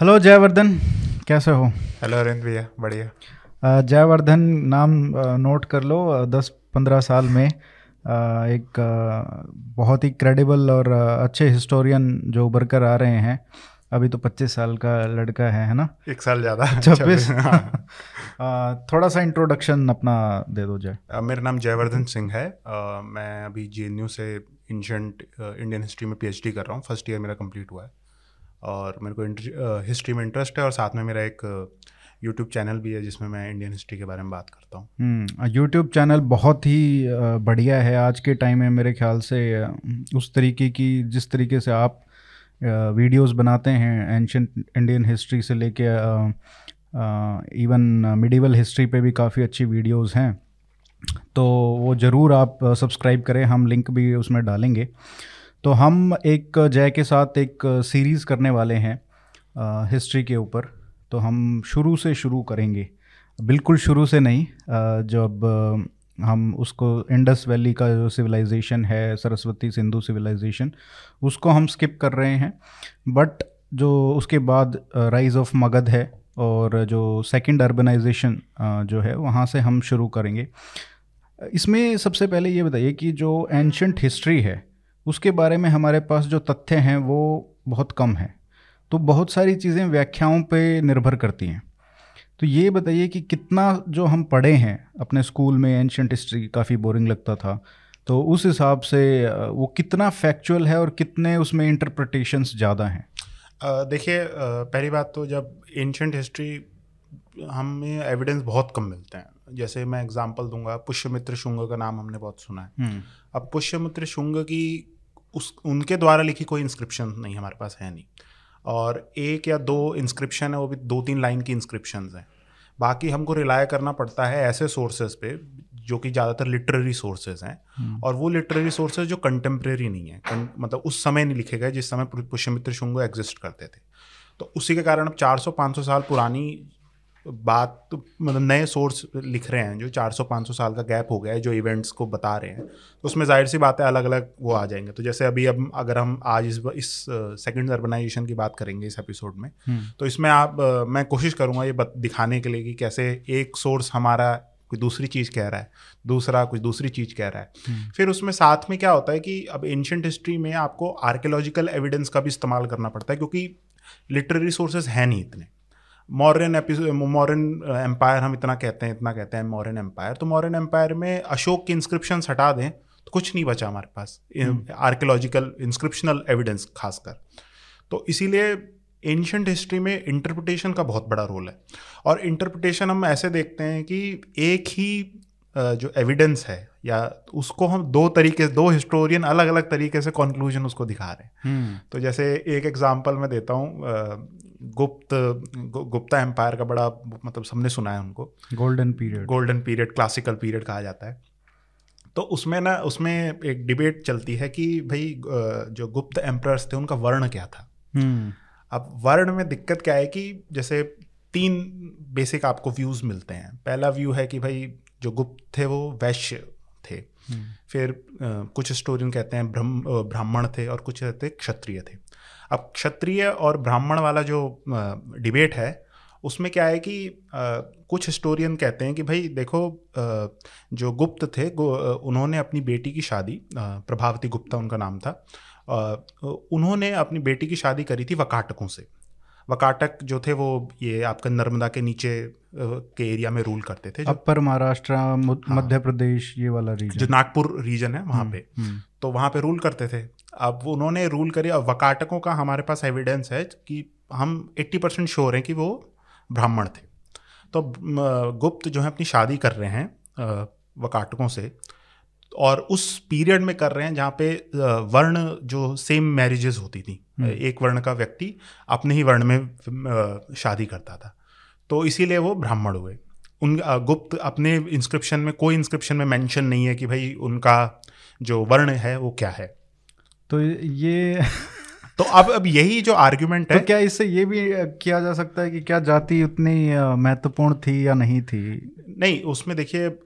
Hello Jaivardhan कैसे हो? Hello Arvind भैया. बढ़िया. जयवर्धन नाम नोट कर लो दस पंद्रह साल में एक बहुत ही क्रेडिबल और अच्छे हिस्टोरियन जो उभर कर आ रहे हैं। अभी तो पच्चीस साल का लड़का है है ना? एक साल ज़्यादा. छब्बीस? हाँ। थोड़ा सा इंट्रोडक्शन अपना दे दो जय मेरा नाम जयवर्धन सिंह है. अ, मैं अभी जे से एंशंट इंडियन हिस्ट्री में पीएचडी कर रहा हूँ. फ़र्स्ट ईयर मेरा कंप्लीट हुआ है. और मेरे को हिस्ट्री में इंटरेस्ट है और साथ में मेरा एक यूट्यूब चैनल भी है जिसमें मैं इंडियन हिस्ट्री के बारे में बात करता हूँ। यूट्यूब चैनल बहुत ही बढ़िया है। आज के टाइम में मेरे ख्याल से उस तरीके की, जिस तरीके से आप वीडियोस बनाते हैं एंशंट इंडियन हिस्ट्री से लेके इवन मिडिवल हिस्ट्री पे भी काफ़ी अच्छी वीडियोस हैं। तो वो ज़रूर आप सब्सक्राइब करें। हम लिंक भी उसमें डालेंगे। तो हम एक जय के साथ एक सीरीज़ करने वाले हैं हिस्ट्री के ऊपर। तो हम शुरू से शुरू करेंगे। बिल्कुल शुरू से नहीं अ, जब हम उसको इंडस वैली का जो सिविलाइजेशन है सरस्वती सिंधु सिविलाइजेशन उसको हम स्किप कर रहे हैं। बट जो उसके बाद राइज ऑफ़ मगध है और जो सेकंड अर्बनाइजेशन जो है वहाँ से हम शुरू करेंगे। इसमें सबसे पहले ये बताइए कि जो एंशंट हिस्ट्री है उसके बारे में हमारे पास जो तथ्य हैं, वो बहुत कम हैं। तो बहुत सारी चीज़ें व्याख्याओं पे निर्भर करती हैं। तो ये बताइए कि कितना जो हम पढ़े हैं, अपने स्कूल में एंशंट हिस्ट्री काफ़ी बोरिंग लगता था तो उस हिसाब से वो कितना फैक्चुअल है और कितने उसमें इंटरप्रटेशंस ज़्यादा हैं? देखिए पहली बात तो जब एंशंट हिस्ट्री, हमें एविडेंस बहुत कम मिलते हैं। जैसे मैं एग्जांपल दूँगा पुष्यमित्र शुंग का नाम हमने बहुत सुना है। अब पुष्यमित्र शुंग की उस उनके द्वारा लिखी कोई इंस्क्रिप्शन नहीं हमारे पास है नहीं। और एक या दो इंस्क्रिप्शन है वो भी दो तीन लाइन की इंस्क्रिप्शन हैं। बाकी हमको रिलाय करना पड़ता है ऐसे सोर्सेज पे जो कि ज़्यादातर लिटरेरी सोर्सेज हैं। और वो लिटरेरी सोर्सेज जो कंटेम्प्रेरी नहीं है मतलब उस समय नहीं लिखे गए जिस समय पुष्यमित्र शुंग एग्जिस्ट करते थे। तो उसी के कारण अब 400-500 साल पुरानी बात तो मतलब नए सोर्स लिख रहे हैं जो 400-500 साल का गैप हो गया है जो इवेंट्स को बता रहे हैं। तो उसमें ज़ाहिर सी बात है अलग अलग वो आ जाएँगे। तो जैसे अभी अब अगर हम आज इस इस सेकंड अर्बनाइजेशन की बात करेंगे इस एपिसोड में तो इसमें आप मैं कोशिश करूँगा ये बत, दिखाने के लिए कि कैसे एक सोर्स हमारा कोई दूसरी चीज़ कह रहा है दूसरा कुछ दूसरी चीज़ कह रहा है। फिर उसमें साथ में क्या होता है कि अब एंशंट हिस्ट्री में आपको आर्कियोलॉजिकल एविडेंस का भी इस्तेमाल करना पड़ता है क्योंकि लिटरेरी सोर्सेज हैं नहीं इतने। मॉडर्न मॉरन एम्पायर हम इतना कहते हैं इतना कहते हैं मॉरन एम्पायर तो मॉरन एम्पायर में अशोक के इंस्क्रिप्शन हटा दें तो कुछ नहीं बचा हमारे पास. आर्कियोलॉजिकल इंस्क्रिप्शनल एविडेंस खासकर. तो इसीलिए एंशंट हिस्ट्री में इंटरप्रिटेशन का बहुत बड़ा रोल है. और इंटरप्रिटेशन हम ऐसे देखते हैं कि एक ही जो एविडेंस है या उसको हम दो तरीके दो हिस्टोरियन अलग अलग तरीके से कंक्लूजन उसको दिखा रहे हैं. तो जैसे एक एग्जांपल मैं देता हूँ अ, गुप्त गु- गुप्ता एम्पायर का बड़ा मतलब सबने सुना है उनको। Golden period golden period classical period कहा जाता है। तो उसमें ना उसमें एक डिबेट चलती है कि भाई जो गुप्त एम्प्रर्स थे उनका वर्ण क्या था? अब वर्ण में दिक्कत क्या है कि जैसे तीन बेसिक आपको व्यूज़ मिलते हैं। पहला व्यू है कि भाई जो गुप्त थे वो वैश्य थे। फिर अ, कुछ स्टोरियन कहते हैं ब्रह्म ब्राह्मण थे और कुछ कहते क्षत्रिय थे। अब क्षत्रिय और ब्राह्मण वाला जो डिबेट है उसमें क्या है कि अ, कुछ हिस्टोरियन कहते हैं कि भाई देखो अ, जो गुप्त थे गु- अ, उन्होंने अपनी बेटी की शादी प्रभावती गुप्ता उनका नाम था उन्होंने अपनी बेटी की शादी करी थी वकाटकों से। वकाटक जो थे वो ये आपका नर्मदा के नीचे के एरिया में रूल करते थे अपर महाराष्ट्र मु- मध्य प्रदेश ये वाला रीजन जो नागपुर रीजन है वहाँ पे। तो वहाँ पे रूल करते थे। अब उन्होंने रूल करी अब वकाटकों का हमारे पास एविडेंस है कि हम 80 परसेंट श्योर हैं कि वो ब्राह्मण थे। तो गुप्त जो है अपनी शादी कर रहे हैं वकाटकों से और उस पीरियड में कर रहे हैं जहाँ पे वर्ण जो सेम मैरिजेस होती थी एक वर्ण का व्यक्ति अपने ही वर्ण में शादी करता था। तो इसीलिए वो ब्राह्मण हुए। उन गुप्त अपने इंस्क्रिप्शन में कोई इंस्क्रिप्शन में मेंशन नहीं है कि भाई उनका जो वर्ण है वो क्या है। तो ये तो अब अब यही जो आर्ग्यूमेंट है तो क्या इससे ये भी किया जा सकता है कि क्या जाति उतनी महत्वपूर्ण थी या नहीं थी? नहीं उसमें देखिए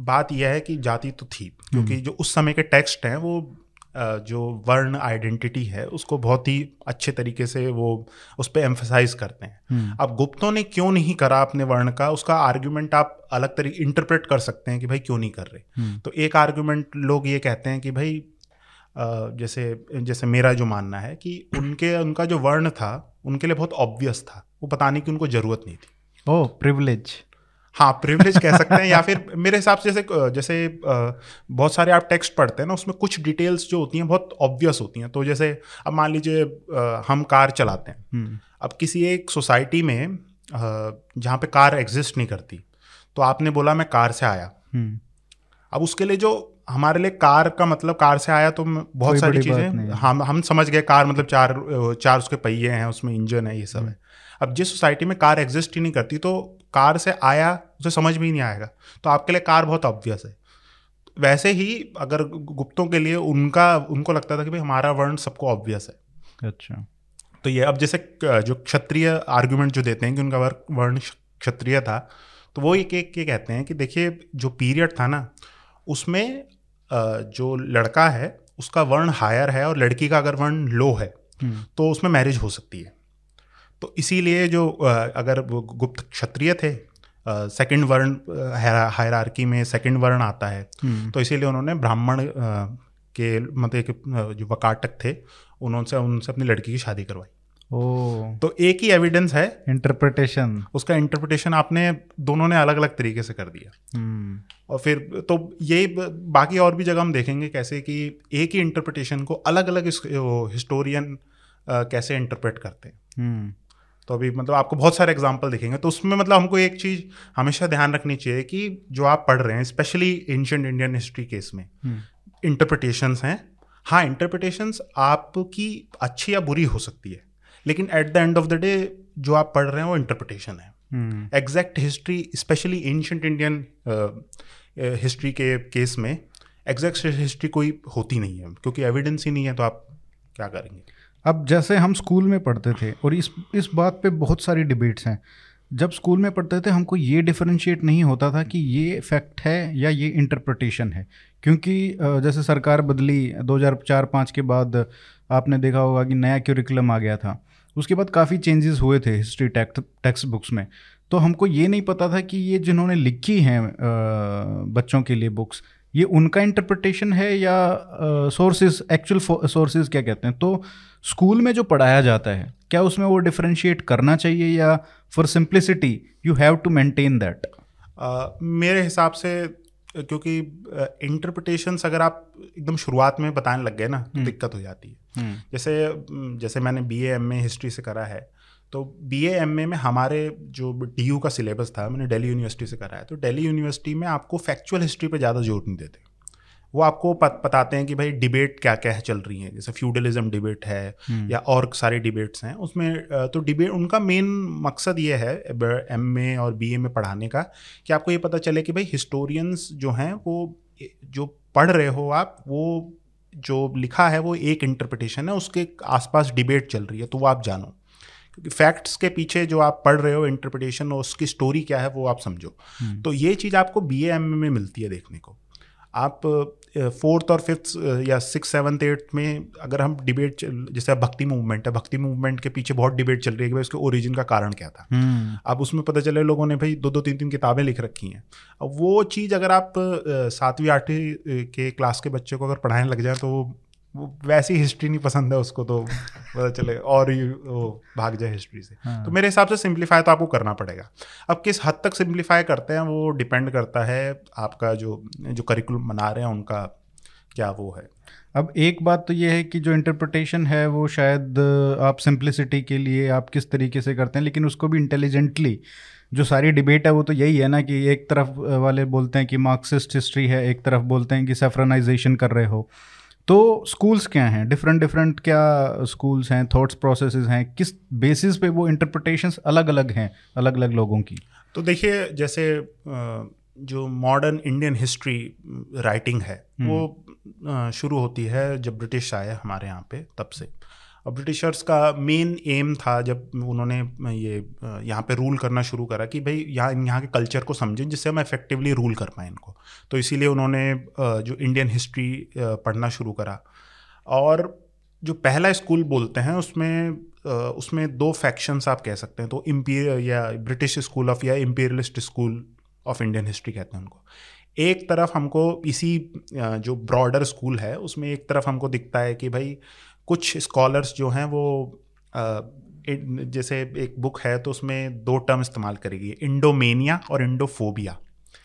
बात यह है कि जाति तो थी क्योंकि जो उस समय के टेक्स्ट हैं वो जो वर्ण आइडेंटिटी है उसको बहुत ही अच्छे तरीके से वो उस पर एम्फोसाइज करते हैं। हम्म। अब गुप्तों ने क्यों नहीं करा अपने वर्ण का? उसका आर्ग्यूमेंट आप अलग तरीके इंटरप्रेट कर सकते हैं कि भाई क्यों नहीं कर रहे? हम्म। तो एक आर्ग्यूमेंट लोग ये कहते हैं कि भाई जैसे जैसे मेरा जो मानना है कि उनके उनका जो वर्ण था उनके लिए बहुत ऑब्वियस था। वो बताने की उनको ज़रूरत नहीं थी। ओह प्रिविलेज हाँ प्रिविलेज कह सकते हैं या फिर मेरे हिसाब से जैसे जैसे बहुत सारे आप टेक्स्ट पढ़ते हैं ना उसमें कुछ डिटेल्स जो होती हैं बहुत ऑब्वियस होती हैं। तो जैसे अब मान लीजिए हम कार चलाते हैं। हम्म। अब किसी एक सोसाइटी में जहाँ पे कार एग्जिस्ट नहीं करती तो आपने बोला मैं कार से आया। हम्म। अब उसके लिए जो हमारे लिए कार का मतलब कार से आया तो बहुत सारी चीज़ें हम हम समझ गए कार मतलब चार चार उसके पहिए हैं उसमें इंजन है ये सब है। अब जिस सोसाइटी में कार एग्जिस्ट ही नहीं करती तो कार से आया उसे समझ में ही नहीं आएगा। तो आपके लिए कार बहुत ऑब्वियस है। वैसे ही अगर गुप्तों के लिए उनका उनको लगता था कि भाई हमारा वर्ण सबको ऑब्वियस है। अच्छा। तो ये अब जैसे जो क्षत्रिय आर्ग्यूमेंट जो देते हैं कि उनका वर्ण क्षत्रिय था तो वो एक एक ये कहते हैं कि देखिए जो पीरियड था ना उसमें जो लड़का है उसका वर्ण हायर है और लड़की का अगर वर्ण लो है हम्म। तो उसमें मैरिज हो सकती है तो इसीलिए जो अगर गुप्त क्षत्रिय थे सेकंड वर्ण हायरार्की में सेकंड वर्ण आता है हम्म। तो इसीलिए उन्होंने ब्राह्मण के मतलब जो वकाटक थे उन्होंने उनसे अपनी लड़की की शादी करवाई तो एक ही एविडेंस है। इंटरप्रिटेशन उसका इंटरप्रिटेशन आपने दोनों ने अलग अलग तरीके से कर दिया। हम्म। और फिर तो ये बाकी और भी जगह हम देखेंगे कैसे कि एक ही इंटरप्रिटेशन को अलग अलग हिस्टोरियन कैसे इंटरप्रेट करते हैं। हम्म। तो अभी मतलब आपको बहुत सारे एग्ज़ाम्पल दिखेंगे। तो उसमें मतलब हमको एक चीज़ हमेशा ध्यान रखनी चाहिए कि जो आप पढ़ रहे हैं specially ancient Indian history case में इंटरप्रिटेशंस हम्म। हैं। हाँ इंटरप्रिटेशंस आपकी अच्छी या बुरी हो सकती है। लेकिन at the end of the day जो आप पढ़ रहे हैं वो इंटरप्रिटेशन है। Exact history specially ancient Indian history के केस में एग्जैक्ट हिस्ट्री कोई होती नहीं है क्योंकि एविडेंस ही नहीं है तो आप क्या करेंगे? अब जैसे हम स्कूल में पढ़ते थे और इस इस बात पे बहुत सारी डिबेट्स हैं जब स्कूल में पढ़ते थे हमको ये डिफरेंशिएट नहीं होता था कि ये फैक्ट है या ये इंटरप्रटेशन है क्योंकि जैसे सरकार बदली 2004-5 के बाद आपने देखा होगा कि नया क्यूरिकुलम आ गया था। उसके बाद काफ़ी चेंजेस हुए थे हिस्ट्री टेक्स्ट बुक्स में। तो हमको ये नहीं पता था कि ये जिन्होंने लिखी हैं बच्चों के लिए बुक्स ये उनका इंटरप्रटेशन है या सोर्सेज एक्चुअल सोर्सेज क्या कहते हैं? तो स्कूल में जो पढ़ाया जाता है, क्या उसमें वो डिफ्रेंशिएट करना चाहिए या for simplicity you have to maintain that मेरे हिसाब से क्योंकि इंटरप्रिटेशंस अगर आप एकदम शुरुआत में बताने लग गए ना तो हम्म। दिक्कत हो जाती है हम्म। जैसे जैसे मैंने बी एम ए हिस्ट्री से करा है तो बी एम ए में हमारे जो डी यू का सिलेबस था मैंने दिल्ली यूनिवर्सिटी से करा है तो दिल्ली यूनिवर्सिटी में आपको फैक्चुअल हिस्ट्री पर ज़्यादा ज़ोर नहीं देते वो आपको पत, बताते हैं कि भाई डिबेट क्या क्या है चल रही है। जैसे फ्यूडलिज्म डिबेट है हम्म। या और सारे डिबेट्स हैं। उसमें तो डिबेट उनका मेन मकसद ये है एम ए और बी ए में पढ़ाने का कि आपको ये पता चले कि भाई हिस्टोरियंस जो हैं वो जो पढ़ रहे हो आप वो जो लिखा है वो एक इंटरप्रिटेशन है उसके आसपास डिबेट चल रही है तो वो आप जानो। क्योंकि फैक्ट्स के पीछे जो आप पढ़ रहे हो इंटरप्रिटेशन और उसकी स्टोरी क्या है वो आप समझो। हम्म। तो ये चीज़ आपको बी एम में मिलती है देखने को। आप फोर्थ और फिफ्थ या सिक्स सेवन्थ एट्थ में अगर हम डिबेट जैसे भक्ति मूवमेंट है भक्ति मूवमेंट के पीछे बहुत डिबेट चल रही है कि भाई उसके ओरिजिन का कारण क्या था हम्म। अब उसमें पता चले लोगों ने भाई दो दो तीन तीन किताबें लिख रखी हैं अब वो चीज़ अगर आप सातवीं आठवीं के क्लास के बच्चे को अगर पढ़ाने लग जाए तो वो वैसी हिस्ट्री नहीं पसंद है उसको तो पता चले और ही वो भाग जाए हिस्ट्री से। हाँ। तो मेरे हिसाब से सिंप्लीफाई तो आपको करना पड़ेगा। अब किस हद तक सिंप्लीफाई करते हैं वो डिपेंड करता है आपका जो जो करिकुलम बना रहे हैं उनका क्या वो है? अब एक बात तो ये है कि जो इंटरप्रटेशन है वो शायद आप सिंप्लिसिटी के लिए आप किस तरीके से करते हैं लेकिन उसको भी इंटेलिजेंटली जो सारी डिबेट है वो तो यही है ना कि एक तरफ़ वाले बोलते हैं कि मार्क्सिस्ट हिस्ट्री है एक तरफ़ बोलते हैं कि सेफ्रनाइजेशन कर रहे हो। तो स्कूल्स क्या हैं? डिफरेंट डिफरेंट क्या स्कूल्स हैं? थॉट्स प्रोसेसेस हैं? किस बेसिस पे वो इंटरप्रटेशंस अलग अलग हैं अलग अलग लोगों की? तो देखिए जैसे जो मॉडर्न इंडियन हिस्ट्री राइटिंग है वो हम्म। शुरू होती है जब ब्रिटिश आए हमारे यहाँ पे तब से। और ब्रिटिशर्स का मेन एम था जब उन्होंने ये यहाँ पे रूल करना शुरू करा कि भाई यहाँ यहाँ के कल्चर को समझें जिससे हम इफेक्टिवली रूल कर पाएँ इनको। तो इसीलिए उन्होंने जो इंडियन हिस्ट्री पढ़ना शुरू करा। और जो पहला स्कूल बोलते हैं उसमें उसमें दो फैक्शंस आप कह सकते हैं तो इम्पीरियल या ब्रिटिश स्कूल ऑफ़ या imperialist school of Indian history कहते हैं उनको। एक तरफ़ हमको इसी जो ब्रॉडर स्कूल है, उसमें एक तरफ़ हमको दिखता है कि भाई कुछ स्कॉलर्स जो हैं वो जैसे एक बुक है तो उसमें दो टर्म इस्तेमाल करेगी इंडोमेनिया और इंडोफोबिया।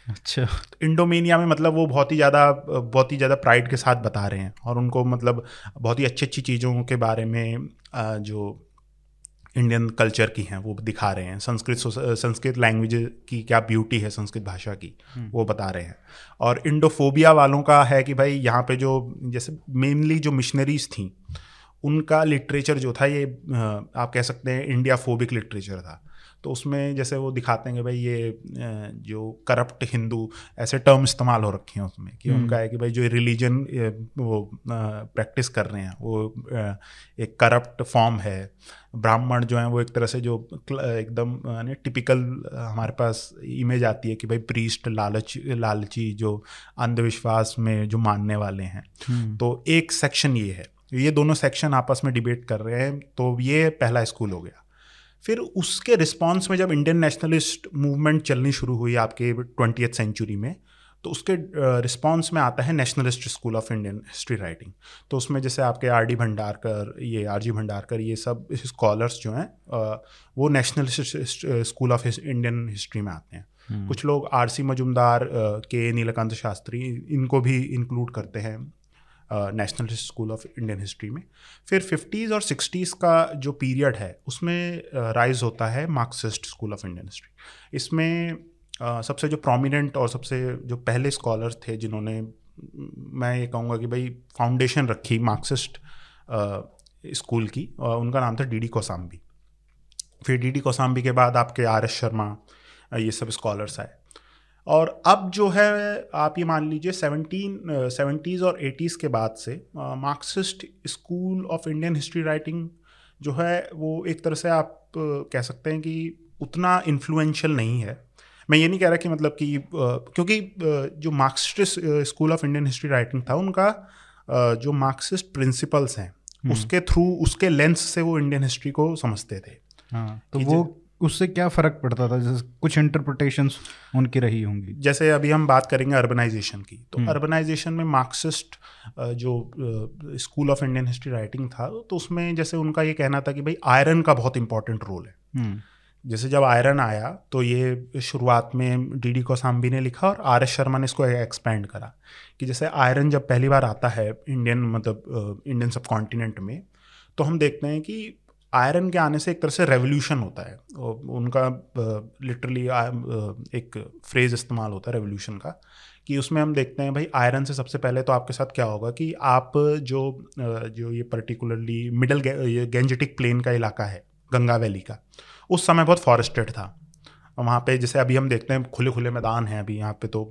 अच्छा। इंडोमेनिया में मतलब वो बहुत ही ज़्यादा बहुत ही ज़्यादा प्राइड के साथ बता रहे हैं और उनको मतलब बहुत ही अच्छी अच्छी चीज़ों के बारे में जो इंडियन कल्चर की हैं वो दिखा रहे हैं। संस्कृत संस्कृत लैंग्वेज की क्या ब्यूटी है संस्कृत भाषा की हम्म। वो बता रहे हैं। और इंडोफोबिया वालों का है कि भाई यहाँ पे जो जैसे मेनली जो मिशनरीज थी उनका लिटरेचर जो था ये आप कह सकते हैं इंडिया फोबिक लिटरेचर था। तो उसमें जैसे वो दिखाते हैं कि भाई ये जो करप्ट हिंदू ऐसे टर्म इस्तेमाल हो रखे हैं उसमें कि उनका है कि भाई जो रिलीजन वो प्रैक्टिस कर रहे हैं वो एक करप्ट फॉर्म है। ब्राह्मण जो है वो एक तरह से जो एकदम टिपिकल हमारे पास इमेज आती है कि भाई प्रीस्ट लालच लालची जो अंधविश्वास में जो मानने वाले हैं। हम्म। तो एक सेक्शन ये है। ये दोनों सेक्शन आपस में डिबेट कर रहे हैं तो ये पहला स्कूल हो गया। फिर उसके रिस्पॉन्स में जब इंडियन नेशनलिस्ट मूवमेंट चलनी शुरू हुई आपके ट्वेंटी सेंचुरी में तो उसके रिस्पॉन्स में आता है nationalist school of Indian history writing तो उसमें जैसे आपके आर डी भंडारकर ये आर जी भंडारकर ये सब स्कॉलर्स जो हैं वो nationalist school of Indian history में आते हैं। हम्म। कुछ लोग आर सी मजुमदार के नीलकांत शास्त्री इनको भी इंक्लूड करते हैं। National school of Indian history में। फिर फिफ्टीज़ और सिक्सटीज़ का जो पीरियड है, उसमें राइज होता है Marxist school of Indian history इसमें सबसे जो प्रोमिनेंट और सबसे जो पहले स्कॉलर्स थे, जिन्होंने, मैं ये कहूँगा कि भाई फाउंडेशन रखी मार्क्सिस्ट स्कूल की उनका नाम था डी डी कोसाम्बी फिर डी डी कोसाम्बी के बाद आपके आर एस शर्मा ये सब स्कॉलर्स आए। और अब जो है आप ये मान लीजिए सेवनटीन सेवेंटीज़ और एटीज़ के बाद से Marxist school of Indian history writing जो है वो एक तरह से आप कह सकते हैं कि उतना इन्फ्लुएंशियल नहीं है मैं ये नहीं कह रहा कि मतलब कि क्योंकि जो Marxist school of Indian history writing था उनका जो मार्क्सिस्ट प्रिंसिपल्स हैं हम्म। उसके थ्रू उसके लेंस से वो इंडियन हिस्ट्री को समझते थे हाँ तो वो उससे क्या फ़र्क पड़ता था जैसे कुछ इंटरप्रटेशन उनकी रही होंगी जैसे अभी हम बात करेंगे अर्बनाइजेशन की तो अर्बनाइजेशन हम्म। में मार्क्सिस्ट जो school of Indian history writing था तो उसमें जैसे उनका ये कहना था कि भाई आयरन का बहुत इंपॉर्टेंट रोल है हम्म। जैसे जब आयरन आया तो ये शुरुआत में डी डी कोसाम्बी ने लिखा और आर एस शर्मा ने इसको एक्सपेंड करा कि जैसे आयरन जब पहली बार आता है इंडियन मतलब इंडियन सब कॉन्टिनेंट में तो हम देखते हैं कि आयरन के आने से एक तरह से रेवोल्यूशन होता है। उनका लिटरली एक फ्रेज इस्तेमाल होता है रेवोल्यूशन का, कि उसमें हम देखते हैं, भाई, आयरन से सबसे पहले तो आपके साथ क्या होगा कि आप जो जो ये पर्टिकुलरली मिडल गेंजेटिक प्लेन का इलाका है, गंगा वैली का, उस समय बहुत फॉरेस्टेड था। वहाँ पे जैसे अभी हम देखते हैं खुले खुले मैदान हैं अभी यहाँ पे तो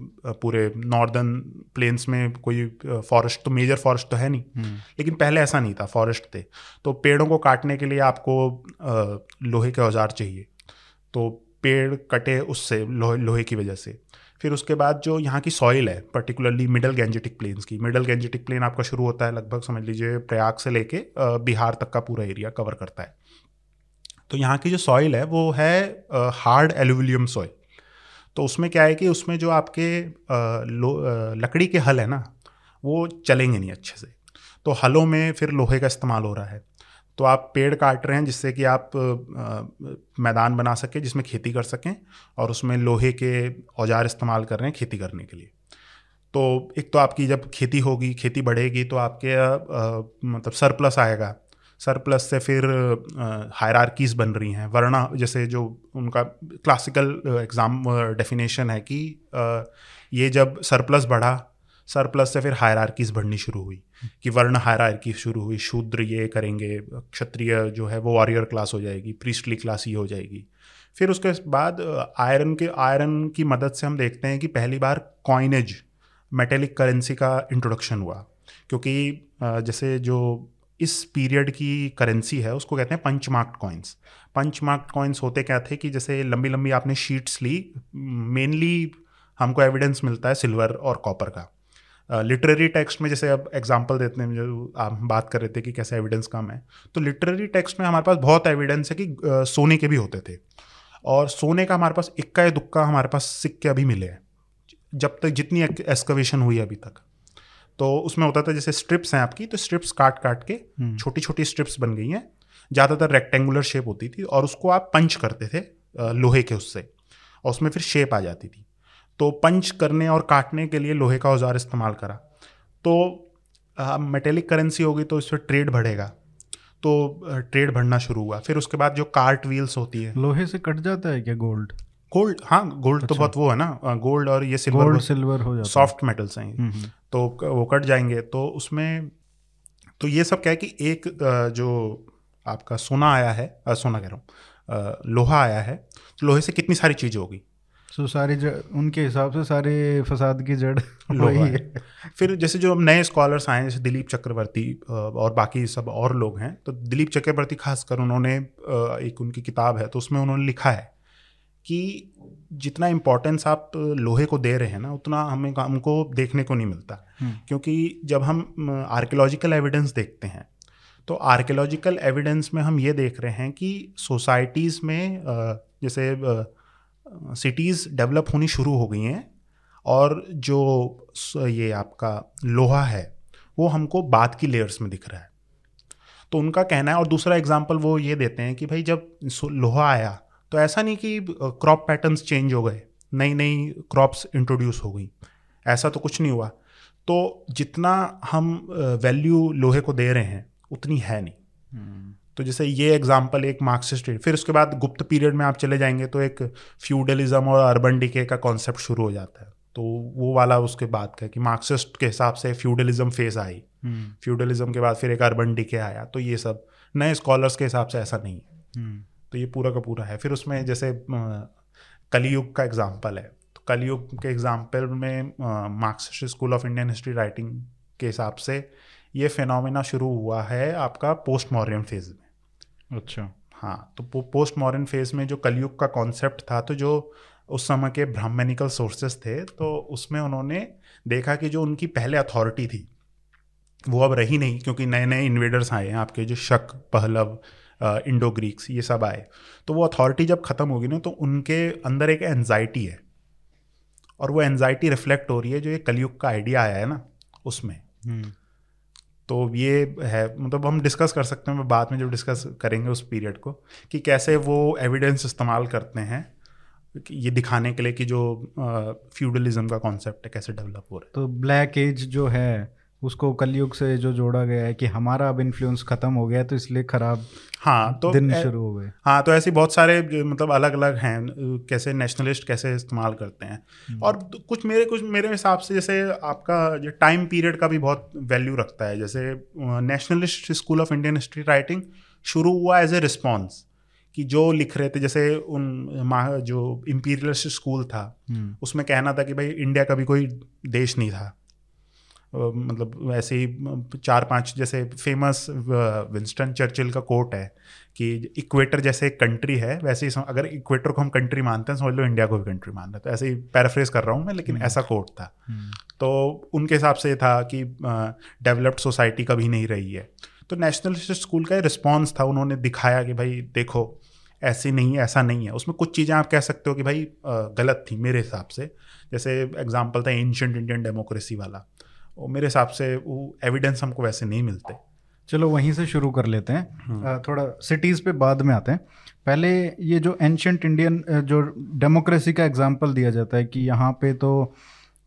पूरे नॉर्दर्न प्लेन्स में कोई फॉरेस्ट तो मेजर फॉरेस्ट तो है नहीं। हम्म। लेकिन पहले ऐसा नहीं था फॉरेस्ट थे। तो पेड़ों को काटने के लिए आपको लोहे के औज़ार चाहिए। तो पेड़ कटे उससे लोहे लोहे की वजह से। फिर उसके बाद जो यहाँ की सॉइल है पर्टिकुलरली मिडल गेंजेटिक प्लेन्स की मिडल गेंजेटिक प्लेन आपका शुरू होता है लगभग समझ लीजिए प्रयाग से लेके बिहार तक का पूरा एरिया कवर करता है। तो यहाँ की जो सॉइल है, वो है हार्ड एल्यूमिलियम सॉइल तो उसमें क्या है कि उसमें जो आपके लकड़ी के हल है ना, वो चलेंगे नहीं अच्छे से। तो हलों में फिर लोहे का इस्तेमाल हो रहा है। तो आप पेड़ काट रहे हैं जिससे कि आप मैदान बना सकें, जिसमें खेती कर सकें और उसमें लोहे के औज़ार इस्तेमाल कर रहे हैं खेती करने के लिए। तो एक तो आपकी जब खेती होगी, खेती बढ़ेगी तो आपके मतलब सरप्लस आएगा। सरप्लस से फिर हायरार्कीज बन रही हैं। वरना जैसे जो उनका क्लासिकल एग्ज़ाम डेफिनेशन है कि ये जब सरप्लस बढ़ा सरप्लस से फिर हायरार्कीज बढ़नी शुरू हुई कि वर्ण हायरार्की शुरू हुई, शूद्र ये करेंगे, क्षत्रिय जो है वो वॉरियर क्लास हो जाएगी प्रीस्टली क्लास ये हो जाएगी। फिर उसके बाद आयरन के आयरन की मदद से हम देखते हैं कि पहली बार कॉइनेज मेटेलिक करेंसी का इंट्रोडक्शन हुआ। क्योंकि जैसे जो इस पीरियड की करेंसी है उसको कहते हैं punch marked coins. Punch marked coins होते क्या थे कि जैसे लंबी लंबी आपने शीट्स ली मेनली हमको एविडेंस मिलता है सिल्वर और कॉपर का। लिटरेरी uh, टेक्स्ट में जैसे अब एग्जांपल देते हैं जो आप बात कर रहे थे कि कैसे एविडेंस कम है तो लिटरेरी टेक्स्ट में हमारे पास बहुत एविडेंस है कि सोने के भी होते थे। और सोने का हमारे पास इक्का दुक्का हमारे पास सिक्के अभी मिले हैं जब तक जितनी एक्सकवेशन हुई अभी तक। तो उसमें होता था जैसे स्ट्रिप्स हैं आपकी तो स्ट्रिप्स काट काट के। छोटी छोटी स्ट्रिप्स बन गई हैं। ज़्यादातर रेक्टेंगुलर शेप होती थी और उसको आप पंच करते थे लोहे के उससे और उसमें फिर शेप आ जाती थी। तो पंच करने और काटने के लिए लोहे का औज़ार इस्तेमाल करा। तो मेटेलिक करेंसी होगी तो इस पर ट्रेड बढ़ेगा। तो ट्रेड बढ़ना शुरू हुआ। फिर उसके बाद जो कार्ट व्हील्स होती है। लोहे से कट जाता है क्या गोल्ड गोल्ड हाँ गोल्ड तो अच्छा। तो बहुत वो है ना गोल्ड और ये सिल्वर गोल्ड सिल्वर हो जाता सॉफ्ट मेटल्स हैं। तो वो कट जाएँगे। तो उसमें तो ये सब क्या है कि एक जो आपका सोना आया है आ, सोना कह रहा हूँ लोहा आया है तो लोहे से कितनी सारी चीज़ें होगी? सो so, सारी उनके हिसाब से सारे फसाद की जड़ वही है। है। फिर जैसे जो हम नए स्कॉलर्स आए जैसे दिलीप चक्रवर्ती और बाकी सब और लोग हैं तो दिलीप चक्रवर्ती खासकर उन्होंने एक उनकी किताब है तो उसमें उन्होंने लिखा है कि जितना इम्पोर्टेंस आप लोहे को दे रहे हैं ना उतना हमें हमको देखने को नहीं मिलता। क्योंकि जब हम आर्कियोलॉजिकल एविडेंस देखते हैं तो आर्कियोलॉजिकल एविडेंस में हम ये देख रहे हैं कि सोसाइटीज़ में जैसे सिटीज़ डेवलप होनी शुरू हो गई हैं और जो ये आपका लोहा है, वो हमको बाद की लेयर्स में दिख रहा है। तो उनका कहना है, और दूसरा एग्ज़ाम्पल वो ये देते हैं कि भाई जब लोहा आया तो ऐसा नहीं कि क्रॉप पैटर्न्स चेंज हो गए नई नई क्रॉप्स इंट्रोड्यूस हो गई, ऐसा तो कुछ नहीं हुआ। तो जितना हम वैल्यू लोहे को दे रहे हैं उतनी है नहीं। हम्म। तो जैसे ये एग्ज़ाम्पल एक मार्क्सिस्ट फिर उसके बाद गुप्त पीरियड में आप चले जाएँगे तो एक फ्यूडलिज्म और अर्बन डिके का कॉन्सेप्ट शुरू हो जाता है। तो वो वाला उसके बाद का कि मार्क्सिस्ट के हिसाब से फ्यूडलिज्म फ़ेज़ आई। फ्यूडलिज्म हम्म। के बाद फिर एक अर्बन डिके आया। तो ये सब नए स्कॉलर्स के हिसाब से ऐसा नहीं है। हम्म। तो ये पूरा का पूरा है। फिर उसमें जैसे कलयुग का एग्ज़ाम्पल है। कलयुग के एग्ज़ाम्पल में Marxist school of Indian history writing के हिसाब से ये फिनोमिना शुरू हुआ है आपका पोस्ट मॉडर्न फ़ेज़ में। अच्छा। हाँ तो पोस्ट मॉडर्न फ़ेज़ में जो कलयुग का कॉन्सेप्ट था तो जो उस समय के ब्राह्मणिकल सोर्सेस थे तो उसमें उन्होंने देखा कि जो उनकी पहले अथॉरिटी थी वो अब रही नहीं क्योंकि नए नए इन्वेडर्स आए हैं आपके जो शक पहलव इंडो ग्रीक्स ये सब आए। तो वो अथॉरिटी जब ख़त्म होगी ना तो उनके अंदर एक एनजाइटी है। और वो एनजाइटी रिफ्लेक्ट हो रही है जो ये कलयुग का आइडिया आया है ना उसमें हम्म। तो ये है मतलब हम डिस्कस कर सकते हैं बाद में जब डिस्कस करेंगे उस पीरियड को कि कैसे वो एविडेंस इस्तेमाल करते हैं ये दिखाने के लिए कि जो फ्यूडलिज्म का कॉन्सेप्ट है कैसे डेवलप हो रहा है तो ब्लैक एज जो है उसको कलयुग से जो जोड़ा गया है कि हमारा अब इन्फ्लुएंस खत्म हो गया तो इसलिए खराब हाँ तो दिन शुरू हो गए हाँ तो ऐसे बहुत सारे मतलब अलग अलग हैं कैसे नेशनलिस्ट कैसे इस्तेमाल करते हैं हम्म। और कुछ मेरे कुछ मेरे हिसाब से जैसे आपका जो टाइम पीरियड का भी बहुत वैल्यू रखता है जैसे nationalist school of Indian history writing शुरू हुआ एज ए रिस्पॉन्स कि जो लिख रहे थे जैसे उन जो इम्पीरियलिस्ट स्कूल था हम्म। उसमें कहना था कि भाई इंडिया का भी कोई देश नहीं था मतलब ऐसे ही चार पाँच जैसे फ़ेमस विंस्टन चर्चिल का कोट है कि इक्वेटर जैसे एक कंट्री है वैसे ही अगर इक्वेटर को हम कंट्री मानते हैं समझ लो इंडिया को भी कंट्री मान रहे तो ऐसे ही पैराफ्रेज कर रहा हूँ मैं लेकिन हम्म। ऐसा कोट था। हम्म। तो उनके हिसाब से था कि डेवलप्ड सोसाइटी कभी नहीं रही है। तो नेशनलिस्ट स्कूल का रिस्पॉन्स था उन्होंने दिखाया कि भाई देखो ऐसी नहीं है ऐसा नहीं है। उसमें कुछ चीज़ें आप कह सकते हो कि भाई गलत थी मेरे हिसाब से। जैसे एग्ज़ाम्पल था एंशंट इंडियन डेमोक्रेसी वाला। और मेरे हिसाब से वो एविडेंस हमको वैसे नहीं मिलते। चलो वहीं से शुरू कर लेते हैं। हम्म। थोड़ा सिटीज़ पे बाद में आते हैं। पहले ये जो एंशंट इंडियन जो डेमोक्रेसी का एग्जांपल दिया जाता है कि यहाँ पे तो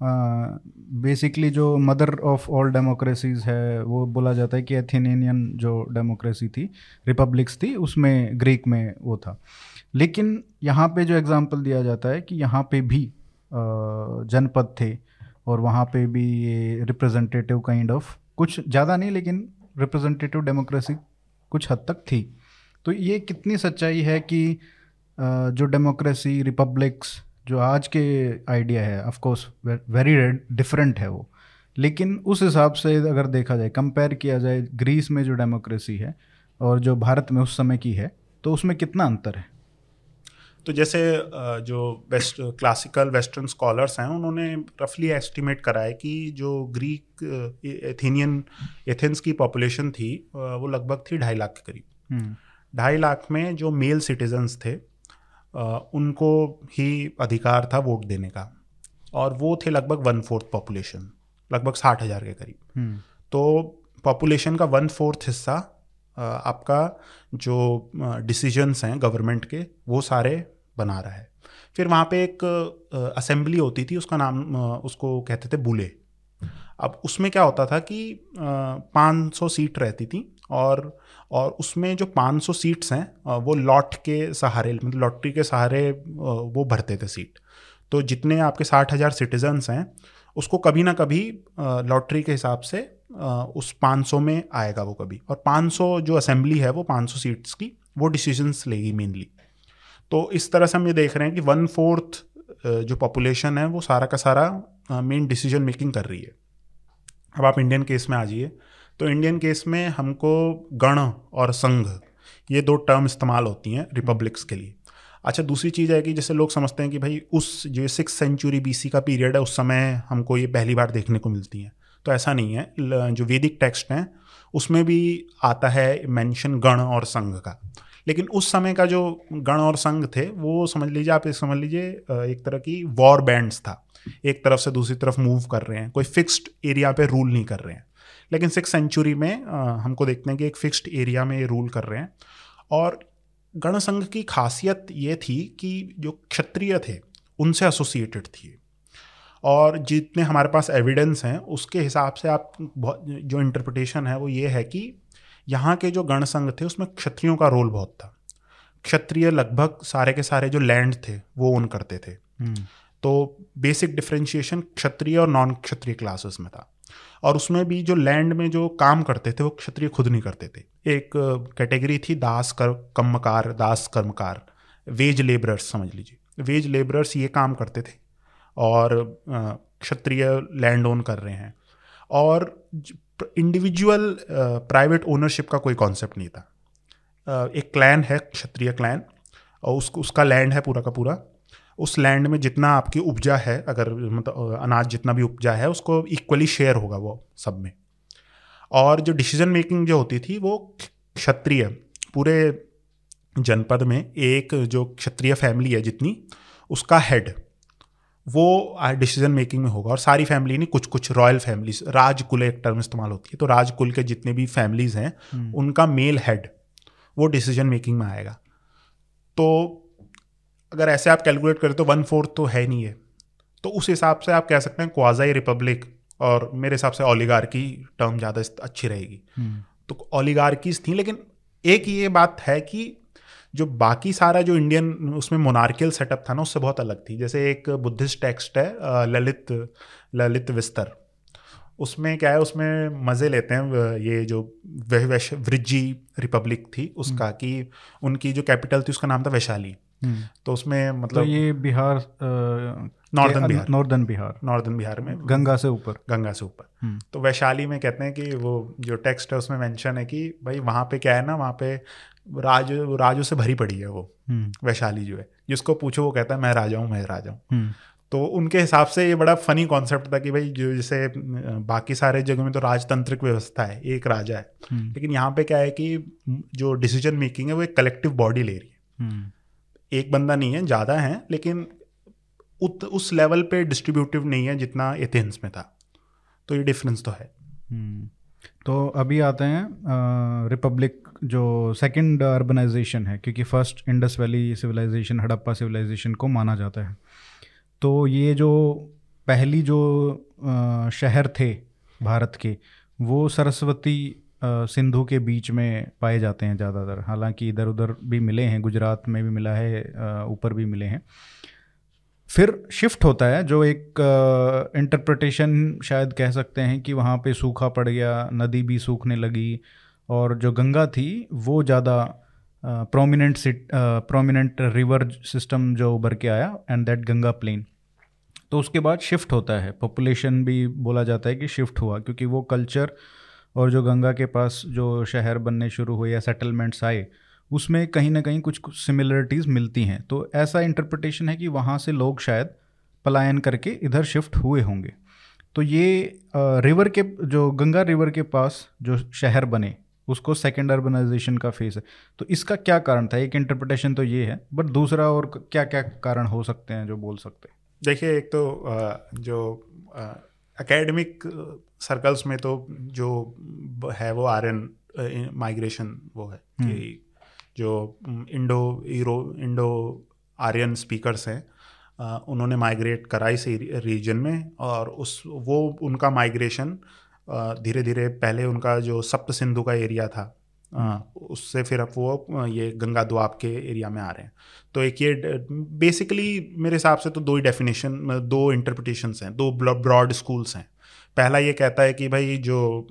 बेसिकली जो मदर ऑफ़ ऑल डेमोक्रेसीज है वो बोला जाता है कि एथेनियन जो डेमोक्रेसी थी रिपब्लिक्स थी उसमें ग्रीक में वो था। लेकिन यहाँ पे जो एग्ज़ाम्पल दिया जाता है कि यहाँ पे भी जनपद थे और वहाँ पे भी ये रिप्रेजेंटेटिव काइंड ऑफ़ कुछ ज़्यादा नहीं, लेकिन रिप्रेजेंटेटिव डेमोक्रेसी कुछ हद तक थी। तो ये कितनी सच्चाई है कि जो डेमोक्रेसी रिपब्लिक्स जो आज के आइडिया है ऑफ़ कोर्स वेरी डिफरेंट है वो। लेकिन उस हिसाब से अगर देखा जाए कंपेयर किया जाए ग्रीस में जो डेमोक्रेसी है और जो भारत में उस समय की है तो उसमें कितना अंतर है? तो जैसे जो वेस्ट क्लासिकल वेस्टर्न स्कॉलर्स हैं उन्होंने रफली एस्टिमेट करा है कि जो ग्रीक एथेनियन एथेंस की पॉपुलेशन थी वो लगभग थी ढाई लाख के करीब हम्म। ढाई लाख में जो मेल सिटीजन्स थे उनको ही अधिकार था वोट देने का और वो थे लगभग वन फोर्थ पॉपुलेशन लगभग साठ हज़ार के करीब हम्म। तो पॉपुलेशन का वन फोर्थ हिस्सा आपका जो डिसीजंस हैं गवर्नमेंट के वो सारे बना रहा है। फिर वहाँ पे एक असेंबली होती थी, उसका नाम उसको कहते थे बुले। अब उसमें क्या होता था कि पाँच सौ सीट रहती थी और और उसमें जो 500 सीट्स हैं वो लॉट के सहारे मतलब लॉटरी के सहारे वो भरते थे सीट। तो जितने आपके साठ हज़ार सिटीजन्स हैं, उसको कभी ना कभी लॉटरी के हिसाब से उस 500 में आएगा वो कभी। और 500 जो असेंबली है, वो 500 सीट्स की, वो डिसीजंस लेगी मेनली। तो इस तरह से हम ये देख रहे हैं कि वन फोर्थ जो पॉपुलेशन है, वो सारा का सारा मेन डिसीज़न मेकिंग कर रही है। अब आप इंडियन केस में आ जाइए। तो इंडियन केस में हमको गण और संघ, ये दो टर्म इस्तेमाल होती हैं रिपब्लिक्स के लिए। अच्छा दूसरी चीज़ है कि जैसे लोग समझते हैं कि भाई उस जो सिक्स सेंचुरी बीसी का पीरियड है, उस समय हमको ये पहली बार देखने को मिलती हैं। तो ऐसा नहीं है। जो वैदिक टेक्स्ट हैं, उसमें भी आता है मेंशन गण और संघ का। लेकिन उस समय का जो गण और संघ थे, वो समझ लीजिए, आप समझ लीजिए एक तरह की वॉर बैंड्स था। एक तरफ़ से दूसरी तरफ़ मूव कर रहे हैं, कोई फिक्स्ड एरिया पे रूल नहीं कर रहे हैं। लेकिन सिक्स सेंचुरी में हमको देखते हैं कि एक फिक्स्ड एरिया में रूल कर रहे हैं। और गण संघ की खासियत ये थी कि जो क्षत्रिय थे, उनसे एसोसिएटेड थी। और जितने हमारे पास एविडेंस हैं, उसके हिसाब से आप जो इंटरप्रिटेशन है, वो ये है कि यहाँ के जो गण संघ थे उसमें क्षत्रियों का रोल बहुत था। क्षत्रिय लगभग सारे के सारे जो लैंड थे वो ओन करते थे। हम्म। तो बेसिक डिफ्रेंशिएशन क्षत्रिय और नॉन क्षत्रिय क्लासेस में था। और उसमें भी जो लैंड में जो काम करते थे वो क्षत्रिय खुद नहीं करते थे। एक कैटेगरी थी दास कर कम्मकार दास कर्मकार वेज लेबरर्स समझ लीजिए। वेज लेबरर्स ये काम करते थे। और क्षत्रिय लैंड ओन कर रहे हैं। और इंडिविजुअल प्राइवेट ओनरशिप का कोई कॉन्सेप्ट नहीं था। Uh, एक क्लैन है क्षत्रिय क्लैन और उसको उसका लैंड है पूरा का पूरा। उस लैंड में जितना आपकी उपजा है अगर मतलब अनाज जितना भी उपजा है उसको इक्वली शेयर होगा वो सब में। और जो डिसीज़न मेकिंग जो होती थी वो क्षत्रिय पूरे जनपद में एक जो क्षत्रिय फैमिली है जितनी उसका हेड वो डिसीज़न मेकिंग में होगा। और सारी फैमिली नहीं कुछ कुछ रॉयल फैमिलीज़ राजकुल एक टर्म इस्तेमाल होती है। तो राजकुल के जितने भी फैमिलीज़ हैं हम्म। उनका मेल हेड वो डिसीज़न मेकिंग में आएगा। तो अगर ऐसे आप कैलकुलेट करें तो वन फोर्थ तो है नहीं है। तो उस हिसाब से आप कह सकते हैं क्वाजाई रिपब्लिक और मेरे हिसाब से ओलिगार की टर्म ज़्यादा अच्छी रहेगी। हम्म। तो ओलिगार्कीज थी लेकिन एक ये बात है कि जो बाकी सारा जो इंडियन उसमें मोनार्कियल सेटअप था ना उससे बहुत अलग थी। जैसे एक बुद्धिस्ट टेक्स्ट है ललित ललित विस्तर। उसमें क्या है उसमें मज़े लेते हैं ये जो वृज्जी रिपब्लिक थी उसका हम्म। कि उनकी जो कैपिटल थी उसका नाम था वैशाली। हम्म। तो उसमें मतलब तो ये Bihar northern Bihar northern Bihar northern Bihar में। गंगा से ऊपर। गंगा से ऊपर। हम्म। तो वैशाली में कहते हैं कि वो जो टेक्स्ट है उसमें मेंशन है कि भाई वहाँ पे क्या है ना वहाँ पे राज राजों से भरी पड़ी है वो हम्म। वैशाली जो है। जिसको पूछो वो कहता है मैं राजा हूँ मैं राजा हूँ। तो उनके हिसाब से ये बड़ा फनी कॉन्सेप्ट था कि भाई जो जैसे बाकी सारे जगह में तो राजतंत्रिक व्यवस्था है एक राजा है। लेकिन यहाँ पे क्या है कि जो डिसीज़न मेकिंग है वो एक कलेक्टिव बॉडी ले रही है। एक बंदा नहीं है ज़्यादा है लेकिन उत, उस लेवल पे डिस्ट्रीब्यूटिव नहीं है जितना एथेंस में था। तो ये डिफरेंस तो है। हम्म। तो अभी आते हैं रिपब्लिक जो सेकंड अर्बनाइजेशन है, क्योंकि first Indus valley civilisation Harappa civilisation को माना जाता है। तो ये जो पहली जो शहर थे भारत के, वो सरस्वती सिंधु के बीच में पाए जाते हैं ज़्यादातर। हालाँकि इधर उधर भी मिले हैं, गुजरात में भी मिला है ऊपर भी मिले हैं। फिर शिफ्ट होता है, जो एक इंटरप्रटेशन शायद कह सकते हैं कि वहाँ पे सूखा पड़ गया, नदी भी सूखने लगी और जो गंगा थी, वो ज़्यादा प्रोमिनेंट प्रोमिनेंट रिवर सिस्टम जो उभर के आया एंड दैट गंगा प्लेन तो उसके बाद शिफ्ट होता है। पॉपुलेशन भी बोला जाता है कि शिफ्ट हुआ, क्योंकि वो कल्चर और जो गंगा के पास जो शहर बनने शुरू हुए या सेटलमेंट्स आए, उसमें कहीं ना कहीं कुछ सिमिलरिटीज़ मिलती हैं। तो ऐसा इंटरप्रटेशन है कि वहाँ से लोग शायद पलायन करके इधर शिफ्ट हुए होंगे। तो ये रिवर के, जो गंगा रिवर के पास जो शहर बने उसको सेकेंड अर्बनाइजेशन का फेस है। तो इसका क्या कारण था? एक इंटरप्रिटेशन तो ये है बट दूसरा और क्या क्या कारण हो सकते हैं जो बोल सकते हैं? देखिए एक तो जो एकेडमिक सर्कल्स में तो जो है वो आर्यन माइग्रेशन वो है कि हम्म। जो Indo Euro Indo Aryan speakers हैं उन्होंने माइग्रेट करा इस रीजन में और उस वो उनका माइग्रेशन धीरे धीरे पहले उनका जो सप्त सिंधु का एरिया था उससे फिर अब वो ये गंगा द्वाब के एरिया में आ रहे हैं। तो एक ये बेसिकली मेरे हिसाब से तो दो ही डेफिनेशन दो इंटरप्रिटेशंस हैं, दो ब्रॉड स्कूल्स हैं। पहला ये कहता है कि भाई जो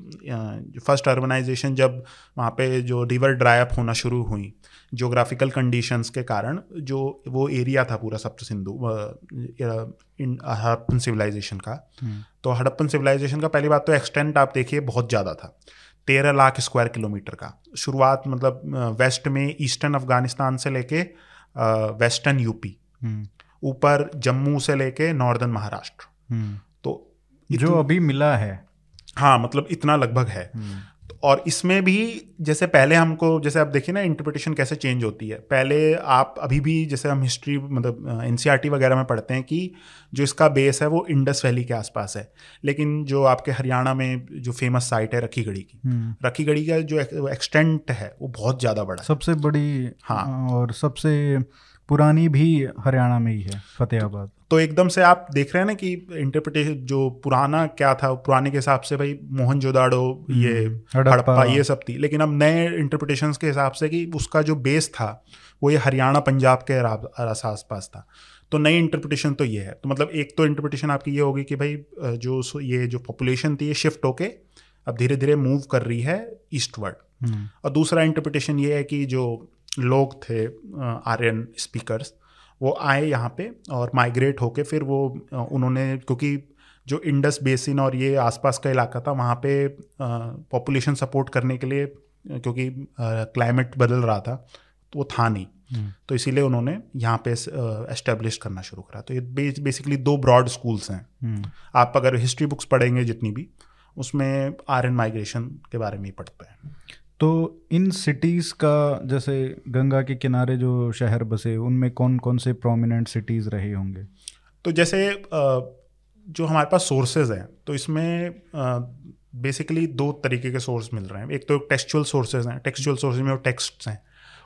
फ़र्स्ट अर्बनाइजेशन जब वहाँ पे जो रिवर ड्राई अप होना शुरू हुई जोग्राफिकल कंडीशंस के कारण जो वो एरिया था पूरा सप्त सिंधु हड़प्पन सिविलाइजेशन का। हम्म। तो हड़प्पन सिविलाइजेशन का पहली बात तो एक्सटेंट आप देखिए बहुत ज़्यादा था तेरह लाख स्क्वायर किलोमीटर का। शुरुआत मतलब वेस्ट में ईस्टर्न अफ़गानिस्तान से लेके वेस्टर्न यूपी हम्म। ऊपर जम्मू से लेके नॉर्दर्न महाराष्ट्र। हम्म। तो जो अभी मिला है। हाँ मतलब इतना लगभग है। और इसमें भी जैसे पहले हमको जैसे आप देखिए ना इंटरप्रिटेशन कैसे चेंज होती है। पहले आप अभी भी जैसे हम हिस्ट्री मतलब एन e वगैरह में पढ़ते हैं कि जो इसका बेस है वो इंडस वैली के आसपास है। लेकिन जो आपके हरियाणा में जो फ़ेमस साइट है रखी गढ़ी की हम्म। रखी गढ़ी का जो एक्सटेंट है वो बहुत ज़्यादा बड़ा सबसे बड़ी हाँ। और सबसे पुरानी भी हरियाणा में ही है फतेहाबाद। तो एकदम से आप देख रहे हैं ना कि इंटरप्रिटेशन जो पुराना क्या था पुराने के हिसाब से भाई मोहन जोदाड़ो ये हम्म, हड़प्पा ये सब थी। लेकिन अब नए इंटरप्रिटेशन के हिसाब से कि उसका जो बेस था वो ये हरियाणा पंजाब के आस पास था। तो नई इंटरप्रिटेशन तो ये है। तो मतलब एक तो इंटरप्रिटेशन आपकी ये होगी कि भाई जो ये जो पॉपुलेशन थी ये शिफ्ट होके अब धीरे धीरे मूव कर रही है ईस्टवर्ड हम्म। और दूसरा इंटरप्रिटेशन ये है कि जो लोग थे आर्यन स्पीकर्स वो आए यहाँ पे और माइग्रेट होके फिर वो उन्होंने क्योंकि जो इंडस बेसिन और ये आसपास का इलाका था वहाँ पे पॉपुलेशन सपोर्ट करने के लिए क्योंकि क्लाइमेट बदल रहा था तो वो था नहीं हम्म। तो इसीलिए उन्होंने यहाँ पे एस्टेब्लिश करना शुरू करा तो ये बेसिकली दो ब्रॉड स्कूल्स हैं हम्म। आप अगर हिस्ट्री बुक्स पढ़ेंगे जितनी भी उसमें आर्यन माइग्रेशन के बारे में ही पढ़ते हैं तो इन सिटीज़ का, जैसे गंगा के किनारे जो शहर बसे, उनमें कौन कौन से प्रोमिनेंट सिटीज़ रहे होंगे? तो जैसे जो हमारे पास सोर्सेज हैं तो इसमें बेसिकली दो तरीके के सोर्स मिल रहे हैं। एक तो टेक्सचुअल सोर्सेज हैं टेक्सचुअल सोर्सेज में वो टेक्स्ट हैं।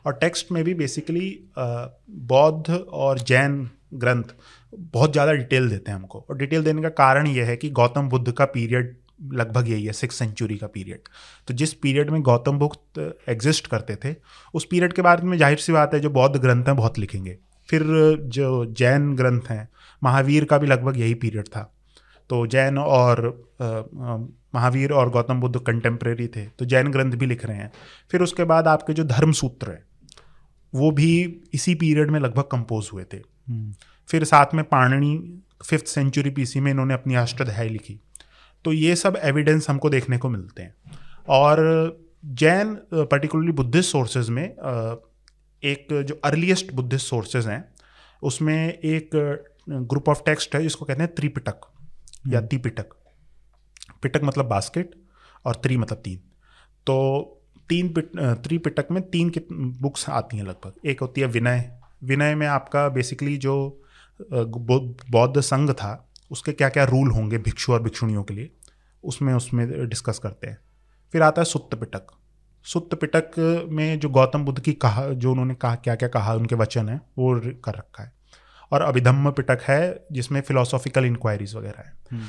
और टेक्स्ट में भी बेसिकली बौद्ध और जैन ग्रंथ बहुत ज़्यादा डिटेल देते हैं हमको। और डिटेल देने का कारण ये है कि गौतम बुद्ध का पीरियड लगभग यही है सिक्स सेंचुरी का पीरियड तो जिस पीरियड में गौतम बुद्ध एग्जिस्ट करते थे उस पीरियड के बारे में ज़ाहिर सी बात है जो बौद्ध ग्रंथ हैं बहुत लिखेंगे. फिर जो जैन ग्रंथ हैं महावीर का भी लगभग यही पीरियड था. तो जैन और महावीर और गौतम बुद्ध कंटेम्प्रेरी थे तो जैन ग्रंथ भी लिख रहे हैं. फिर उसके बाद आपके जो धर्म सूत्र हैं वो भी इसी पीरियड में लगभग कंपोज हुए थे. हम्म। फिर साथ में पाणनी फिफ्थ सेंचुरी पीसी में इन्होंने अपनी अष्टाध्याय लिखी. तो ये सब एविडेंस हमको देखने को मिलते हैं। और जैन पर्टिकुलरली बुद्धिस्ट सोर्सेज में एक जो अर्लीस्ट बुद्धिस्ट सोर्सेज हैं उसमें एक ग्रुप ऑफ़ टेक्स्ट है जिसको कहते हैं त्रिपिटक या हम्म। तिपिटक पिटक मतलब बास्केट और त्रि मतलब तीन। तो तीन पिट त्रिपिटक में तीन बुक्स आती हैं लगभग। एक होती है विनय। विनय में आपका बेसिकली जो बौद्ध संघ था उसके क्या क्या रूल होंगे भिक्षु और भिक्षुणियों के लिए उसमें उसमें डिस्कस करते हैं फिर आता है सुत्त पिटक सुत्त पिटक में जो गौतम बुद्ध की कहा जो उन्होंने कहा क्या क्या कहा उनके वचन है वो कर रखा है और अभिधम्म पिटक है जिसमें फिलोसॉफिकल इंक्वायरीज वगैरह है हम्म।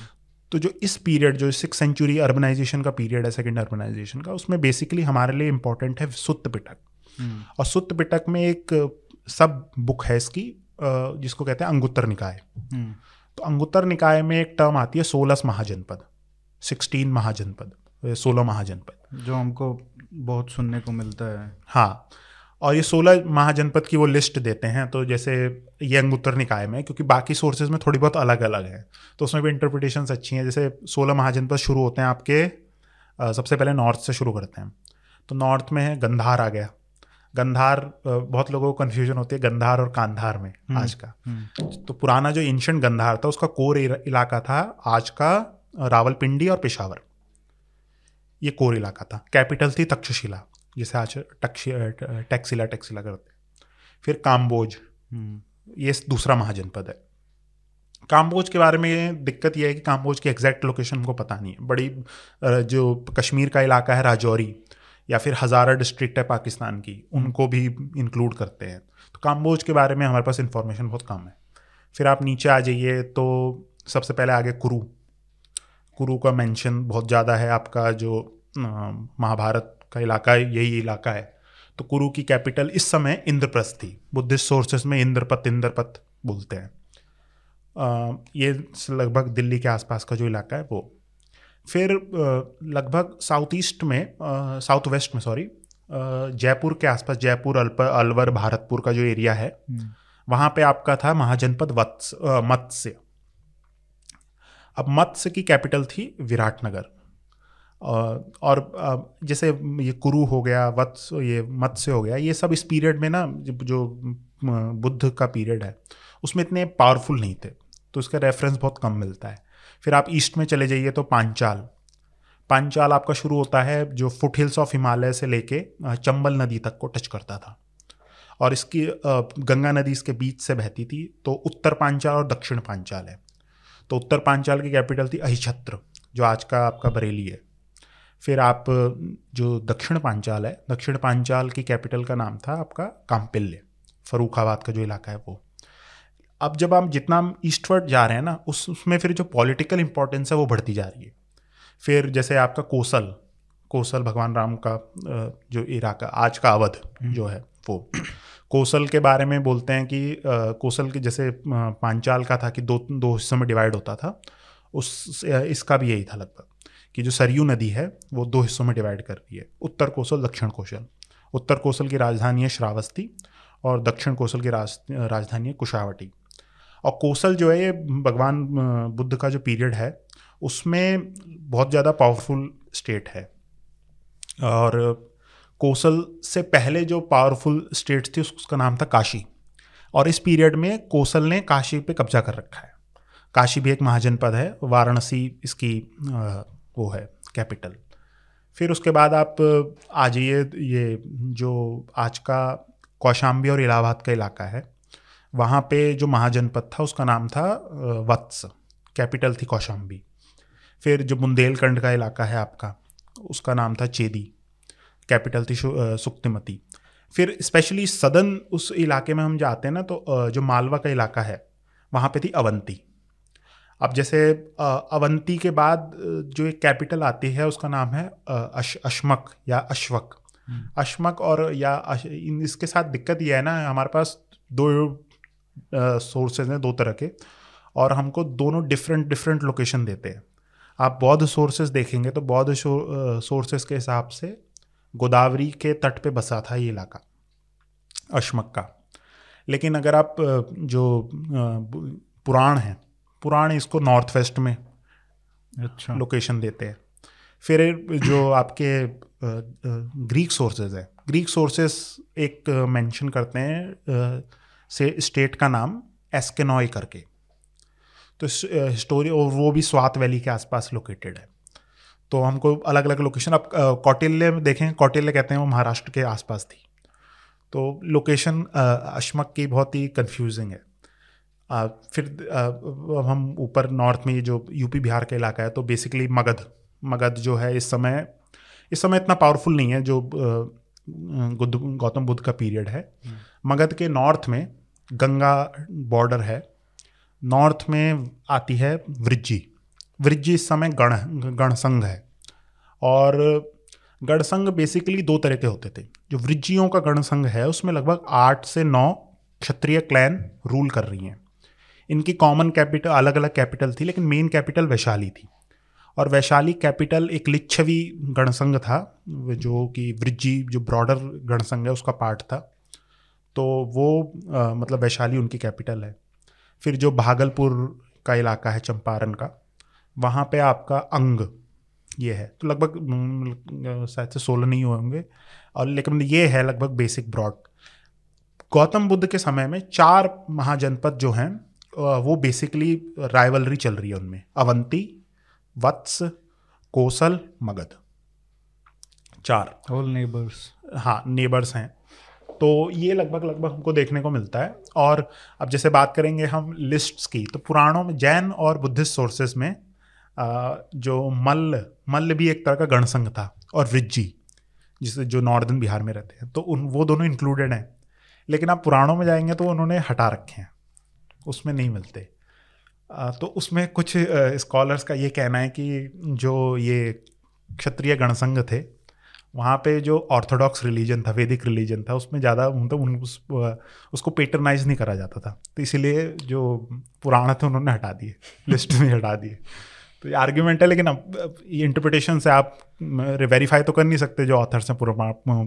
तो जो इस पीरियड जो सिक्स सेंचुरी अर्बनाइजेशन का पीरियड है सेकेंड अर्बनाइजेशन का उसमें बेसिकली हमारे लिए इंपॉर्टेंट है सुत्त पिटक हम्म। और सुत्त पिटक में एक सब बुक है इसकी जिसको कहते हैं अंगुत्तर निकाय हम्म। तो अंगुत्तर निकाय में एक टर्म आती है सोलस महाजनपद सिक्सटीन महाजनपद सोलह महाजनपद। जो हमको बहुत सुनने को मिलता है। हाँ और ये सोलह महाजनपद की वो लिस्ट देते हैं तो जैसे ये अंगुत्तर निकाय में क्योंकि बाकी सोर्सेज में थोड़ी बहुत अलग अलग है तो उसमें भी इंटरप्रिटेशन अच्छी हैं। जैसे सोलह महाजनपद शुरू होते हैं आपके सबसे पहले नॉर्थ से शुरू करते हैं। तो नॉर्थ में है गंधार आ गया। गंधार बहुत लोगों को कन्फ्यूज़न होती है गंधार और कांधार में हम्म, आज का। हम्म। तो पुराना जो एंशंट गंधार था उसका कोर इलाका था आज का रावलपिंडी और पेशावर। ये कोर इलाका था। कैपिटल थी तक्षशिला जिसे आज टैक्सिला टैक्सिला करते फिर काम्बोज। हम्म। ये दूसरा महाजनपद है। काम्बोज के बारे में दिक्कत यह है कि काम्बोज की एग्जैक्ट लोकेशन हमको पता नहीं है। बड़ी जो कश्मीर का इलाका है राजौरी या फिर हज़ारा डिस्ट्रिक्ट है पाकिस्तान की उनको भी इंक्लूड करते हैं। तो काम्बोज के बारे में हमारे पास इंफॉर्मेशन बहुत कम है। फिर आप नीचे आ जाइए तो सबसे पहले आगे कुरु। कुरु का मेंशन बहुत ज़्यादा है आपका जो महाभारत का इलाका है यही इलाका है। तो कुरु की कैपिटल इस समय इंद्रप्रस्थ थी। बुद्धिस्ट सोर्सेस में इंद्रपत इंद्रपत बोलते हैं। आ, ये लगभग दिल्ली के आसपास का जो इलाका है वो फिर लगभग साउथ ईस्ट में साउथ वेस्ट में सॉरी जयपुर के आसपास जयपुर अल्प अलवर भारतपुर का जो एरिया है हम्म। वहाँ पे आपका था महाजनपद वत्स मत्स्य। अब मत्स्य की कैपिटल थी विराटनगर और जैसे ये कुरु हो गया वत्स ये मत्स्य हो गया ये सब इस पीरियड में ना जो बुद्ध का पीरियड है उसमें इतने पावरफुल नहीं थे। तो इसका रेफरेंस बहुत कम मिलता है। फिर आप ईस्ट में चले जाइए तो पांचाल। पांचाल आपका शुरू होता है जो फुट हिल्स ऑफ़ हिमालय से लेके चंबल नदी तक को टच करता था। और इसकी गंगा नदी इसके बीच से बहती थी तो उत्तर पांचाल और दक्षिण पांचाल है। तो उत्तर पांचाल की कैपिटल थी अहिछत्र, जो आज का आपका बरेली है। फिर आप जो दक्षिण पांचाल है, दक्षिण पांचाल की कैपिटल का नाम था आपका काम्पिल्य फरूखाबाद का जो इलाका है वो। अब जब हम जितना हम ईस्टवर्ड जा रहे हैं ना उस उसमें फिर जो पॉलिटिकल इंपॉर्टेंस है वो बढ़ती जा रही है। फिर जैसे आपका कोसल कोसल भगवान राम का जो इलाका आज का अवध हम्म। जो है वो। कोसल के बारे में बोलते हैं कि कोसल के जैसे पांचाल का था कि दो दो हिस्सों में डिवाइड होता था उस इसका भी यही था लगभग कि जो सरयू नदी है वो दो हिस्सों में डिवाइड कर रही है। उत्तर कोसल दक्षिण कौशल उत्तर कोसल की राजधानी है श्रावस्ती और दक्षिण कोसल की राज राजधानी है कुशावटी। और कोसल जो है ये भगवान बुद्ध का जो पीरियड है, उसमें बहुत ज़्यादा पावरफुल स्टेट है। और कोसल से पहले जो पावरफुल स्टेट थी उसका नाम था काशी। और इस पीरियड में कोसल ने काशी पे कब्जा कर रखा है। काशी भी एक महाजनपद है, वाराणसी इसकी वो है कैपिटल फिर उसके बाद आप आ जाइए ये जो आज का कौशाम्बी और इलाहाबाद का इलाका है वहाँ पे जो महाजनपद था उसका नाम था वत्स कैपिटल थी कौशाम्बी। फिर जो बुंदेलखंड का इलाका है आपका उसका नाम था चेदी कैपिटल थी सुक्तिमती। फिर स्पेशली सदन उस इलाके में हम जाते हैं ना तो जो मालवा का इलाका है वहाँ पे थी अवंती। अब जैसे अवंती के बाद जो एक कैपिटल आती है उसका नाम है अश, अशमक या अश्वक। हम्म। अशमक और या अश, इसके साथ दिक्कत यह है ना हमारे पास दो सोर्सेज हैं दो तरह के और हमको दोनों डिफरेंट डिफरेंट लोकेशन देते हैं। आप बौद्ध सोर्सेज देखेंगे तो बौद्ध सोर्सेज के हिसाब से गोदावरी के तट पे बसा था ये इलाका अशमक का। लेकिन अगर आप जो पुराण हैं पुराण इसको नॉर्थ वेस्ट में अच्छा। लोकेशन देते हैं। फिर जो आपके ग्रीक सोर्सेज है। ग्रीक सोर्सेस एक मेंशन करते हैं से स्टेट का नाम एस्केनॉय करके। तो स्टोरी और वो भी स्वात वैली के आसपास लोकेटेड है। तो हमको अलग अलग लोकेशन अब कौटिल्य में देखें कौटिल्य कहते हैं वो महाराष्ट्र के आसपास थी। तो लोकेशन अशमक की बहुत ही कंफ्यूजिंग है। आ, फिर अब हम ऊपर नॉर्थ में जो यूपी बिहार का इलाका है तो बेसिकली मगध मगध जो है इस समय इस समय इतना पावरफुल नहीं है जो गौतम बुद्ध का पीरियड है। हम्म। मगध के नॉर्थ में गंगा बॉर्डर है नॉर्थ में आती है वृज्जी। वृज्जी इस समय गण, गणसंघ है। और गणसंघ बेसिकली दो तरह के होते थे। जो वृज्जियों का गणसंघ है, उसमें लगभग आठ से नौ क्षत्रिय क्लैन रूल कर रही हैं। इनकी कॉमन कैपिटल अलग अलग कैपिटल थी, लेकिन मेन कैपिटल वैशाली थी। और वैशाली कैपिटल एक लिच्छवी गणसंघ था, जो कि वृज्जी, जो ब्रॉडर गणसंघ है, उसका पार्ट था। तो वो आ, मतलब वैशाली उनकी कैपिटल है। फिर जो भागलपुर का इलाका है चंपारण का वहाँ पे आपका अंग ये है। तो लगभग शायद से सोलह नहीं हुए होंगे। और लेकिन ये है लगभग बेसिक ब्रॉड गौतम बुद्ध के समय में चार महाजनपद जो हैं वो बेसिकली राइवलरी चल रही है उनमें। अवंती वत्स कोसल मगध। चार। ऑल नेबर्स हाँ नेबर्स हैं। तो ये लगभग लगभग हमको देखने को मिलता है। और अब जैसे बात करेंगे हम लिस्ट्स की तो पुराणों में, जैन और बुद्धिस्ट सोर्सेज में जो मल्ल मल्ल भी एक तरह का गणसंघ था और रिज्जी जिसे जो नॉर्दर्न बिहार में रहते हैं तो उन, वो दोनों इंक्लूडेड हैं। लेकिन आप पुराणों में जाएँगे तो उन्होंने हटा रखे हैं, उसमें नहीं मिलते। तो उसमें कुछ स्कॉलर्स का ये कहना है कि जो ये क्षत्रिय गणसंघ थे वहाँ पे जो ऑर्थोडॉक्स रिलीजन था वैदिक रिलीजन था उसमें ज़्यादा मतलब उन उस, उसको पेटरनाइज नहीं करा जाता था। तो इसीलिए जो पुराण थे उन्होंने हटा दिए लिस्ट में हटा दिए। तो ये आर्ग्यूमेंट है लेकिन अब ये इंटरप्रिटेशन से आप वेरीफाई तो कर नहीं सकते जो ऑथर्स हैं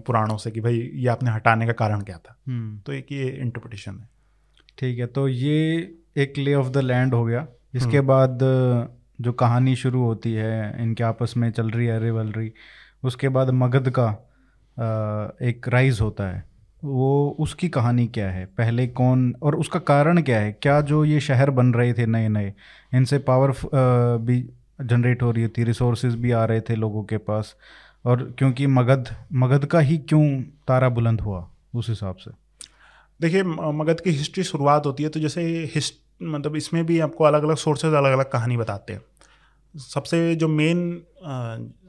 पुराणों से कि भाई ये आपने हटाने का कारण क्या था। हम्म। तो एक ये इंटरप्रिटेशन है। ठीक है तो ये एक ले ऑफ़ द लैंड हो गया। इसके हम्म। बाद जो कहानी शुरू होती है इनके आपस में चल रही है रिवलरी उसके बाद मगध का एक राइज होता है। वो, उसकी कहानी क्या है? पहले कौन, और उसका कारण क्या है? क्या जो ये शहर बन रहे थे नए नए इनसे पावर भी जनरेट हो रही थी रिसोर्सेज भी आ रहे थे लोगों के पास, और क्योंकि मगध मगध का ही क्यों तारा बुलंद हुआ, उस हिसाब से? देखिए मगध की हिस्ट्री शुरुआत होती है तो जैसे हिस्ट मतलब इसमें भी आपको अलग अलग सोर्सेज अलग अलग कहानी बताते हैं। सबसे जो मेन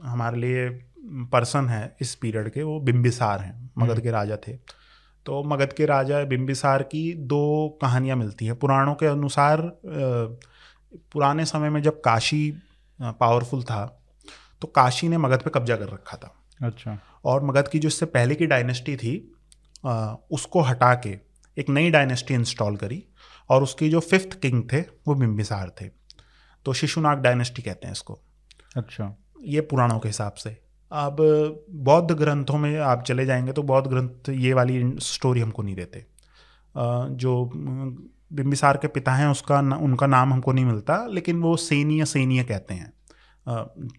हमारे लिए पर्सन है इस पीरियड के वो बिम्बिसार हैं मगध। के राजा थे। तो मगध के राजा बिम्बिसार की दो कहानियाँ मिलती हैं। पुराणों के अनुसार पुराने समय में जब काशी पावरफुल था तो काशी ने मगध पे कब्जा कर रखा था। अच्छा। और मगध की जो इससे पहले की डायनेस्टी थी उसको हटा के एक नई डायनेस्टी इंस्टॉल करी और उसकी जो फिफ्थ किंग थे वो बिम्बिसार थे। तो शिशुनाग डायनेस्टी कहते हैं इसको। अच्छा। ये पुराणों के हिसाब से। अब बौद्ध ग्रंथों में आप चले जाएँगे तो बौद्ध ग्रंथ ये वाली स्टोरी हमको नहीं देते। जो बिम्बिसार के पिता हैं उसका न, उनका नाम हमको नहीं मिलता लेकिन वो सैनीय सैनीय कहते हैं।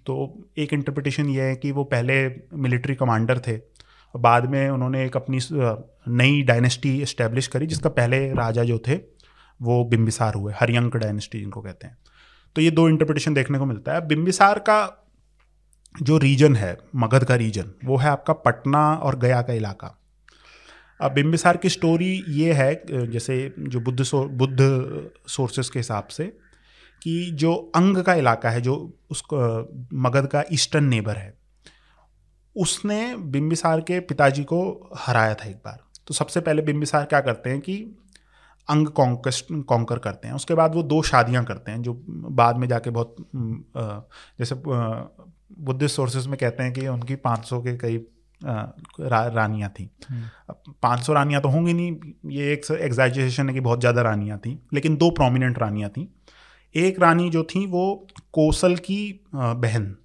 तो एक इंटरप्रिटेशन ये है कि वो पहले मिलिट्री कमांडर थे बाद में उन्होंने एक अपनी नई डायनेस्टी इस्टेब्लिश करी जिसका पहले राजा जो थे वो बिम्बिसार हुए हरियंक डायनेस्टी जिनको कहते हैं। तो ये दो इंटरप्रिटेशन देखने को मिलता है। बिम्बिसार का जो रीजन है, मगध का रीजन वो है आपका पटना और गया का इलाका। अब बिम्बिसार की स्टोरी ये है, जैसे जो बुद्ध सो, बुद्ध सोर्सेस के हिसाब से, कि जो अंग का इलाका है, जो उसको मगध का ईस्टर्न नेबर है, उसने बिम्बिसार के पिताजी को हराया था एक बार। तो सबसे पहले बिम्बिसार क्या करते हैं कि अंग कॉन्कस्ट कॉन्कर करते हैं। उसके बाद वो दो शादियाँ करते हैं, जो बाद में जाके बहुत जैसे बुद्धिस्ट सोर्सेज में कहते हैं कि उनकी 500 के करीब रा, रानियाँ थी। हम्म। पाँच सौ रानियाँ तो होंगी नहीं ये एक एग्जाइजेशन है कि बहुत ज़्यादा रानियाँ थी लेकिन दो प्रोमिनेंट रानियाँ थी। एक रानी जो थी वो कोसल की बहन।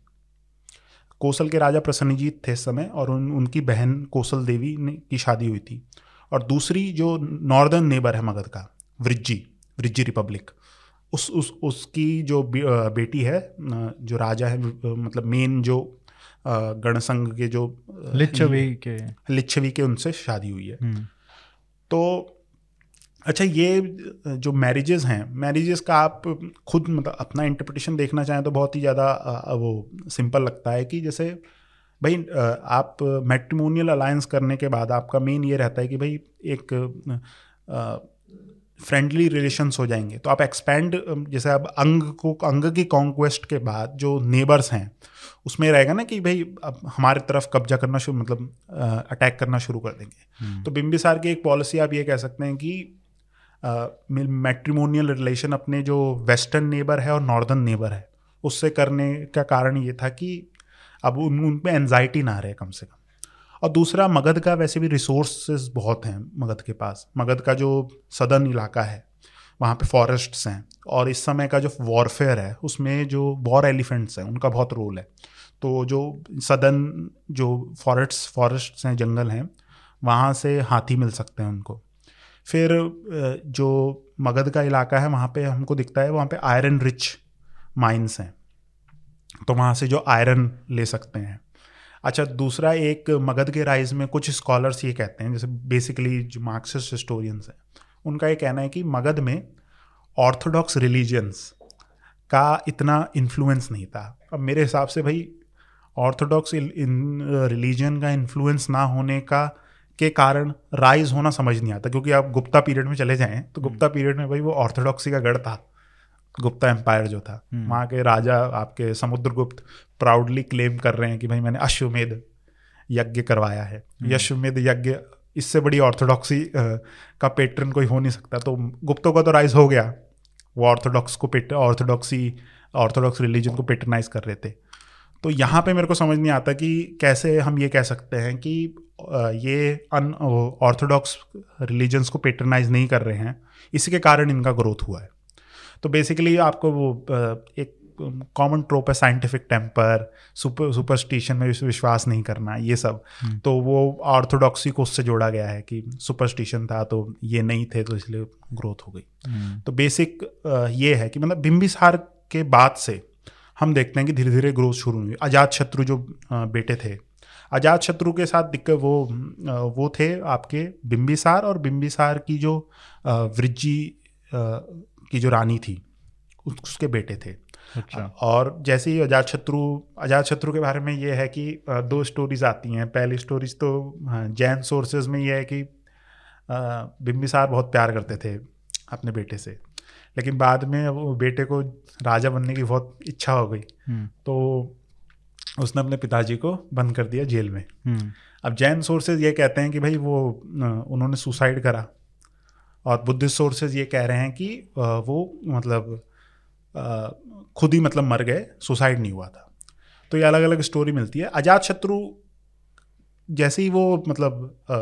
कोसल के राजा प्रसन्नजीत थे इस समय और उन उनकी बहन कोसल देवी ने की शादी हुई थी। और दूसरी जो नॉर्दर्न नेबर है मगध का वृज्जी वृज्जी रिपब्लिक उस उस उसकी जो बेटी है जो राजा है मतलब मेन जो गणसंघ के जो लिच्छवी के लिच्छवी के उनसे शादी हुई है हम्म। तो अच्छा ये जो मैरिजेस हैं मैरिजेस का आप खुद मतलब अपना इंटरप्रिटेशन देखना चाहें तो बहुत ही ज़्यादा वो सिंपल लगता है कि जैसे भाई आप मैट्रिमोनियल अलायंस करने के बाद आपका मेन ये रहता है कि भाई एक फ्रेंडली रिलेशंस हो जाएँगे। तो आप एक्सपेंड जैसे अब अंग को अंग की कॉन्क्वेस्ट के बाद जो नेबर्स हैं उसमें रहेगा ना कि भाई अब हमारे तरफ़ कब्जा करना शुरू मतलब अटैक करना शुरू कर देंगे। हम्म। तो बिम्बिसार की एक पॉलिसी आप ये कह सकते हैं कि मैट्रिमोनियल रिलेशन अपने जो वेस्टर्न नेबर है और नॉर्दर्न नेबर है उससे करने का कारण ये था कि अब उन उन पर एनजाइटी ना रहे कम से कम। और दूसरा, मगध का वैसे भी रिसोर्सेज बहुत हैं मगध के पास। मगध का जो सदर्न इलाका है, वहाँ पे फॉरेस्ट्स हैं और इस समय का जो वॉरफेयर है, उसमें जो वॉर एलिफेंट्स हैं, उनका बहुत रोल है। तो जो सदर्न जो फॉरेस्ट फॉरेस्ट्स हैं, जंगल हैं, वहाँ से हाथी मिल सकते हैं उनको। फिर जो मगध का इलाका है, वहाँ पे हमको दिखता है, वहाँ पे आयरन रिच माइंस हैं। तो वहाँ से जो आयरन ले सकते हैं। अच्छा दूसरा एक मगध के राइज में कुछ स्कॉलर्स ये कहते हैं जैसे बेसिकली जो मार्क्सिस्ट हिस्टोरियंस हैं उनका ये कहना है कि मगध में ऑर्थोडॉक्स रिलीजन्स का इतना इन्फ्लुएंस नहीं था। अब मेरे हिसाब से भाई ऑर्थोडॉक्स इन रिलीजन का इन्फ्लुएंस ना होने का के कारण राइज होना समझ नहीं आता क्योंकि आप गुप्ता पीरियड में चले जाएँ तो गुप्ता पीरियड में भाई वो ऑर्थोडॉक्सी का गढ़ था। गुप्ता एम्पायर जो था हम्म। वहाँ के राजा आपके समुद्रगुप्त प्राउडली क्लेम कर रहे हैं कि भाई मैंने अश्वमेध यज्ञ करवाया है। हम्म। यश्वमेध यज्ञ इससे बड़ी ऑर्थोडॉक्सी का पेट्रन कोई हो नहीं सकता। तो गुप्तों का तो राइज हो गया। वो ऑर्थोडॉक्स को पेट ऑर्थोडॉक्सी ऑर्थोडॉक्स रिलीजन को पेट्रनाइज कर रहे थे। तो यहाँ पे मेरे को समझ नहीं आता कि कैसे हम ये कह सकते हैं कि ये अन ऑर्थोडॉक्स रिलीजन्स को पेट्रनाइज नहीं कर रहे हैं। इसी के कारण इनका ग्रोथ हुआ है। तो बेसिकली आपको वो एक कॉमन ट्रोप है साइंटिफिक टेम्पर सुपर सुपरस्टिशन में विश्वास नहीं करना ये सब। हम्म। तो वो ऑर्थोडॉक्सी को उससे जोड़ा गया है कि सुपरस्टिशन था तो ये नहीं थे तो इसलिए ग्रोथ हो गई। हम्म, तो बेसिक ये है कि मतलब बिम्बिसार के बाद से हम देखते हैं कि धीरे धीरे ग्रोथ शुरू हुई। अजात शत्रु जो बेटे थे अजात शत्रु के साथ दिक्कत वो वो थे आपके बिम्बिसार और बिम्बिसार की जो वृज्जी की जो रानी थी उसके बेटे थे। अच्छा। और जैसे ही अजात शत्रु अजात शत्रु के बारे में ये है कि दो स्टोरीज आती हैं। पहली स्टोरीज तो जैन सोर्सेज में ये है कि बिम्बिसार बहुत प्यार करते थे अपने बेटे से। लेकिन बाद में वो बेटे को राजा बनने की बहुत इच्छा हो गई। हम्म, तो उसने अपने पिताजी को बंद कर दिया जेल में। हम्म, अब जैन सोर्सेज ये कहते हैं कि भाई वो उन्होंने सुसाइड करा। और बुद्धिस्ट सोर्सेज ये कह रहे हैं कि वो मतलब खुद ही मतलब मर गए सुसाइड नहीं हुआ था। तो ये अलग अलग स्टोरी मिलती है। अजात शत्रु जैसे ही वो मतलब आ,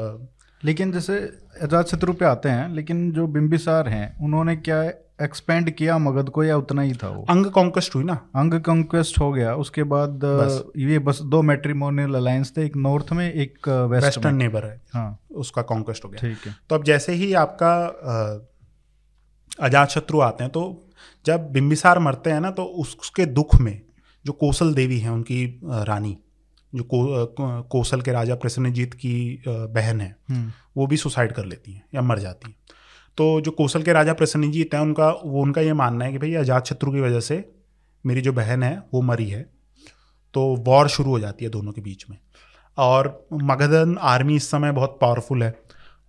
लेकिन जैसे अजात शत्रु पे आते हैं लेकिन जो बिम्बिसार हैं उन्होंने क्या एक्सपेंड किया मगध को या उतना ही था वो? अंग कॉन्कस्ट हुई ना? अंग कंक्वेस्ट हो गया। उसके बाद बस। ये बस दो मैट्रिमोनियल अलायंस थे एक नॉर्थ में एक वेस्ट वेस्टर्न नेबर है। हाँ। उसका कॉन्कस्ट हो गया। ठीक है। तो अब जैसे ही आपका अजात शत्रु आते हैं तो जब बिम्बिसार मरते हैं ना तो उसके दुख में जो कौशल देवी है उनकी रानी जो को, अ, को- कौशल के राजा प्रसन्नजीत की बहन है हम्म, वो भी सुसाइड कर लेती हैं या मर जाती हैं। तो जो कौशल के राजा प्रसन्नजीत हैं उनका वो उनका ये मानना है कि भाई अजात शत्रु की वजह से मेरी जो बहन है वो मरी है। तो वॉर शुरू हो जाती है दोनों के बीच में। और मगधन आर्मी इस समय बहुत पावरफुल है।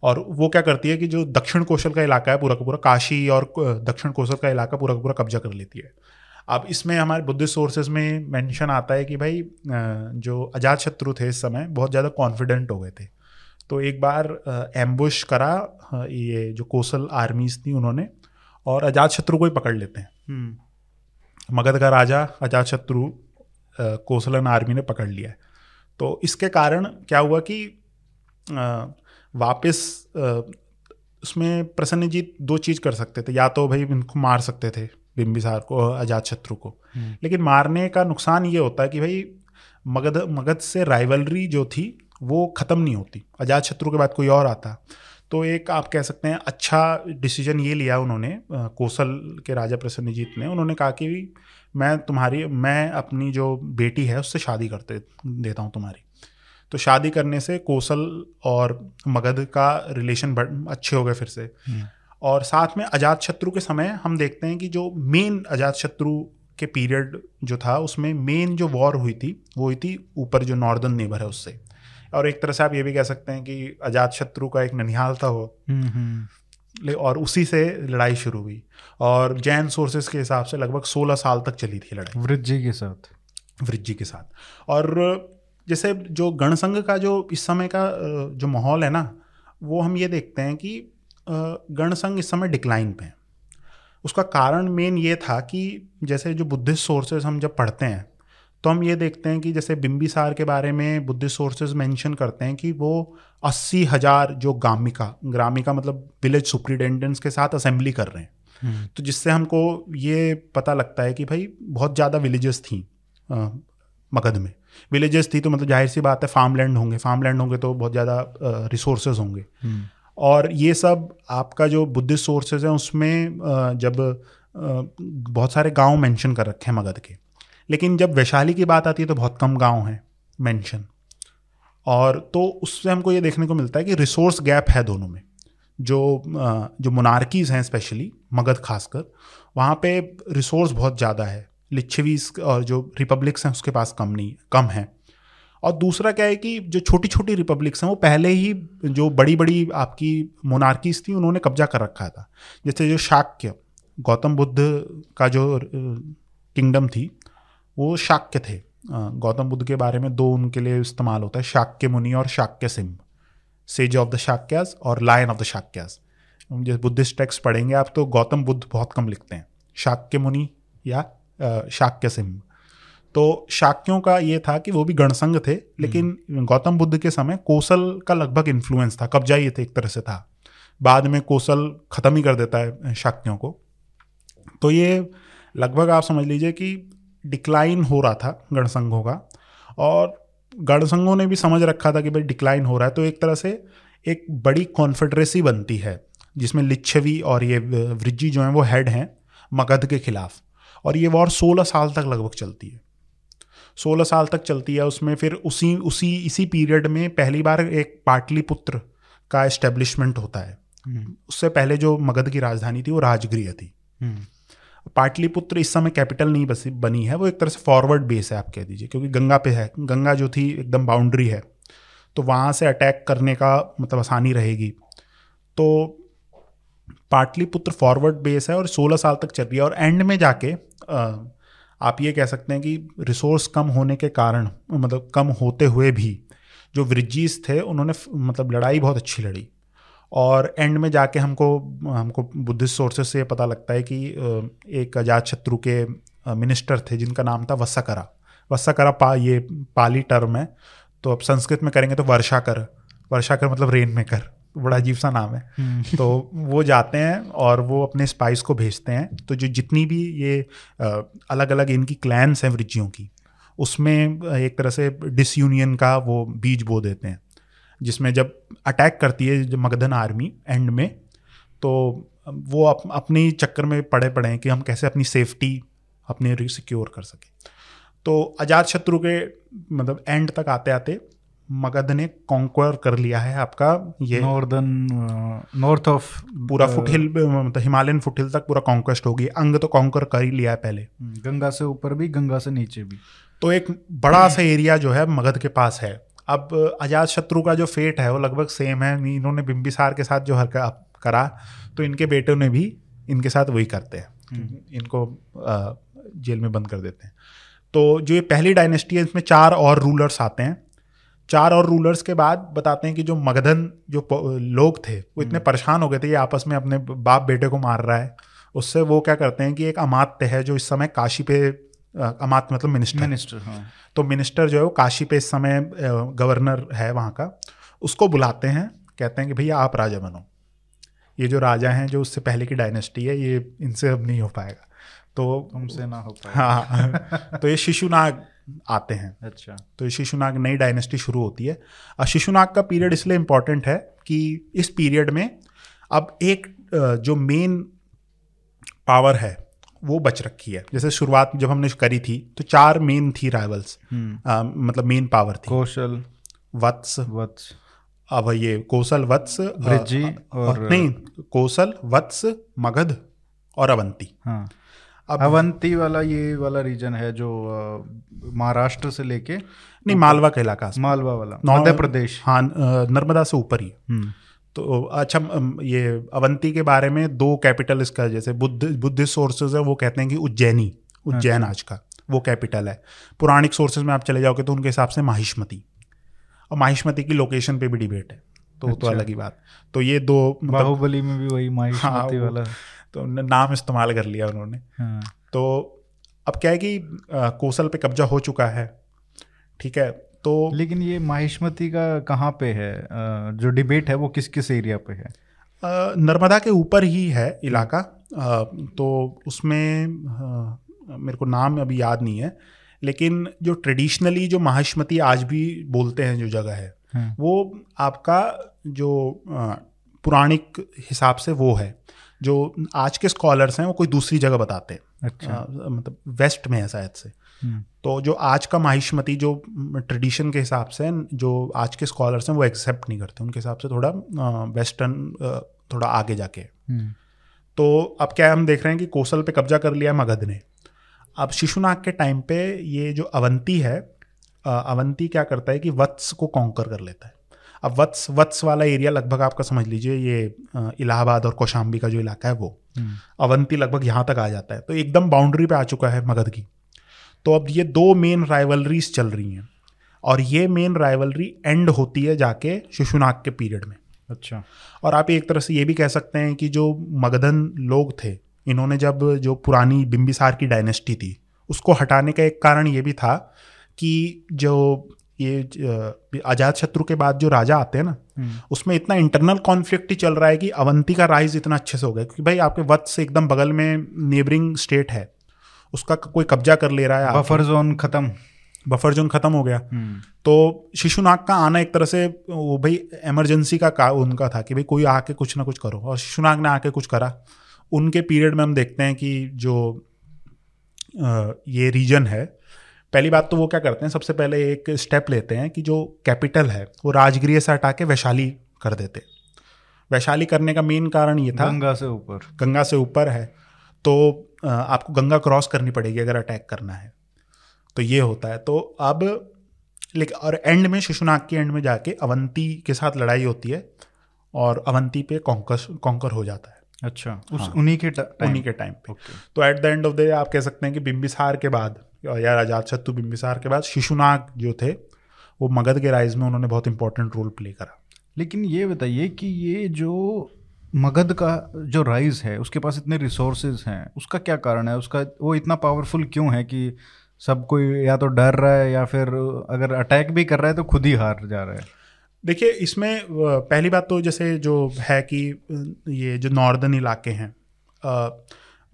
और वो क्या करती है कि जो दक्षिण कौशल का इलाका है पूरा का पूरा काशी और दक्षिण कौशल का इलाका पूरा का पूरा कब्जा कर लेती है। अब इसमें हमारे बुद्धिस्ट सोर्सेज में मेंशन आता है कि भाई जो अजात शत्रु थे इस समय बहुत ज़्यादा कॉन्फिडेंट हो गए थे। तो एक बार एम्बुश करा ये जो कौशल आर्मीज थी उन्होंने और अजात शत्रु को ही पकड़ लेते हैं। हम्म, मगध का राजा अजात शत्रु कोसलन आर्मी ने पकड़ लिया है। तो इसके कारण क्या हुआ कि वापस उसमें प्रसन्नजीत दो चीज़ कर सकते थे। या तो भाई इनको मार सकते थे बिम्बिसार को अजात शत्रु को। हम्म। लेकिन मारने का नुकसान ये होता है कि भाई मगध मगध से राइवलरी जो थी वो ख़त्म नहीं होती। अजात शत्रु के बाद कोई और आता। तो एक आप कह सकते हैं अच्छा डिसीज़न ये लिया उन्होंने कौशल के राजा प्रसन्नजीत ने। उन्होंने कहा कि मैं तुम्हारी मैं अपनी जो बेटी है उससे शादी करते देता हूँ तुम्हारी। तो शादी करने से कौशल और मगध का रिलेशन अच्छे हो गए फिर से। हम्म। और साथ में अजात शत्रु के समय हम देखते हैं कि जो मेन अजात शत्रु के पीरियड जो था उसमें मेन जो वॉर हुई थी वो हुई थी ऊपर जो नॉर्दर्न नेबर है उससे। और एक तरह से आप ये भी कह सकते हैं कि अजात शत्रु का एक ननिहाल था वो। हम्म, हम्म, ले- और उसी से लड़ाई शुरू हुई। और जैन सोर्सेज के हिसाब से लगभग 16 साल तक चली थी लड़ाई। वृज्जी के साथ। वृज्जी के साथ। और जैसे जो गणसंघ का जो इस समय का जो माहौल है ना वो हम ये देखते हैं कि गणसंघ इस समय डिक्लाइन पे है। उसका कारण मेन ये था कि जैसे जो बुद्धिस्ट सोर्सेज हम जब पढ़ते हैं तो हम ये देखते हैं कि जैसे बिम्बिसार के बारे में बुद्धिस्ट सोर्सेज मेंशन करते हैं कि वो अस्सी हज़ार जो ग्रामिका ग्रामिका मतलब विलेज सुप्रिटेंडेंट्स के साथ असेंबली कर रहे हैं। हम्म, तो जिससे हमको ये पता लगता है कि भाई बहुत ज़्यादा विलेजेस थी मगध में। विलेजेस थी तो मतलब ज़ाहिर सी बात है फार्म लैंड होंगे फार्म लैंड होंगे तो बहुत ज़्यादा रिसोर्सेज होंगे। हम्म, और ये सब आपका जो बुद्धिस्ट सोर्सेज हैं, उसमें जब बहुत सारे गाँव मेंशन कर रखे हैं मगध के। लेकिन जब वैशाली की बात आती है तो बहुत कम गाँव हैं मेंशन और तो उससे हमको ये देखने को मिलता है कि रिसोर्स गैप है दोनों में। जो जो मोनार्कीज़ हैं स्पेशली मगध खासकर, वहाँ पे रिसोर्स बहुत ज़्यादा है। लिच्छवीज और जो रिपब्लिक्स हैं, उसके पास कम नहीं, कम है। और दूसरा क्या है कि जो छोटी छोटी रिपब्लिक्स हैं, वो पहले ही जो बड़ी बड़ी आपकी मोनार्कीज थी, उन्होंने कब्जा कर रखा था। जैसे जो शाक्य, गौतम बुद्ध का जो किंगडम थी, वो शाक्य थे। गौतम बुद्ध के बारे में दो उनके लिए इस्तेमाल होता है, शाक्य मुनि और Shakya Singh. Sage of the Shakyas और लायन ऑफ़ द शाक्यास जैसे बुद्धिस्ट टेक्स्ट पढ़ेंगे आप तो गौतम बुद्ध बहुत कम लिखते हैं। शाक्य मुनि या शाक्य सिंह। तो शाक्यों का ये था कि वो भी गणसंघ थे लेकिन गौतम बुद्ध के समय कोसल का लगभग इन्फ्लुएंस था कब्जा ये थे एक तरह से था। बाद में कोसल खत्म ही कर देता है शाक्यों को। तो ये लगभग आप समझ लीजिए कि डिक्लाइन हो रहा था गणसंघों का और गणसंघों ने भी समझ रखा था कि भाई डिक्लाइन हो रहा है तो एक तरह से एक बड़ी कॉन्फेडरेसी बनती है जिसमें लिच्छवी और ये वृज्जी जो हैं वो हेड हैं मगध के खिलाफ और ये वॉर सोलह साल तक लगभग चलती है। सोलह साल तक चलती है उसमें फिर उसी उसी इसी पीरियड में पहली बार एक पाटलिपुत्र का एस्टेब्लिशमेंट होता है हम्म। उससे पहले जो मगध की राजधानी थी वो राजगृह थी हम्म। पाटलिपुत्र इस समय कैपिटल नहीं बसी बनी है वो एक तरह से फॉरवर्ड बेस है आप कह दीजिए क्योंकि गंगा पे है गंगा जो थी एकदम बाउंड्री है तो वहाँ से अटैक करने का मतलब आसानी रहेगी तो पाटलिपुत्र फॉरवर्ड बेस है और 16 साल तक चल रही है और एंड में जाके आ, आप ये कह सकते हैं कि रिसोर्स कम होने के कारण मतलब कम होते हुए भी जो वृज्जीज थे, उन्होंने मतलब लड़ाई बहुत अच्छी लड़ी। और एंड में जाके हमको हमको बुद्धिस्ट सोर्सेज से ये पता लगता है कि एक अजात शत्रु के मिनिस्टर थे, जिनका नाम था वत्सकरा वत्सकरा पा, ये पाली टर्म है। तो अब संस्कृत में करेंगे तो वर्षा कर वर्षा कर मतलब रेन मेकर बड़ा अजीब सा नाम है। हम्म। तो वो जाते हैं और वो अपने स्पाइस को भेजते हैं। तो जो जितनी भी ये अलग अलग इनकी क्लैंस हैं वृज्जियों की उसमें एक तरह से डिसयूनियन का वो बीज बो देते हैं। जिसमें जब अटैक करती है जब मगधन आर्मी एंड में तो वो अप, अपने चक्कर में पड़े पड़े हैं कि हम कैसे अपनी सेफ्टी अपने सिक्योर कर सकें। तो अजात शत्रु के मतलब एंड तक आते आते मगध ने कॉन्क्वर कर लिया है आपका ये नॉर्दर्न नॉर्थ ऑफ़ पूरा फुटहिल मतलब हिमालयन फुटहिल तक पूरा कॉन्क्वेस्ट होगी। अंग तो कॉन्कर कर ही लिया है पहले। हम्म, गंगा से ऊपर भी गंगा से नीचे भी। तो एक बड़ा सा एरिया जो है मगध के पास है। अब अजात शत्रु का जो फेट है वो लगभग सेम है। इन्होंने बिम्बिसार के साथ जो हरकत करा तो इनके बेटों ने भी इनके साथ वही करते हैं। हम्म। इनको जेल में बंद कर देते हैं। तो जो ये पहली डायनेस्टी है इसमें चार और रूलर्स आते हैं। चार और रूलर्स के बाद बताते हैं कि जो मगधन जो लोग थे वो इतने हम्म। परेशान हो गए थे ये आपस में अपने बाप बेटे को मार रहा है। उससे वो क्या करते हैं कि एक अमात्य है जो इस समय काशी पे अमात मतलब मिनिस्टर मिनिस्टर हाँ। तो मिनिस्टर जो है वो काशी पे इस समय गवर्नर है वहाँ का। उसको बुलाते हैं कहते हैं कि भैया आप राजा बनो। ये जो राजा हैं जो उससे पहले की डायनेस्टी है ये इनसे अब नहीं हो पाएगा। तो हमसे ना हो पाएगा। हाँ तो ये शिशुनाग आते हैं। अच्छा। तो शिशुनाग नई डायनेस्टी शुरू होती है। और शिशुनाग का पीरियड इसलिए इम्पोर्टेंट है कि इस पीरियड में अब एक जो मेन पावर है वो बच रखी है। जैसे शुरुआत जब हमने करी थी तो चार मेन थी राइवल्स हम्म। मतलब मेन पावर थी। कौशल। वत्स। वत्स। अब ये कौशल वत्स ब्रिजी और नहीं कौशल वत्स मगध और अवंती। हाँ। अवंती वाला ये वाला रीजन है जो महाराष्ट्र से लेके नहीं मालवा का इलाका मालवा वाला। मध्य प्रदेश। हाँ नर्मदा से ऊपर ही हम्म। तो अच्छा ये अवंती के बारे में दो कैपिटल इसका जैसे बुद्ध बुद्धिस्ट सोर्सेज है वो कहते हैं कि उज्जैनी उज्जैन अच्छा। आज का वो कैपिटल है। पुराणिक सोर्सेज में आप चले जाओगे तो उनके हिसाब से माहिष्मती। और माहिष्मती की लोकेशन पे भी डिबेट है तो तो अच्छा। तो अलग ही बात। तो ये दो मतलब, बाहुबली में भी वही माहिष्मती हाँ, वाला। तो नाम इस्तेमाल कर लिया उन्होंने। हाँ। तो अब क्या है कि कौशल पे कब्जा हो चुका है ठीक है? तो लेकिन ये माहिष्मती का कहाँ पे है? जो डिबेट है वो किस किस एरिया पे है? नर्मदा के ऊपर ही है इलाका। तो उसमें मेरे को नाम अभी याद नहीं है लेकिन जो ट्रेडिशनली जो माहिष्मती आज भी बोलते हैं जो जगह है हाँ। वो आपका जो पुराणिक हिसाब से वो है। जो आज के स्कॉलर्स हैं वो कोई दूसरी जगह बताते हैं। अच्छा। मतलब वेस्ट में है शायद से। हम्म, तो जो आज का माहिष्मती जो ट्रेडिशन के हिसाब से जो आज के स्कॉलर्स हैं वो एक्सेप्ट नहीं करते। उनके हिसाब से थोड़ा वेस्टर्न थोड़ा आगे जाके। हम्म, तो अब क्या हम देख रहे हैं कि कोसल पे कब्जा कर लिया मगध ने। अब शिशुनाग के टाइम पे ये जो अवंती है अवंती क्या करता है कि वत्स को कॉन्कर कर लेता है। अब वत्स वत्स वाला एरिया लगभग आपका समझ लीजिए ये इलाहाबाद और कौशाम्बी का जो इलाका है वो हम्म, अवंती लगभग यहाँ तक आ जाता है। तो एकदम बाउंड्री पे आ चुका है मगध की तो अब ये दो मेन राइवलरीज चल रही हैं और ये मेन राइवलरी एंड होती है जाके शिशुनाग के पीरियड में। अच्छा। और आप एक तरह से ये भी कह सकते हैं कि जो मगधन लोग थे इन्होंने जब जो पुरानी बिंबिसार की डायनेस्टी थी उसको हटाने का एक कारण ये भी था कि जो ये अजात शत्रु के बाद जो राजा आते हैं ना उसमें इतना इंटरनल कॉन्फ्लिक्ट ही चल रहा है कि अवंती का राइज इतना अच्छे से हो गया क्योंकि भाई आपके वत्स से एकदम बगल में नेबरिंग स्टेट है उसका कोई कब्जा कर ले रहा है बफर जोन खत्म। बफर जोन खत्म हो गया। हम्म, तो शिशुनाग का आना एक तरह से वो भाई इमरजेंसी का का उनका था कि भाई कोई आके कुछ ना कुछ करो और शिशुनाग ने आके कुछ करा। उनके पीरियड में हम देखते हैं कि जो अ, ये रीजन है पहली बात तो वो क्या करते हैं सबसे पहले एक स्टेप लेते हैं कि जो कैपिटल है वो राजगृह से हटा के वैशाली कर देते वैशाली करने का मेन कारण ये था। गंगा से ऊपर। गंगा से ऊपर है। तो आपको गंगा क्रॉस करनी पड़ेगी अगर अटैक करना है। तो ये होता है। तो अब लेकिन और एंड में शिशुनाग के एंड में जाके अवंती के साथ लड़ाई होती है और अवंती पे कॉन्कर कॉन्कर हो जाता है। अच्छा उस हाँ। उन्हीं के उन्हीं के टाइम पे। तो at the end of the day आप कह सकते हैं कि बिम्बिसार के बाद या अजात शत्रु बिम्बिसार के बाद शिशुनाग जो थे वो मगध के राइज में उन्होंने बहुत इंपॉर्टेंट रोल प्ले करा। लेकिन ये बताइए कि ये जो मगध का जो राइज है उसके पास इतने रिसोर्सेज हैं उसका क्या कारण है? उसका वो इतना पावरफुल क्यों है कि सब कोई या तो डर रहा है या फिर अगर अटैक भी कर रहा है तो खुद ही हार जा रहा है? देखिए इसमें पहली बात तो जैसे जो है कि ये जो नॉर्दर्न इलाके हैं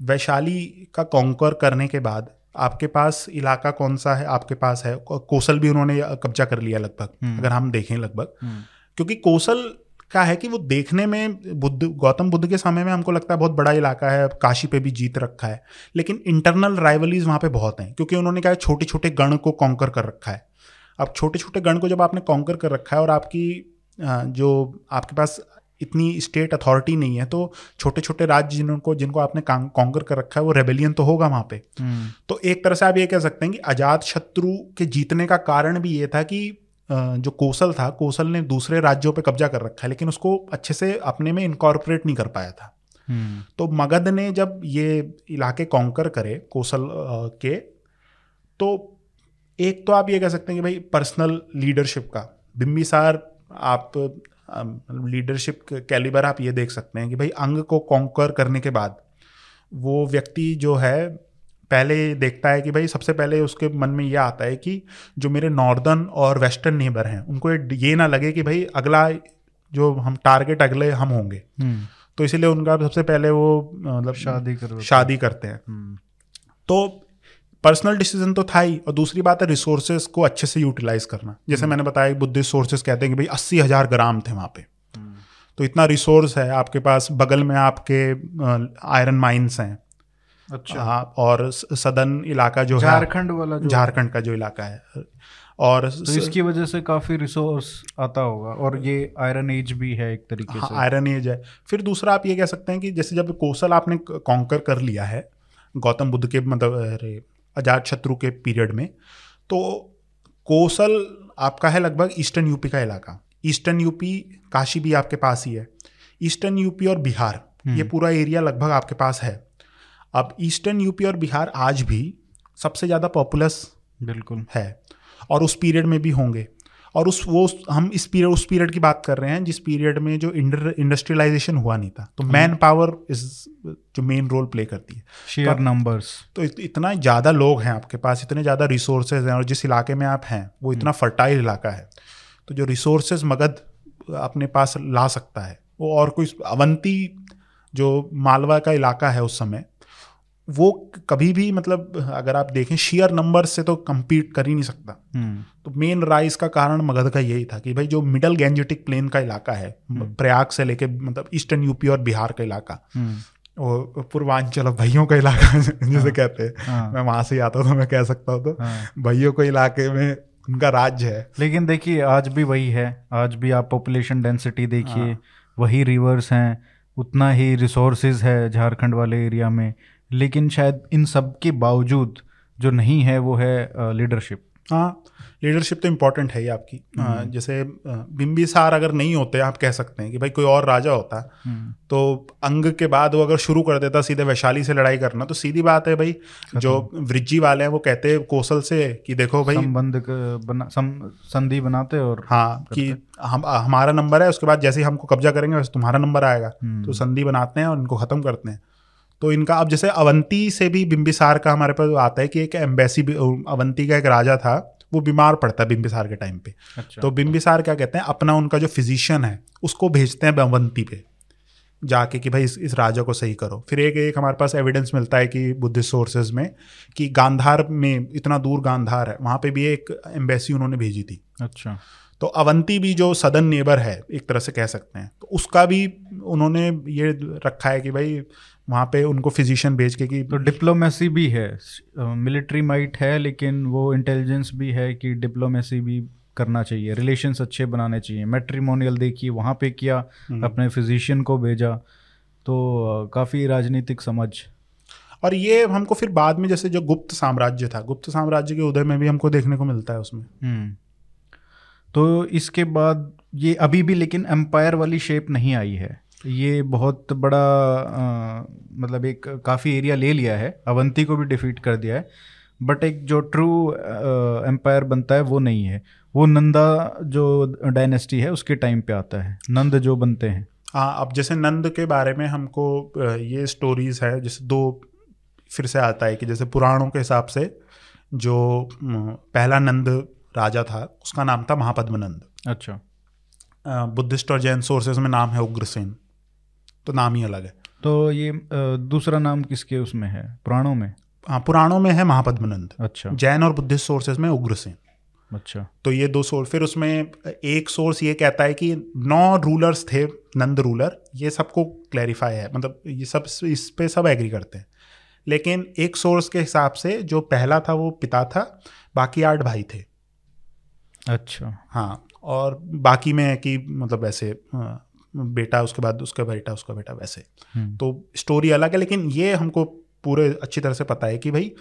वैशाली का कॉन्कर करने के बाद आपके पास इलाका कौन सा है? आपके पास है। कोसल भी उन्होंने कब्जा कर लिया लगभग हम्म। अगर हम देखें लगभग। हम्म, क्योंकि कोसल का है कि वो देखने में बुद्ध गौतम बुद्ध के समय में हमको लगता है बहुत बड़ा इलाका है काशी पे भी जीत रखा है। लेकिन इंटरनल राइवलीज वहाँ पे बहुत हैं क्योंकि उन्होंने क्या है छोटे छोटे गण को कॉन्कर कर रखा है। अब छोटे छोटे गण को जब आपने कॉन्कर कर रखा है और आपकी जो आपके पास इतनी स्टेट अथॉरिटी नहीं है तो छोटे छोटे राज्य जिनको जिनको आपने कॉन्कर कर रखा है वो रेबेलियन तो होगा वहाँ पे। हम्म, तो एक तरह से आप ये कह सकते हैं कि अजात शत्रु के जीतने का कारण भी ये था कि जो कौशल था कौशल ने दूसरे राज्यों पे कब्जा कर रखा है लेकिन उसको अच्छे से अपने में इनकॉर्पोरेट नहीं कर पाया था। हम्म, तो मगध ने जब ये इलाके कॉन्कर करे कौशल अ, के तो एक तो आप ये कह सकते हैं कि भाई पर्सनल लीडरशिप का बिम्बिसार आप लीडरशिप कैलिबर आप ये देख सकते हैं कि भाई अंग को कॉन्कर करने के बाद वो व्यक्ति जो है पहले देखता है कि भाई सबसे पहले उसके मन में यह आता है कि जो मेरे नॉर्दर्न और वेस्टर्न नेबर हैं उनको ये- ना लगे कि भाई अगला जो हम टारगेट अगले हम होंगे। हम्म, तो इसीलिए उनका सबसे पहले वो मतलब शादी करो शादी करते हैं। हम्म, तो पर्सनल डिसीज़न तो था ही और दूसरी बात है रिसोर्सेज को अच्छे से यूटिलाइज करना। जैसे मैंने बताया बुद्धिस्ट सोर्सेज कहते हैं कि भाई अस्सी हज़ार ग्राम थे वहाँ पे। हम्म, तो इतना रिसोर्स है आपके पास बगल में आपके आयरन माइंस हैं। अच्छा। हाँ, और सदन इलाका जो है झारखंड वाला झारखंड का जो इलाका है। और तो इसकी वजह से काफ़ी रिसोर्स आता होगा और ये आयरन एज भी है एक तरीके से। आयरन एज है। फिर दूसरा आप ये कह सकते हैं कि जैसे जब कौशल आपने कॉन्कर कर लिया है गौतम बुद्ध के मतलब अरे अजात शत्रु के पीरियड में तो कोसल आपका है लगभग ईस्टर्न यूपी का इलाका। ईस्टर्न यूपी काशी भी आपके पास ही है। ईस्टर्न यूपी और बिहार ये पूरा एरिया लगभग आपके पास है। अब ईस्टर्न यूपी और बिहार आज भी सबसे ज़्यादा पॉपुलस बिल्कुल। है और उस पीरियड में भी होंगे। और उस वो हम इस पीरियड उस पीरियड की बात कर रहे हैं जिस पीरियड में जो इंडस्ट्रियलाइजेशन हुआ नहीं था। तो मैन पावर इज़ जो मेन रोल प्ले करती है। शेयर नंबर्स तो इत, इतना ज़्यादा लोग हैं आपके पास इतने ज़्यादा रिसोर्सेज हैं और जिस इलाके में आप हैं वो इतना फर्टाइल इलाका है। तो जो रिसोर्सेज मगध अपने पास ला सकता है वो और कोई अवंती जो मालवा का इलाका है उस समय वो कभी भी मतलब अगर आप देखें शेयर नंबर से तो compete कर ही नहीं सकता। हम्म, तो मेन राइज का कारण मगध का यही था कि भाई जो मिडल गैंजेटिक प्लेन का इलाका है प्रयाग से लेके मतलब ईस्टर्न यूपी और बिहार का इलाका हम्म, वो पूर्वांचल भाइयों का इलाका जिसे हाँ, कहते हैं। हाँ, मैं वहाँ से ही आता तो मैं कह सकता हूँ तो। हाँ, भाइयों को इलाके में उनका राज्य है। लेकिन देखिए आज भी वही है। आज भी आप पॉपुलेशन डेंसिटी देखिए वही रिवर्स हैं उतना ही रिसोर्सेज है झारखंड वाले एरिया में। लेकिन शायद इन सब के बावजूद जो नहीं है वो है लीडरशिप हाँ लीडरशिप तो इम्पोर्टेंट है ही आपकी हम्म। जैसे बिम्बिसार अगर नहीं होते आप कह सकते हैं कि भाई कोई और राजा होता हम्म। तो अंग के बाद वो अगर शुरू कर देता सीधे वैशाली से लड़ाई करना तो सीधी बात है भाई जो वृज्जी वाले हैं वो कहते हैं कौशल से कि देखो भाई संबंध बना सम, संधि बनाते और हाँ कि हम हमारा नंबर है उसके बाद जैसे ही हमको कब्जा करेंगे वैसे तुम्हारा नंबर आएगा हम्म। तो संधि बनाते हैं और इनको ख़त्म करते हैं तो इनका अब जैसे अवंती से भी बिम्बिसार का हमारे पास आता है कि एक एम्बेसी अवंती का एक राजा था वो बीमार पड़ता है बिम्बिसार के टाइम पे। अच्छा, तो बिम्बिसार क्या कहते हैं अपना उनका जो फिजिशियन है उसको भेजते हैं अवंती पे जाके कि भाई इस, इस राजा को सही करो। फिर एक एक हमारे पास एविडेंस मिलता है कि बुद्धिस्ट सोर्सेज में कि गांधार में इतना दूर गांधार है वहाँ पे भी एक एम्बेसी उन्होंने भेजी थी। अच्छा। तो अवंती भी जो सदन नेबर है एक तरह से कह सकते हैं तो उसका भी उन्होंने ये रखा है कि भाई वहाँ पे उनको फिजिशियन भेज के कि तो डिप्लोमेसी भी है। मिलिट्री माइट है लेकिन वो इंटेलिजेंस भी है कि डिप्लोमेसी भी करना चाहिए। रिलेशंस अच्छे बनाने चाहिए। मेट्रीमोनियल देखिए वहाँ पे किया हम्म। अपने फिजिशियन को भेजा। तो काफ़ी राजनीतिक समझ। और ये हमको फिर बाद में जैसे जो गुप्त साम्राज्य था गुप्त साम्राज्य के उदय में भी हमको देखने को मिलता है उसमें। हम्म। तो इसके बाद ये अभी भी लेकिन एम्पायर वाली शेप नहीं आई है। ये बहुत बड़ा आ, मतलब एक काफ़ी एरिया ले लिया है। अवंती को भी डिफीट कर दिया है। बट एक जो ट्रू एम्पायर बनता है वो नहीं है। वो नंदा जो डायनेस्टी है उसके टाइम पे आता है। नंद जो बनते हैं। हाँ अब जैसे नंद के बारे में हमको ये स्टोरीज है जैसे दो फिर से आता है कि जैसे पुराणों के हिसाब से जो पहला नंद राजा था उसका नाम था महापद्म नंद अच्छा बुद्धिस्ट और जैन सोर्सेज में नाम है उग्रसेन। तो नाम ही अलग है। तो ये दूसरा नाम किसके उसमें है? पुराणों में? हाँ पुराणों में है महापद्मनंद। अच्छा। जैन और बुद्धिस्ट सोर्सेज में उग्रसेन। अच्छा। तो ये दो सोर्स फिर उसमें एक सोर्स ये कहता है कि नौ रूलर्स थे नंद रूलर ये सबको क्लैरिफाई है। मतलब ये सब इस पे सब एग्री करते हैं। लेकिन एक सोर्स के हिसाब से जो पहला था वो पिता था बाकी आठ भाई थे। अच्छा। हाँ और बाकी में कि मतलब ऐसे बेटा उसके बाद उसका बेटा उसका बेटा वैसे हम्म। तो स्टोरी अलग है लेकिन ये हमको पूरे अच्छी तरह से पता है कि भाई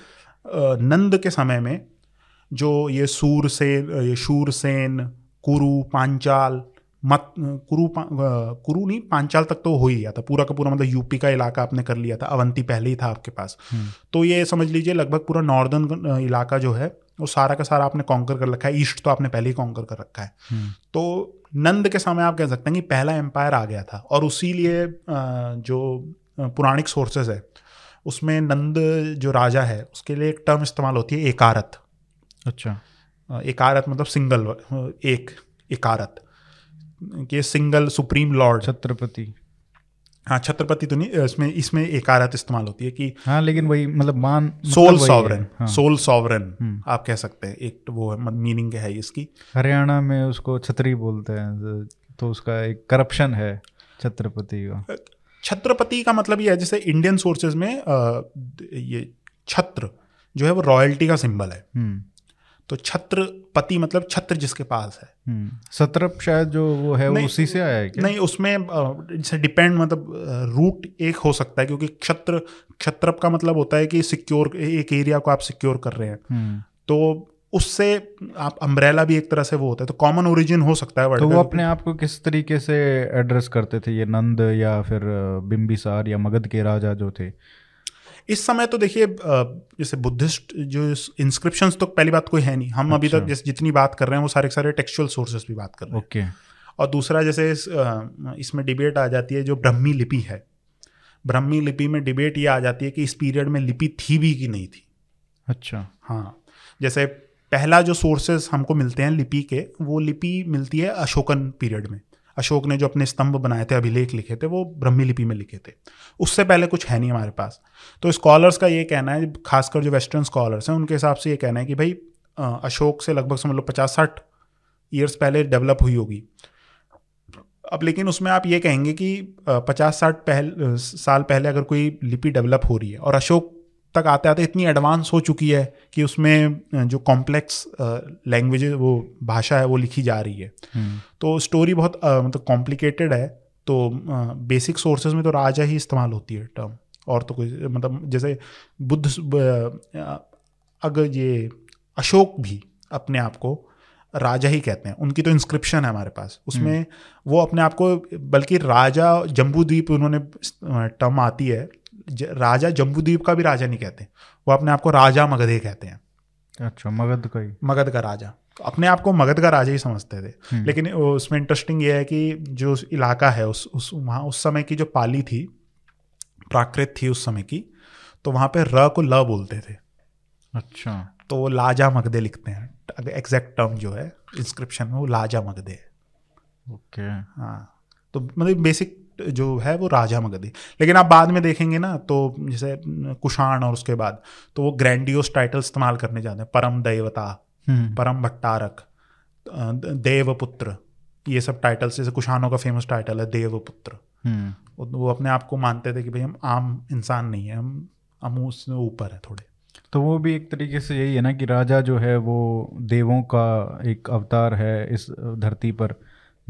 नंद के समय में जो ये सूर से ये शूरसेन कुरु पांचाल मत कुरु पा, कुरु नहीं पांचाल तक तो हो ही गया था पूरा का पूरा मतलब यूपी का इलाका आपने कर लिया था अवंती पहले ही था आपके पास हम्म। तो ये समझ लीजिए लगभग पूरा नॉर्दर्न इलाका जो है वो सारा का सारा आपने कॉन्कर कर रखा है ईस्ट तो आपने पहले ही कॉन्कर कर रखा है हम्म। तो नंद के समय आप कह सकते हैं कि पहला एम्पायर आ गया था। और उसी लिए जो पुराणिक सोर्सेज है उसमें नंद जो राजा है उसके लिए एक टर्म इस्तेमाल होती है एकारत। अच्छा। एकारत मतलब सिंगल एक एकारत। कि सिंगल सुप्रीम लॉर्ड छत्रपति। हाँ छत्रपति तो नहीं इसमें इसमें एकारत इस्तेमाल होती है कि हाँ लेकिन वही मतलब मान सोल सॉवरन सोल सॉवरन आप कह सकते हैं एक वो है मीनिंग है इसकी। हरियाणा में उसको छतरी बोलते हैं तो उसका एक करप्शन है छत्रपति का। छत्रपति का मतलब ये है जैसे इंडियन सोर्सेज में ये छत्र जो है वो रॉयल्टी का सिंबल है। हम्म। तो छत्रपति मतलब छत्र जिसके पास है। हम्म। सत्रप शायद जो वो है वो उसी से आया है क्या? नहीं उसमें जैसे डिपेंड मतलब रूट एक हो सकता है क्योंकि क्षत्र क्षत्रप का मतलब होता है कि सिक्योर एक एरिया को आप सिक्योर कर रहे हैं। हम्म। तो उससे आप अम्ब्रेला भी एक तरह से वो होता है तो कॉमन ओरिजिन हो सकता है। तो वो अपने आप को किस तरीके से एड्रेस करते थे ये नंद या फिर बिम्बिसार या मगध के राजा जो थे? इस समय तो देखिए जैसे बुद्धिस्ट जो इंस्क्रिप्शन तो पहली बात कोई है नहीं। हम अच्छा। अभी तक जैसे जितनी बात कर रहे हैं वो सारे सारे टेक्सचुअल सोर्सेस भी बात कर रहे हैं। ओके। और दूसरा जैसे इस, इसमें डिबेट आ जाती है जो ब्रह्मी लिपि है। ब्रह्मी लिपि में डिबेट ये आ जाती है कि इस पीरियड में लिपि थी भी कि नहीं थी। अच्छा। हाँ। जैसे पहला जो सोर्सेस हमको मिलते हैं लिपि के वो लिपि मिलती है अशोकन पीरियड में। अशोक ने जो अपने स्तंभ बनाए थे, अभिलेख लिखे थे, वो ब्रह्मी लिपि में लिखे थे। उससे पहले कुछ है नहीं हमारे पास। तो स्कॉलर्स का ये कहना है, खासकर जो वेस्टर्न स्कॉलर्स हैं, उनके हिसाब से ये कहना है कि भाई अशोक से लगभग समझ लो पचास साठ ईयर्स पहले डेवलप हुई होगी। अब लेकिन उसमें आप ये कहेंगे कि पचास साठ पहल, साल पहले अगर कोई लिपि डेवलप हो रही है, और अशोक तक आते आते इतनी एडवांस हो चुकी है कि उसमें जो कॉम्प्लेक्स लैंग्वेज वो भाषा है वो लिखी जा रही है। हम्म। तो स्टोरी बहुत मतलब कॉम्प्लिकेटेड है। तो बेसिक सोर्सेज में तो राजा ही इस्तेमाल होती है टर्म और तो कोई मतलब जैसे बुद्ध अगर ये अशोक भी अपने आप को राजा ही कहते हैं। उनकी तो इंस्क्रिप्शन है हमारे पास। उसमें हम्म। वो अपने आप को बल्कि राजा जम्बूद्वीप उन्होंने टर्म आती है राजा जम्बूद्वीप का भी राजा नहीं कहते। वो अपने आप को राजा मगधे कहते हैं। अच्छा मगध का ही। मगध का राजा। अपने आप को मगध का राजा ही समझते थे। हम्म। लेकिन उसमें इंटरेस्टिंग ये है कि जो इलाका है उस उस वहाँ उस समय की जो पाली थी प्राकृत थी उस समय की तो वहाँ पे र को ल बोलते थे। अच्छा। तो वो लाजा मगधे लिखते हैं। एग्जैक्ट टर्म जो है इंस्क्रिप्शन में वो लाजा मगधे। ओके। हाँ। तो मतलब बेसिक जो है वो राजा मगधी। लेकिन आप बाद में देखेंगे ना तो जैसे कुषाण और उसके बाद तो वो ग्रैंडियोस टाइटल इस्तेमाल करने जाते हैं। परम दैवता हम्म। परम भट्टारक देवपुत्र ये सब टाइटल जैसे कुषाणों का फ़ेमस टाइटल है देवपुत्र। हम्म। वो अपने आप को मानते थे कि भाई हम आम इंसान नहीं है हम हम उससे ऊपर है थोड़े। तो वो भी एक तरीके से यही है ना कि राजा जो है वो देवों का एक अवतार है इस धरती पर।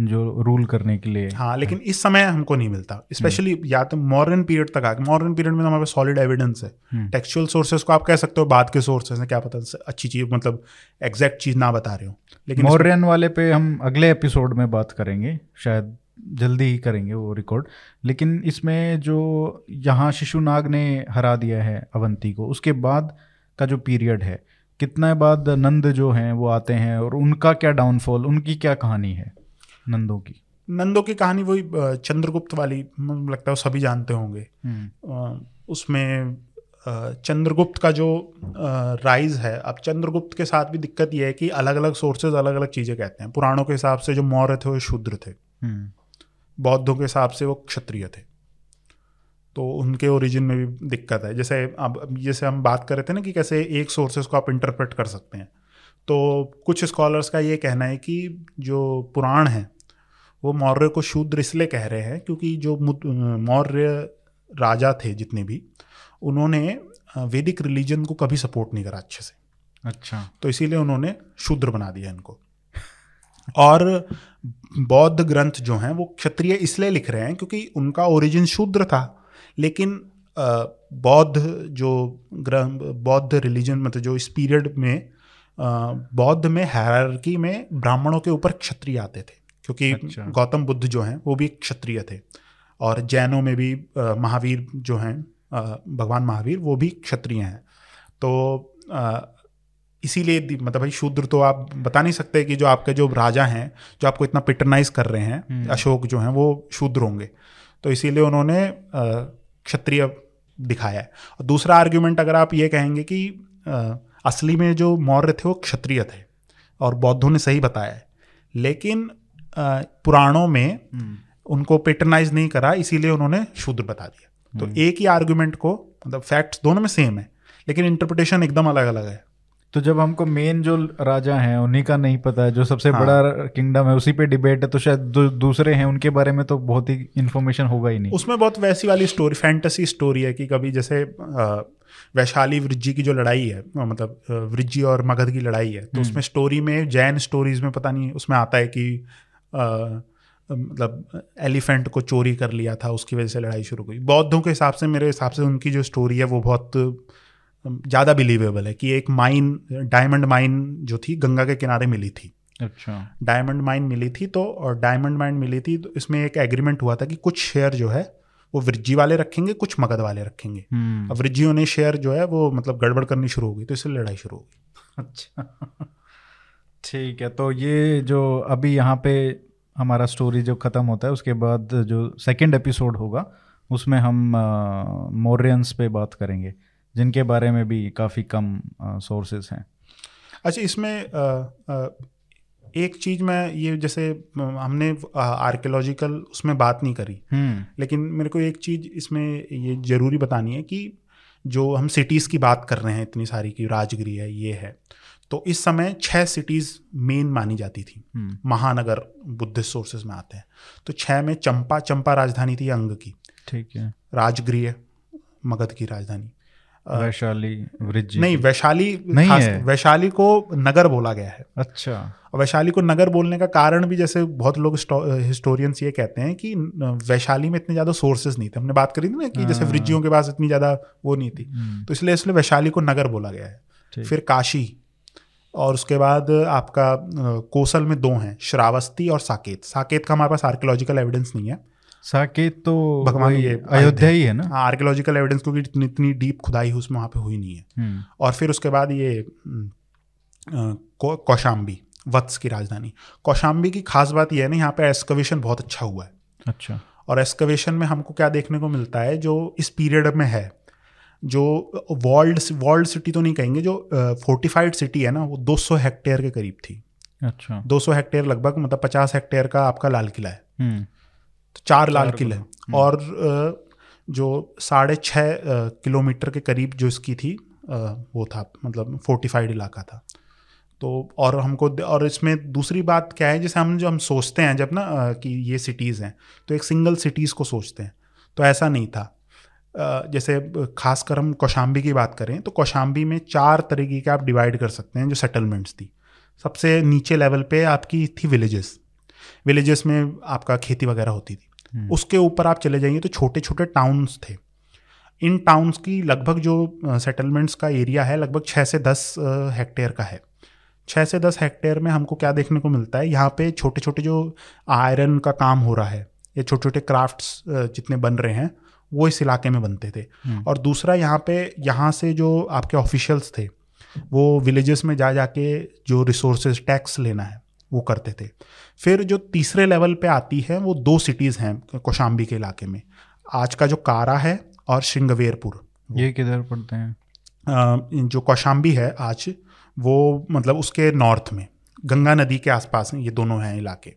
जो रूल करने के लिए। हाँ लेकिन इस समय हमको नहीं मिलता। Specially hmm. या तो मॉडर्न पीरियड तक आके मॉडर्न पीरियड में तो हमारे पास सॉलिड एविडेंस है। टेक्सचुअल हम्म। सोर्सेज को आप कह सकते हो बाद के सोर्सेज हैं क्या पता अच्छी चीज़ मतलब एग्जैक्ट चीज़ ना बता रहे हो। लेकिन मॉडर्न वाले पे हम अगले एपिसोड में बात करेंगे शायद जल्दी ही करेंगे वो रिकॉर्ड लेकिन इसमें जो यहाँ शिशुनाग ने हरा दिया है अवंती को उसके बाद का जो पीरियड है कितना बाद नंद जो हैं वो आते हैं और उनका क्या डाउनफॉल उनकी क्या कहानी है? नंदों की। नंदों की कहानी वही चंद्रगुप्त वाली लगता है सभी जानते होंगे। हम्म। उसमें चंद्रगुप्त का जो राइज है अब चंद्रगुप्त के साथ भी दिक्कत यह है कि अलग अलग सोर्सेज अलग अलग चीज़ें कहते हैं। पुराणों के हिसाब से जो मौर्य थे वो शूद्र थे। हम्म। बौद्धों के हिसाब से वो क्षत्रिय थे। तो उनके ओरिजिन में भी दिक्कत है। जैसे अब जैसे हम बात कर रहे थे ना कि कैसे एक सोर्सेज को आप इंटरप्रेट कर सकते हैं। तो कुछ स्कॉलर्स का ये कहना है कि जो पुराण है वो मौर्य को शूद्र इसलिए कह रहे हैं क्योंकि जो मौर्य राजा थे जितने भी उन्होंने वैदिक रिलीजन को कभी सपोर्ट नहीं करा अच्छे से। अच्छा। तो इसीलिए उन्होंने शूद्र बना दिया इनको। और बौद्ध ग्रंथ जो हैं वो क्षत्रिय इसलिए लिख रहे हैं क्योंकि उनका ओरिजिन शूद्र था। लेकिन बौद्ध जो ग्रंथ बौद्ध रिलीजन मतलब जो इस पीरियड में बौद्ध में हैरार्की में ब्राह्मणों के ऊपर क्षत्रिय आते थे। क्योंकि अच्छा। गौतम बुद्ध जो हैं वो भी क्षत्रिय थे। और जैनों में भी महावीर जो हैं भगवान महावीर वो भी क्षत्रिय हैं। तो इसीलिए मतलब भाई शूद्र तो आप बता नहीं सकते कि जो आपके जो राजा हैं जो आपको इतना पिटरनाइज कर रहे हैं हम्म। अशोक जो हैं वो शूद्र होंगे। तो इसीलिए उन्होंने क्षत्रिय दिखाया है। और दूसरा आर्ग्यूमेंट अगर आप ये कहेंगे कि असली में जो मौर्य थे वो क्षत्रिय थे। और बौद्धों ने सही बताया है। लेकिन पुराणों में हम्म। उनको पेटरनाइज नहीं करा इसीलिए उन्होंने शूद्र बता दिया तो हम्म। एक ही आर्ग्यूमेंट को मतलब फैक्ट्स दोनों में सेम है लेकिन इंटरप्रिटेशन एकदम अलग अलग है तो जब हमको मेन जो राजा हैं उन्हीं का नहीं पता है जो सबसे हाँ। बड़ा किंगडम है उसी पे डिबेट है तो शायद दू, दूसरे हैं उनके बारे में तो बहुत ही इन्फॉर्मेशन होगा ही नहीं उसमें बहुत वैसी वाली स्टोरी फैंटेसी स्टोरी है कि कभी जैसे वैशाली वृज्जी की जो लड़ाई है मतलब वृज्जी और मगध की लड़ाई है तो हम्म। उसमें स्टोरी में जैन स्टोरीज में पता नहीं उसमें आता है कि मतलब एलिफेंट को चोरी कर लिया था उसकी वजह से लड़ाई शुरू हुई। बौद्धों के हिसाब से मेरे हिसाब से उनकी जो स्टोरी है वो बहुत ज़्यादा बिलीवेबल है कि एक माइन डायमंड माइन जो थी गंगा के किनारे मिली थी। अच्छा। डायमंड माइन मिली थी तो और डायमंड माइन मिली थी तो इसमें एक एग्रीमेंट हुआ था कि कुछ शेयर जो है वो वृज्जी वाले रखेंगे कुछ मगध वाले रखेंगे। हम्म। अब वृज्जियों ने शेयर जो है वो मतलब गड़बड़ करनी शुरू हो गई तो इससे लड़ाई शुरू हो गई। अच्छा। ठीक है तो ये जो अभी यहाँ पे हमारा स्टोरी जो ख़त्म होता है उसके बाद जो सेकंड एपिसोड होगा उसमें हम मौर्यंस पे बात करेंगे जिनके बारे में भी काफ़ी कम सोर्सेज हैं अच्छा इसमें आ, आ, एक चीज़ मैं ये जैसे हमने आर्कियोलॉजिकल उसमें बात नहीं करी हम्म। लेकिन मेरे को एक चीज़ इसमें ये ज़रूरी बतानी है कि जो हम सिटीज़ की बात कर रहे हैं इतनी सारी की राजगिरी है ये है तो इस समय छह सिटीज़ मेन मानी जाती थी। महानगर बुद्धिस्ट सोर्सेज में आते हैं। तो छह में चंपा चंपा राजधानी थी अंग की। ठीक है। राजगृह मगध की राजधानी। वैशाली वृज्जी नहीं वैशाली नहीं खास- है। वैशाली को नगर बोला गया है। अच्छा। और वैशाली को नगर बोलने का कारण भी जैसे बहुत लोग हिस्टोरियंस ये कहते हैं कि वैशाली में इतने ज़्यादा सोर्सेज नहीं थे। हमने बात करी थी ना कि जैसे हाँ। वृज्जियों के पास इतनी ज़्यादा वो नहीं थी। हम्म, तो इसलिए इसलिए वैशाली को नगर बोला गया है। फिर काशी। और उसके बाद आपका कोसल में दो हैं श्रावस्ती और साकेत। साकेत का हमारे पास आर्कियोलॉजिकल एविडेंस नहीं है। साकेत तो भगवान ये अयोध्या ही है ना? आर्कियोलॉजिकल एविडेंस क्योंकि इतनी इतनी डीप खुदाई हुई उसमें वहाँ पे हुई नहीं है। हम्म, और फिर उसके बाद ये कौशाम्बी वत्स की राजधानी। कौशाम्बी की खास बात यह है ना यहाँ पे एस्कवेशन बहुत अच्छा हुआ है। अच्छा। और एस्कवेशन में हमको क्या देखने को मिलता है जो इस पीरियड में है जो वॉल्ड वॉल्ड सिटी तो नहीं कहेंगे जो फोर्टिफाइड सिटी है ना वो 200 हेक्टेयर के करीब थी। अच्छा। 200 हेक्टेयर लगभग मतलब 50 हेक्टेयर का आपका लाल किला है। हम्म, तो चार लाल किले। गुना, और जो साढ़े छः किलोमीटर के करीब जो इसकी थी वो था मतलब फोर्टिफाइड इलाका था। तो और हमको और इसमें दूसरी बात क्या है जैसे हम जो हम सोचते हैं जब ना कि ये सिटीज़ हैं तो एक सिंगल सिटीज़ को सोचते हैं। तो ऐसा नहीं था। जैसे खासकर हम कौशाम्बी की बात करें तो कौशाम्बी में चार तरीके के आप डिवाइड कर सकते हैं जो सेटलमेंट्स थी। सबसे नीचे लेवल पे आपकी थी विलेजेस विलेजेस में आपका खेती वगैरह होती थी। हम्म, उसके ऊपर आप चले जाइए तो छोटे छोटे टाउन्स थे। इन टाउन्स की लगभग जो सेटलमेंट्स का एरिया है लगभग छः से दस हेक्टेयर का है। छः से दस हेक्टेयर में हमको क्या देखने को मिलता है? यहाँ पे छोटे छोटे जो आयरन का काम हो रहा है या छोटे छोटे क्राफ्ट्स जितने बन रहे हैं वो इस इलाके में बनते थे। हम्म। और दूसरा यहाँ पे यहाँ से जो आपके ऑफिशियल्स थे वो विलेजेस में जा जाके जो रिसोर्सेज टैक्स लेना है वो करते थे। फिर जो तीसरे लेवल पे आती है वो दो सिटीज़ हैं कौशाम्बी के इलाके में। आज का जो कारा है और श्रृंगवेरपुर। ये किधर पड़ते हैं? जो कौशाम्बी है आज वो मतलब उसके नॉर्थ में गंगा नदी के आसपास ये दोनों हैं इलाके।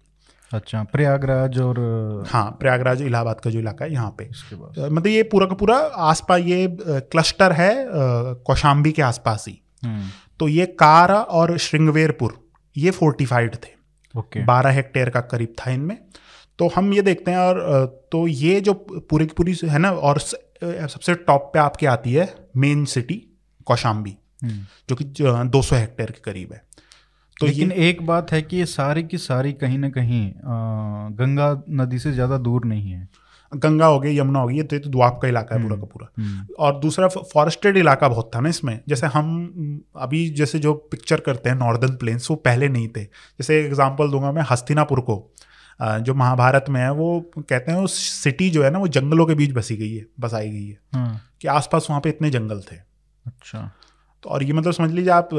अच्छा प्रयागराज और हाँ प्रयागराज इलाहाबाद का जो इलाका है यहाँ पे। मतलब ये पूरा का पूरा आसपास ये क्लस्टर है कौशाम्बी के आसपास ही। हम्म, तो ये कारा और श्रृंगवेरपुर ये फोर्टिफाइड थे। ओके। बारह हेक्टेयर का करीब था इनमें। तो हम ये देखते हैं और तो ये जो पूरी की पूरी है ना और सबसे टॉप पे आपकी आती है मेन सिटी कौशाम्बी हम्म। जो कि दो सौ हेक्टेयर के करीब है। तो लेकिन एक बात है कि ये सारी की सारी कहीं ना कहीं गंगा नदी से ज़्यादा दूर नहीं है। गंगा हो गई यमुना हो गई ये तो, ये तो द्वाप का इलाका है पूरा का पूरा। हम्म, और दूसरा फॉरेस्टेड इलाका बहुत था ना इसमें। जैसे हम अभी जैसे जो पिक्चर करते हैं नॉर्दर्न प्लेन्स वो पहले नहीं थे। जैसे एग्ज़ाम्पल दूँगा मैं हस्तिनापुर को। जो महाभारत में है वो कहते हैं वो सिटी जो है ना वो जंगलों के बीच बसी गई है बसाई गई है। हाँ, कि आसपास वहाँ पे इतने जंगल थे। अच्छा। तो और ये मतलब समझ लीजिए आप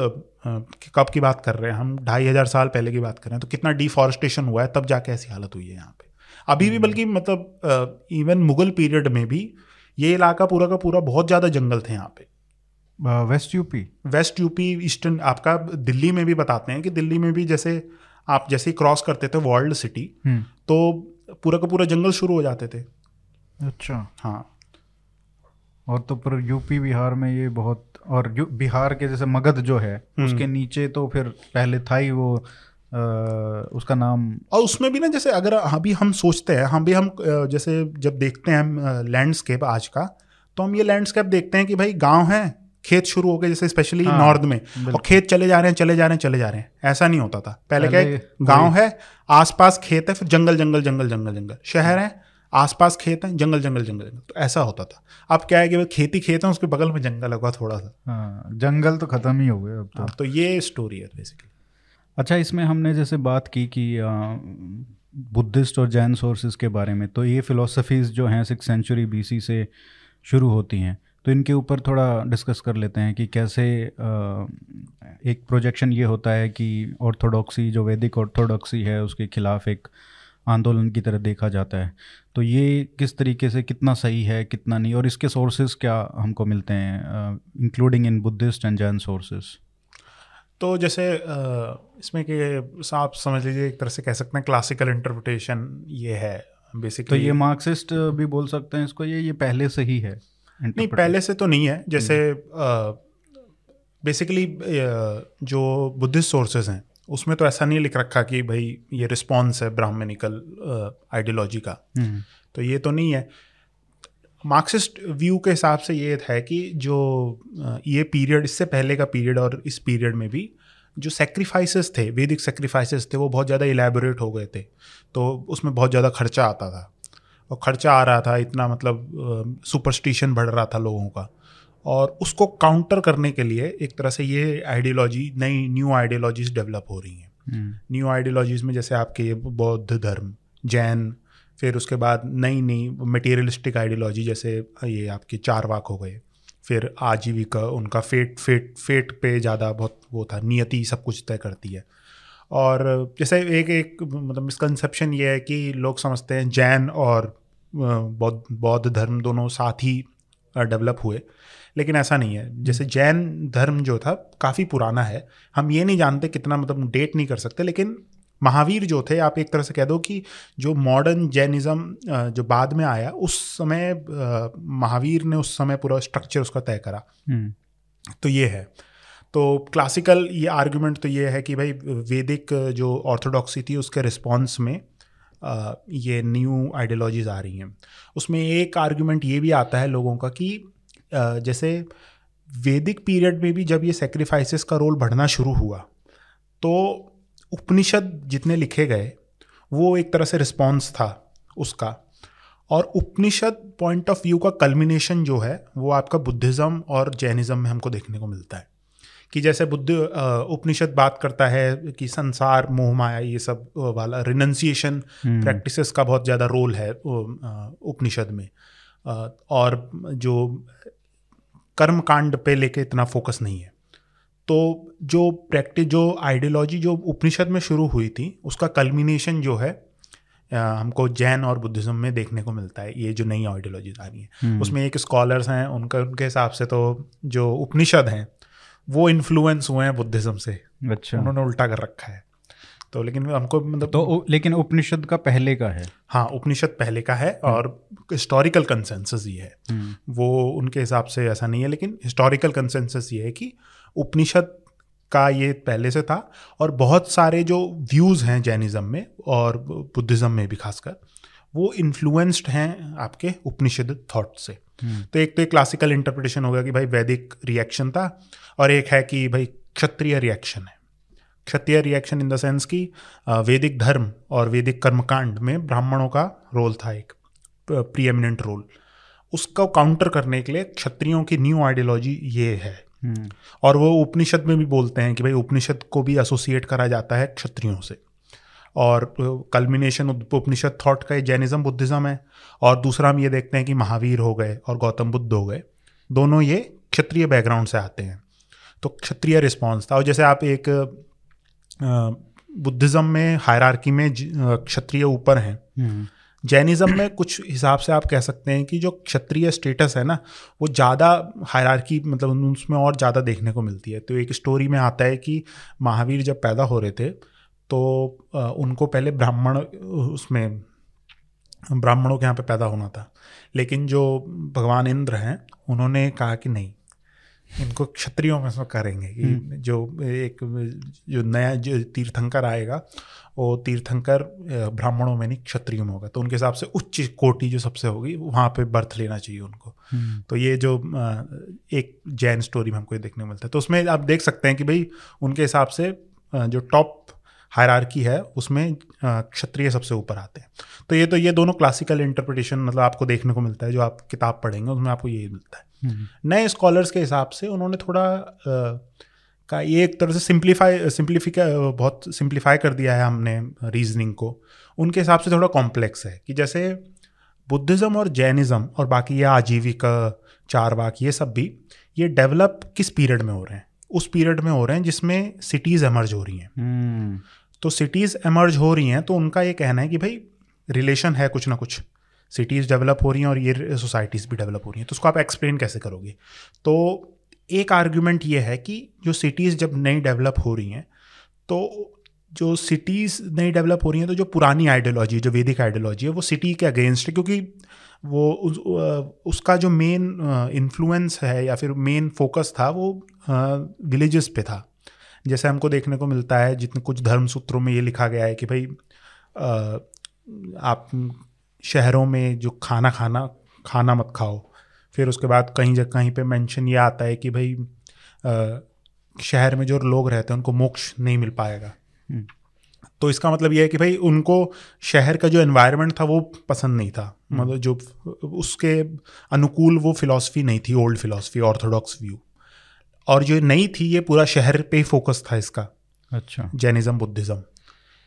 कब की बात कर रहे हैं हम ढाई हज़ार साल पहले की बात कर रहे हैं तो कितना डिफॉरेस्टेशन हुआ है तब जाके ऐसी हालत हुई है यहाँ पे। अभी भी बल्कि मतलब इवन मुगल पीरियड में भी ये इलाका पूरा का पूरा बहुत ज़्यादा जंगल थे यहाँ पे। West UP west UP eastern आपका दिल्ली में भी बताते हैं कि दिल्ली में भी जैसे आप जैसे ही क्रॉस करते थे वर्ल्ड सिटी हम्म, तो पूरा का पूरा जंगल शुरू हो जाते थे। अच्छा। हाँ। और तो पर यूपी बिहार में ये बहुत और बिहार के जैसे मगध जो है हम्म। उसके नीचे तो फिर पहले था ही वो अ, उसका नाम और उसमें भी ना जैसे अगर अभी हम सोचते हैं हम भी हम जैसे जब देखते हैं लैंडस्केप आज का तो हम ये लैंडस्केप देखते हैं कि भाई गाँव है खेत शुरू हो गए जैसे स्पेशली हाँ, नॉर्थ में और खेत चले जा रहे हैं चले जा रहे हैं चले जा रहे हैं। ऐसा नहीं होता था। पहले क्या पहले है गाँव है आसपास खेत है फिर जंगल जंगल जंगल जंगल जंगल। शहर है आसपास खेत हैं जंगल जंगल जंगल जंगल। तो ऐसा होता था। अब क्या है कि खेती खेत है उसके बगल में जंगल होगा थोड़ा सा। हाँ, जंगल तो खत्म ही हो गए अब तो। हाँ, तो ये स्टोरी है बेसिकली अच्छा इसमें हमने जैसे बात की कि बुद्धिस्ट और जैन सोर्सेज के बारे में तो ये फ़िलोसफीज़ जो हैं सिक्स सेंचुरी बीसी से शुरू होती हैं। तो इनके ऊपर थोड़ा डिस्कस कर लेते हैं कि कैसे एक प्रोजेक्शन ये होता है कि ऑर्थोडॉक्सी जो वैदिक ऑर्थोडॉक्सी है उसके खिलाफ एक आंदोलन की तरह देखा जाता है। तो ये किस तरीके से कितना सही है कितना नहीं और इसके सोर्सेज क्या हमको मिलते हैं including in Buddhist and Jain sources तो जैसे इसमें कि आप समझ लीजिए एक तरह से कह सकते हैं क्लासिकल इंटरप्रिटेशन ये है बेसिकली तो ये मार्क्सिस्ट भी बोल सकते हैं इसको ये ये पहले से ही है नहीं पहले से तो नहीं है जैसे हम्म। बेसिकली जो बुद्धिस्ट सोर्सेज हैं उसमें तो ऐसा नहीं लिख रखा कि भाई ये रिस्पॉन्स है ब्राह्मणिकल आइडियोलॉजी का। हम्म, तो ये तो नहीं है। मार्क्सिस्ट व्यू के हिसाब से ये है कि जो ये पीरियड इससे पहले का पीरियड और इस पीरियड में भी जो सेक्रीफाइसेस थे वैदिक सेक्रीफाइसेस थे वो बहुत ज़्यादा इलेबोरेट हो गए थे। तो उसमें बहुत ज़्यादा खर्चा आता था। और खर्चा आ रहा था इतना मतलब सुपरस्टिशन बढ़ रहा था लोगों का। और उसको काउंटर करने के लिए एक तरह से ये आइडियोलॉजी नई न्यू आइडियोलॉजीज डेवलप हो रही हैं। हम्म, न्यू आइडियोलॉजीज में जैसे आपके ये बौद्ध धर्म जैन फिर उसके बाद नई नई मटेरियलिस्टिक आइडियोलॉजी जैसे ये आपके चार वाक हो गए। फिर आजीविका उनका फेट फेट फेट पे ज़्यादा बहुत वो था नियति सब कुछ तय करती है। और जैसे एक एक मतलब मिसकंसेप्शन ये है कि लोग समझते हैं जैन और बौद्ध बौद्ध धर्म दोनों साथ ही डेवलप हुए। लेकिन ऐसा नहीं है। जैसे जैन धर्म जो था काफ़ी पुराना है। हम ये नहीं जानते कितना मतलब डेट नहीं कर सकते लेकिन महावीर जो थे आप एक तरह से कह दो कि जो मॉडर्न जैनिज़्म जो बाद में आया उस समय महावीर ने उस समय पूरा स्ट्रक्चर उसका तय करा। हम्म, तो ये है। तो क्लासिकल ये आर्गुमेंट तो ये है कि भाई वैदिक जो ऑर्थोडॉक्सी थी उसके रिस्पॉन्स में ये न्यू आइडियोलॉजीज आ रही हैं। उसमें एक आर्गुमेंट ये भी आता है लोगों का कि जैसे वैदिक पीरियड में भी जब ये सेक्रीफाइसेस का रोल बढ़ना शुरू हुआ तो उपनिषद जितने लिखे गए वो एक तरह से रिस्पॉन्स था उसका। और उपनिषद पॉइंट ऑफ़ व्यू का कल्मिनेशन जो है वो आपका बुद्धिज़्म और जैनिज़्म में हमको देखने को मिलता है। कि जैसे बुद्ध उपनिषद बात करता है कि संसार मोह माया ये सब वाला रिनंसिएशन हम्म, प्रैक्टिसेस का बहुत ज़्यादा रोल है उपनिषद में। और जो कर्म कांड पे लेके इतना फोकस नहीं है। तो जो प्रैक्टिस जो आइडियोलॉजी जो उपनिषद में शुरू हुई थी उसका कल्मिनेशन जो है हमको जैन और बुद्धिज्म में देखने को मिलता है ये जो नई आइडियोलॉजीज आ रही हैं। हम्म, उसमें एक स्कॉलर्स हैं उनका उनके हिसाब से तो जो उपनिषद हैं वो इन्फ्लुएंस हुए हैं बुद्धिज्म से। अच्छा। उन्होंने उल्टा कर रखा है। तो लेकिन हमको मतलब तो लेकिन उपनिषद का पहले का है। हाँ उपनिषद पहले का है और हिस्टोरिकल कंसेंसस ये है। हम्म, वो उनके हिसाब से ऐसा नहीं है लेकिन हिस्टोरिकल कंसेंसस ये है कि उपनिषद का ये पहले से था और बहुत सारे जो व्यूज़ हैं जैनिज़्म में और बुद्धिज़्म में भी खासकर वो इन्फ्लुएंस्ड हैं आपके उपनिषद थॉट से। हम्म, तो एक तो एक क्लासिकल इंटरप्रिटेशन हो गया कि भाई वैदिक रिएक्शन था और एक है कि भाई क्षत्रिय रिएक्शन है। Kshatriya reaction in the sense कि वैदिक धर्म और वैदिक कर्मकांड में ब्राह्मणों का रोल था एक प्रीएमिनेंट रोल उसको काउंटर करने के लिए क्षत्रियों की न्यू आइडियोलॉजी ये है। हम्म, और वो उपनिषद में भी बोलते हैं कि भाई उपनिषद को भी एसोसिएट करा जाता है क्षत्रियों से। और कल्मिनेशन उपनिषद थॉट का ये जैनिज्म बुद्धिज्म है। और दूसरा हम ये देखते हैं कि महावीर हो गए और गौतम बुद्ध हो गए। दोनों ये क्षत्रिय बैकग्राउंड से आते हैं। तो क्षत्रिय रिस्पॉन्स था। और जैसे आप एक बुद्धिज्म में हायरार्की में क्षत्रिय ऊपर हैं। हम्म, जैनिज्म में कुछ हिसाब से आप कह सकते हैं कि जो क्षत्रिय स्टेटस है ना वो ज़्यादा हायरार्की मतलब उसमें और ज़्यादा देखने को मिलती है। तो एक स्टोरी में आता है कि महावीर जब पैदा हो रहे थे तो उनको पहले ब्राह्मण उसमें ब्राह्मणों के यहाँ पे पैदा होना था। लेकिन जो भगवान इंद्र हैं उन्होंने कहा कि नहीं इनको क्षत्रियों में से करेंगे कि जो एक जो नया जो तीर्थंकर आएगा वो तीर्थंकर ब्राह्मणों में नहीं क्षत्रियों में होगा। तो उनके हिसाब से उच्च कोटि जो सबसे होगी वहाँ पे बर्थ लेना चाहिए उनको। हम्म, तो ये जो एक जैन स्टोरी में हमको ये देखने को मिलता है। तो उसमें आप देख सकते हैं कि भाई उनके हिसाब से जो टॉप हायरार्की है उसमें क्षत्रिय सबसे ऊपर आते हैं। तो ये तो ये दोनों क्लासिकल इंटरप्रिटेशन मतलब आपको देखने को मिलता है जो आप किताब पढ़ेंगे उसमें आपको यही मिलता है। हम्म, नए स्कॉलर्स के हिसाब से उन्होंने थोड़ा अ, का ये एक तरह से सिंप्लीफाई सिंप्लीफिका बहुत सिंप्लीफाई कर दिया है हमने रीजनिंग को। उनके हिसाब से थोड़ा कॉम्प्लेक्स है कि जैसे बुद्धिज़्म और जैनिज़्म और बाकी ये आजीविका चारवाक ये सब भी ये डेवलप किस पीरियड में हो रहे हैं? उस पीरियड में हो रहे हैं जिसमें सिटीज़ एमर्ज हो रही हैं। हम्म, तो सिटीज़ एमर्ज हो रही हैं तो उनका ये कहना है कि भाई रिलेशन है कुछ ना कुछ। सिटीज़ डेवलप हो रही हैं और ये सोसाइटीज़ भी डेवलप हो रही हैं। तो उसको आप एक्सप्लेन कैसे करोगे? तो एक आर्ग्यूमेंट ये है कि जो सिटीज़ जब नई डेवलप हो रही हैं तो जो सिटीज़ नई डेवलप हो रही हैं तो जो पुरानी आइडियोलॉजी है जो वैदिक आइडियोलॉजी है वो सिटी के अगेंस्ट है क्योंकि वो उस, उसका जो मेन इन्फ्लुएंस है या फिर मेन फोकस था वो विलेजेस पे था। जैसे हमको देखने को मिलता है जितने कुछ धर्म सूत्रों में ये लिखा गया है कि भाई आप शहरों में जो खाना खाना खाना मत खाओ। फिर उसके बाद कहीं जगह कहीं पे मेंशन ये आता है कि भाई शहर में जो लोग रहते हैं उनको मोक्ष नहीं मिल पाएगा। हम्म। तो इसका मतलब ये है कि भाई उनको शहर का जो एनवायरनमेंट था वो पसंद नहीं था। हम्म। मतलब जो उसके अनुकूल वो फिलॉसफी नहीं थी ओल्ड फिलॉसफी ऑर्थोडॉक्स व्यू और जो नई थी ये पूरा शहर पे ही फोकस था इसका। अच्छा। जैनिज्म बुद्धिज्म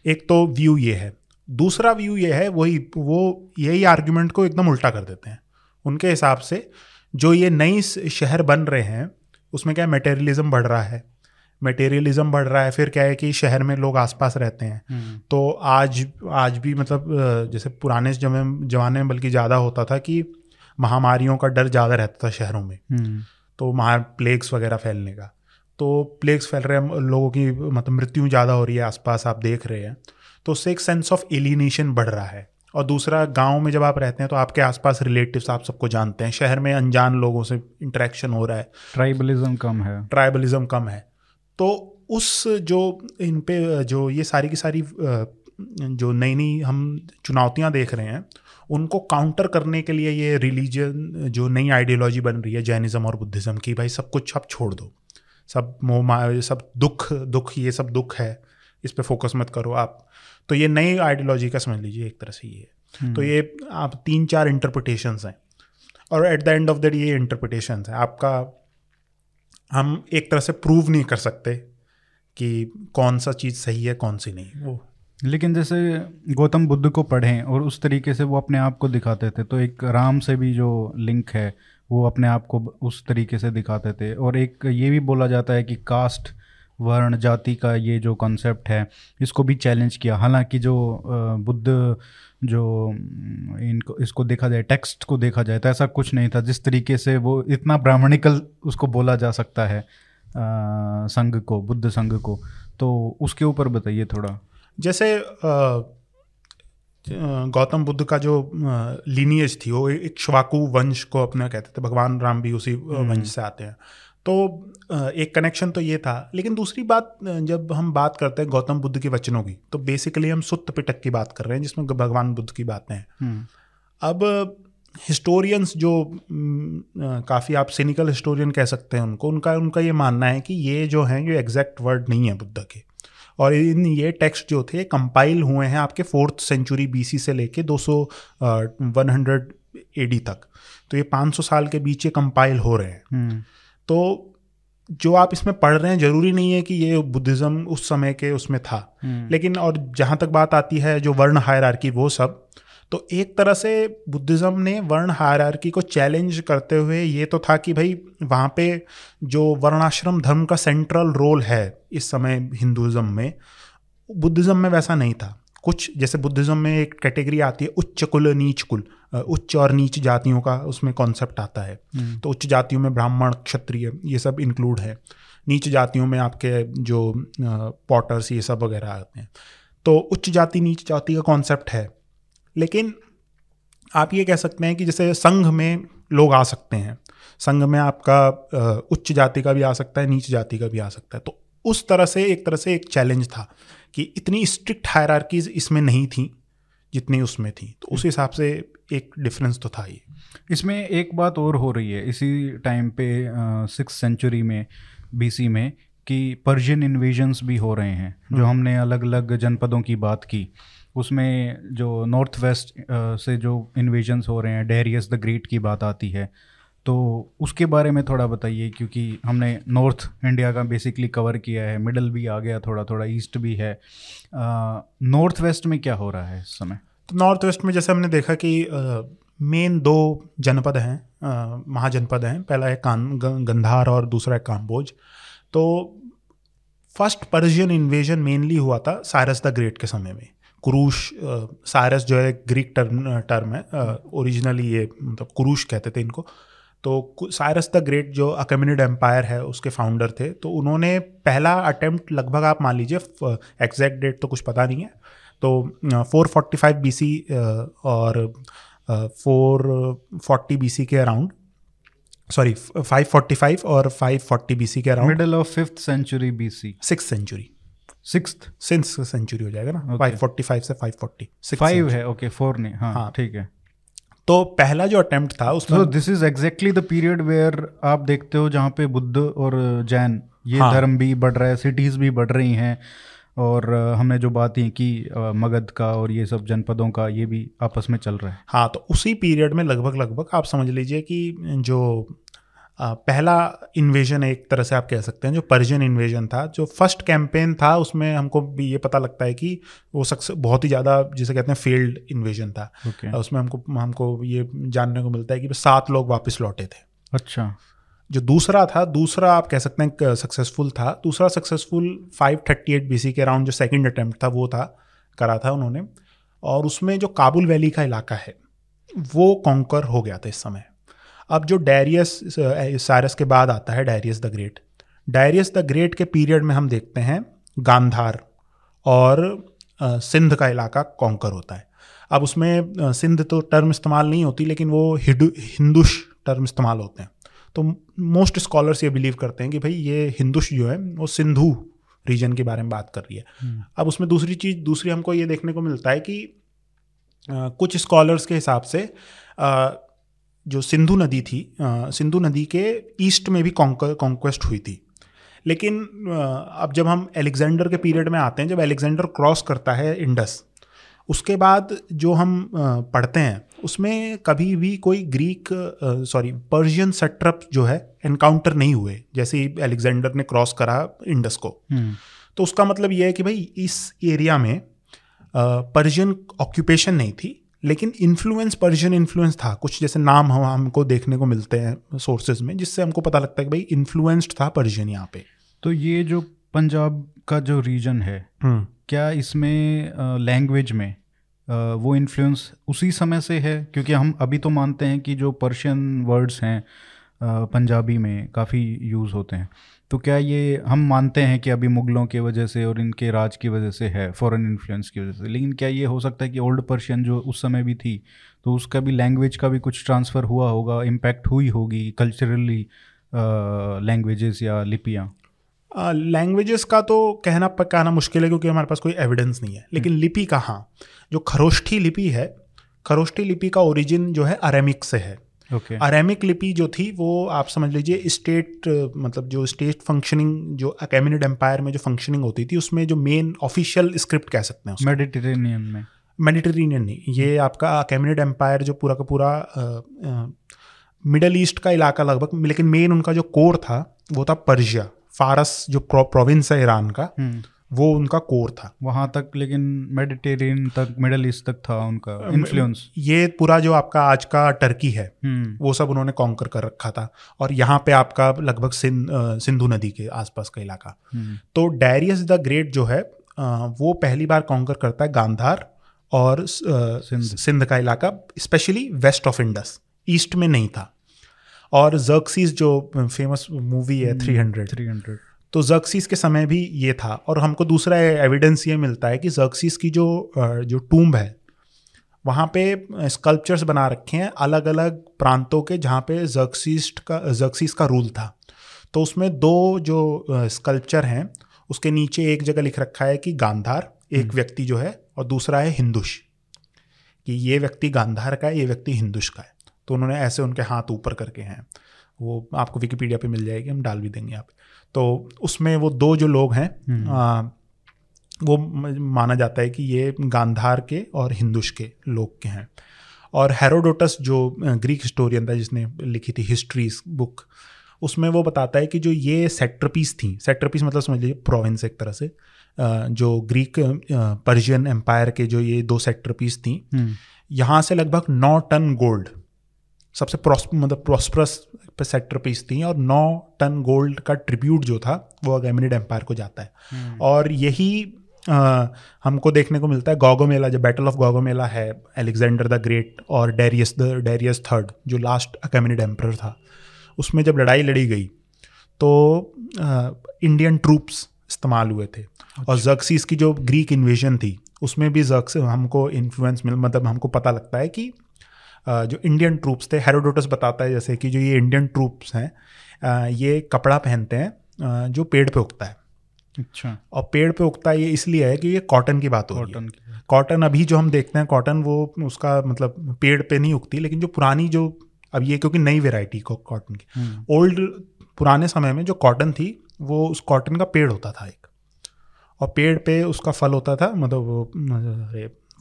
एक तो व्यू ये है। दूसरा व्यू ये है वही वो यही आर्ग्यूमेंट को एकदम उल्टा कर देते हैं। उनके हिसाब से जो ये नई शहर बन रहे हैं उसमें क्या मटेरियलिज्म बढ़ रहा है? मटेरियलिज्म बढ़ रहा है फिर क्या है कि शहर में लोग आसपास रहते हैं। हम्म। तो आज आज भी मतलब जैसे पुराने जमे जमाने में बल्कि ज़्यादा होता था कि महामारियों का डर ज़्यादा रहता था शहरों में। हम्म। तो वहाँ प्लेग्स वगैरह फैलने का। तो प्लेग्स फैल रहे हैं लोगों की मतलब मृत्यु ज़्यादा हो रही है आसपास आप देख रहे हैं। तो उससे एक सेंस ऑफ़ एलिनेशन बढ़ रहा है। और दूसरा गाँव में जब आप रहते हैं तो आपके आसपास रिलेटिव्स आप सबको जानते हैं। शहर में अनजान लोगों से इंटरेक्शन हो रहा है। ट्राइबलिज्म कम है। ट्राइबलिज्म कम है। तो उस जो इन पे जो ये सारी की सारी जो नई नई हम चुनौतियाँ देख रहे हैं उनको काउंटर करने के लिए ये रिलीजन जो नई आइडियोलॉजी बन रही है जैनिज़्म और बुद्धिज़्म की भाई सब कुछ आप छोड़ दो। सब मोह सब दुख दुख ये सब दुख है। इस पर फोकस मत करो आप। तो ये नई आइडियोलॉजी का समझ लीजिए एक तरह से ये है। तो हम्म। ये आप तीन चार इंटरप्रिटेशंस हैं और at the end of the ये इंटरप्रिटेशन है। आपका हम एक तरह से प्रूव नहीं कर सकते कि कौन सा चीज़ सही है कौन सी नहीं। वो लेकिन जैसे गौतम बुद्ध को पढ़ें और उस तरीके से वो अपने आप को दिखाते थे तो एक राम से भी जो लिंक है वो अपने आप को उस तरीके से दिखाते थे। और एक ये भी बोला जाता है कि कास्ट वर्ण जाति का ये जो कॉन्सेप्ट है इसको भी चैलेंज किया। हालाँकि जो बुद्ध जो इनको इसको देखा जाए टेक्स्ट को देखा जाए तो ऐसा कुछ नहीं था। जिस तरीके से वो इतना ब्राह्मणिकल उसको बोला जा सकता है संघ को बुद्ध संघ को तो उसके ऊपर बताइए थोड़ा। जैसे गौतम बुद्ध का जो लीनियज थी वो एक श्वाकु वंश को अपना कहते थे। भगवान राम भी उसी हम्म। वंश से आते हैं। तो एक कनेक्शन तो ये था। लेकिन दूसरी बात जब हम बात करते हैं गौतम बुद्ध के वचनों की तो बेसिकली हम सुत्त पिटक की बात कर रहे हैं जिसमें भगवान बुद्ध की बातें हैं। हम्म। अब हिस्टोरियंस जो काफ़ी आप सिनिकल हिस्टोरियन कह सकते हैं उनको उनका उनका ये मानना है कि ये जो हैं ये एग्जैक्ट वर्ड नहीं है बुद्ध के। और इन ये टेक्स्ट जो थे कंपाइल हुए हैं आपके फोर्थ सेंचुरी बीसी से लेके 200 वन हंड्रेड एडी तक। तो ये 500 साल के बीच ये कंपाइल हो रहे हैं। हम्म। तो जो आप इसमें पढ़ रहे हैं ज़रूरी नहीं है कि ये बुद्धिज़्म उस समय के उसमें था हम्म। लेकिन और जहाँ तक बात आती है जो वर्ण हायरार्की वो सब तो एक तरह से बुद्धिज़्म ने वर्ण हायरार्की को चैलेंज करते हुए ये तो था कि भाई वहाँ पे जो वर्णाश्रम धर्म का सेंट्रल रोल है इस समय हिंदुज़म में बुद्धिज़्म में वैसा नहीं था कुछ जैसे बुद्धिज़्म में एक कैटेगरी आती है उच्च कुल नीच कुल। उच्च और नीच जातियों का उसमें कॉन्सेप्ट आता है। हम्म। तो उच्च जातियों में ब्राह्मण क्षत्रिय ये सब इंक्लूड है। नीच जातियों में आपके जो पॉटर्स ये सब वगैरह आते हैं। तो उच्च जाति नीच जाति का कॉन्सेप्ट है। लेकिन आप ये कह सकते हैं कि जैसे संघ में लोग आ सकते हैं। संघ में आपका उच्च जाति का भी आ सकता है नीच जाति का भी आ सकता है। तो उस तरह से एक तरह से एक चैलेंज था। कि इतनी स्ट्रिक्ट हायरार्कीज इसमें नहीं थी जितनी उसमें थी। तो उस हिसाब से एक डिफरेंस तो था ये इसमें एक बात और हो रही है इसी टाइम पे सिक्स सेंचुरी में बीसी में कि पर्शियन इन्वेजन्स भी हो रहे हैं जो हम्म। हमने अलग अलग जनपदों की बात की। उसमें जो नॉर्थ वेस्ट से जो इन्वेजन्स हो रहे हैं डेरियस द ग्रेट की बात आती है तो उसके बारे में थोड़ा बताइए, क्योंकि हमने नॉर्थ इंडिया का बेसिकली कवर किया है मिडल भी आ गया थोड़ा थोड़ा ईस्ट भी है। नॉर्थ वेस्ट में क्या हो रहा है इस समय? तो नॉर्थ वेस्ट में जैसे हमने देखा कि मेन दो जनपद हैं महाजनपद हैं। पहला है कान गंधार और दूसरा है काम्बोज तो फ़र्स्ट पर्शियन इन्वेजन मेनली हुआ था साइरस द ग्रेट के समय में। कुरूश साइरस जो है ग्रीक टर्म टर्म है ओरिजिनली ये मतलब कुरूश कहते थे इनको। तो साइरस द ग्रेट जो अकमिनिड एम्पायर है उसके फाउंडर थे तो उन्होंने पहला अटेम्प्ट लगभग आप मान लीजिए एग्जैक्ट डेट तो कुछ पता नहीं है तो four forty five B C और फोर फोर्टी बी सी के around sorry five forty five और फाइव फोर्टी बी सी के around middle of fifth century B C six century six since century हो जाएगा ना फाइव फोर्टी फाइव से five forty five है okay four नहीं हाँ, हाँ। ठीक है। तो पहला जो अटेम्प्ट था उसमें this is exactly the period where आप देखते हो जहाँ पे बुद्ध और जैन ये हाँ. धर्म भी बढ़ रहा है सिटीज़ भी बढ़ रही हैं और हमने जो बात ही की मगध का और ये सब जनपदों का ये भी आपस में चल रहा है हाँ तो उसी पीरियड में लगभग लगभग आप समझ लीजिए कि जो पहला इन्वेजन एक तरह से आप कह सकते हैं जो पर्शियन इन्वेजन था जो फ़र्स्ट कैंपेन था उसमें हमको भी ये पता लगता है कि वो सक्सेस बहुत ही ज़्यादा जिसे कहते हैं फेल्ड इन्वेजन था। Okay. उसमें हमको हमको ये जानने को मिलता है कि सात लोग वापस लौटे थे। अच्छा। जो दूसरा था दूसरा आप कह सकते हैं सक्सेसफुल था। दूसरा सक्सेसफुल 538 बीसी के अराउंड जो सेकंड अटेम्प्ट था वो था करा था उन्होंने। और उसमें जो काबुल वैली का इलाका है वो कॉन्कर हो गया था इस समय। अब जो डायरियस सारस के बाद आता है Darius the great Darius the great के पीरियड में हम देखते हैं गांधार और सिंध का इलाका कॉन्कर होता है। अब उसमें सिंध तो टर्म इस्तेमाल नहीं होती लेकिन वो हिंदुश टर्म इस्तेमाल होते हैं। तो मोस्ट स्कॉलर्स ये बिलीव करते हैं कि भाई ये हिंदुश जो है वो सिंधु रीजन के बारे में बात कर रही है। हम्म। अब उसमें दूसरी चीज़ दूसरी हमको ये देखने को मिलता है कि आ, कुछ स्कॉलर्स के हिसाब से आ, जो सिंधु नदी थी सिंधु नदी के ईस्ट में भी कॉन्क्वेस्ट हुई थी लेकिन अब जब हम एलेक्जेंडर के पीरियड में आते हैं जब एलेक्जेंडर क्रॉस करता है इंडस उसके बाद जो हम पढ़ते हैं उसमें कभी भी कोई ग्रीक सॉरी पर्शियन सेट्रप जो है एनकाउंटर नहीं हुए जैसे ही एलेक्जेंडर ने क्रॉस करा इंडस को हम्म। तो उसका मतलब ये है कि भाई इस एरिया में पर्शियन ऑक्यूपेशन नहीं थी लेकिन इन्फ्लुएंस पर्शियन इन्फ्लुएंस था। कुछ जैसे नाम हम हमको देखने को मिलते हैं सोर्सेज में जिससे हमको पता लगता है कि भाई इन्फ्लुएंस्ड था पर्शियन यहाँ पे। तो ये जो पंजाब का जो रीजन है हम्म। क्या इसमें लैंग्वेज में आ, वो इन्फ्लुएंस उसी समय से है? क्योंकि हम अभी तो मानते हैं कि जो पर्शियन वर्ड्स हैं पंजाबी में काफ़ी यूज़ होते हैं। तो क्या ये हम मानते हैं कि अभी मुगलों की वजह से और इनके राज की वजह से है फॉरेन इन्फ्लुएंस की वजह से? लेकिन क्या ये हो सकता है कि ओल्ड पर्शियन जो उस समय भी थी तो उसका भी लैंग्वेज का भी कुछ ट्रांसफ़र हुआ होगा इम्पैक्ट हुई होगी कल्चरली लैंग्वेजेस या लिपियाँ? लैंग्वेजेस का तो कहना कहना मुश्किल है क्योंकि हमारे पास कोई एविडेंस नहीं है। लेकिन हम्म। लिपि का हाँ जो खरोष्ठी लिपि है खरोष्ठी लिपि का ओरिजिन जो है अरेमिक से है। Okay. अरेमिक लिपि जो थी वो आप समझ लीजिए स्टेट मतलब जो स्टेट फंक्शनिंग जो अकेमिनेड एम्पायर में जो फंक्शनिंग होती थी उसमें जो मेन ऑफिशियल स्क्रिप्ट कह सकते हैं मेडिटेरेनियन में मेडिटेरेनियन नहीं ये आपका अकेमिनेड एम्पायर जो पूरा का पूरा मिडल ईस्ट का इलाका लगभग लेकिन मेन उनका जो कोर था वो था पर्शिया फारस जो प्रोविंस है ईरान का हम्म। वो उनका कोर था। वहाँ तक लेकिन मेडिटेरियन तक मिडल ईस्ट तक था उनका इन्फ्लुएंस ये पूरा जो आपका आज का टर्की है हम्म। वो सब उन्होंने कॉन्कर कर रखा था। और यहाँ पे आपका लगभग सिंधु नदी के आसपास का इलाका। हम्म। तो डायरियस द ग्रेट जो है वो पहली बार कॉन्कर करता है गांधार और सिंध। का इलाका specially west of Indus east में नहीं था। और जर्कसीज जो फ़ेमस मूवी है थ्री हंड्रेड थ्री हंड्रेड तो जर्कसीस के समय भी ये था और हमको दूसरा एविडेंस ये मिलता है कि जर्कसीस की जो जो टूम्ब है वहाँ पे स्कल्पचर्स बना रखे हैं अलग अलग प्रांतों के जहाँ पे जर्कसीस्ट का जर्कसीस का रूल था। तो उसमें दो जो स्कल्पचर हैं उसके नीचे एक जगह लिख रखा है कि गांधार एक हम्म। व्यक्ति जो है और दूसरा है हिंदुश कि ये व्यक्ति गांधार का है ये व्यक्ति हिंदुश का है। तो उन्होंने ऐसे उनके हाथ ऊपर करके हैं। वो आपको विकीपीडिया पे मिल जाएगी हम डाल भी देंगे यहाँ पे। तो उसमें वो दो जो लोग हैं हम्म। आ, वो माना जाता है कि ये गांधार के और हिंदुश के लोग के हैं और हेरोडोटस जो ग्रीक हिस्टोरियन था जिसने लिखी थी हिस्ट्रीज बुक उसमें वो बताता है कि जो ये सेट्रपीस थी सेट्रपीस मतलब समझ लीजिए प्रोविंस एक तरह से जो ग्रीक पर्शियन एम्पायर के जो ये दो सेक्टरपीस थी हम्म। यहाँ से लगभग नौ टन गोल्ड सबसे मतलब प्रॉस्परस सेक्टर पीस थी और नौ टन गोल्ड का ट्रिब्यूट जो था वो अगेमिनिड एम्पायर को जाता है हम्म। और यही आ, हमको देखने को मिलता है गोगो मेला जो बैटल ऑफ़ गोगो मेला है एलेक्जेंडर द ग्रेट और डेरियस द डेरियस थर्ड जो लास्ट अकेमिनिड एम्पर था उसमें जब लड़ाई लड़ी गई तो आ, इंडियन ट्रूप्स इस्तेमाल हुए थे अच्छा। और जक्सीस की जो ग्रीक इन्वेजन थी उसमें भी जक्स हमको इन्फ्लुएंस मिल मतलब हमको पता लगता है कि जो इंडियन ट्रूप्स थे हेरोडोटस बताता है जैसे कि जो ये इंडियन ट्रूप्स हैं ये कपड़ा पहनते हैं जो पेड़ पे उगता है। अच्छा। और पेड़ पे उगता है ये इसलिए है कि ये कॉटन की बात हो रही है। कॉटन अभी जो हम देखते हैं कॉटन वो उसका मतलब पेड़ पे नहीं उगती लेकिन जो पुरानी जो अब ये क्योंकि नई वेराइटी को कॉटन की। Old hmm. पुराने समय में जो कॉटन थी वो उस कॉटन का पेड़ होता था एक। और पेड़ पे उसका फल होता था मतलब वो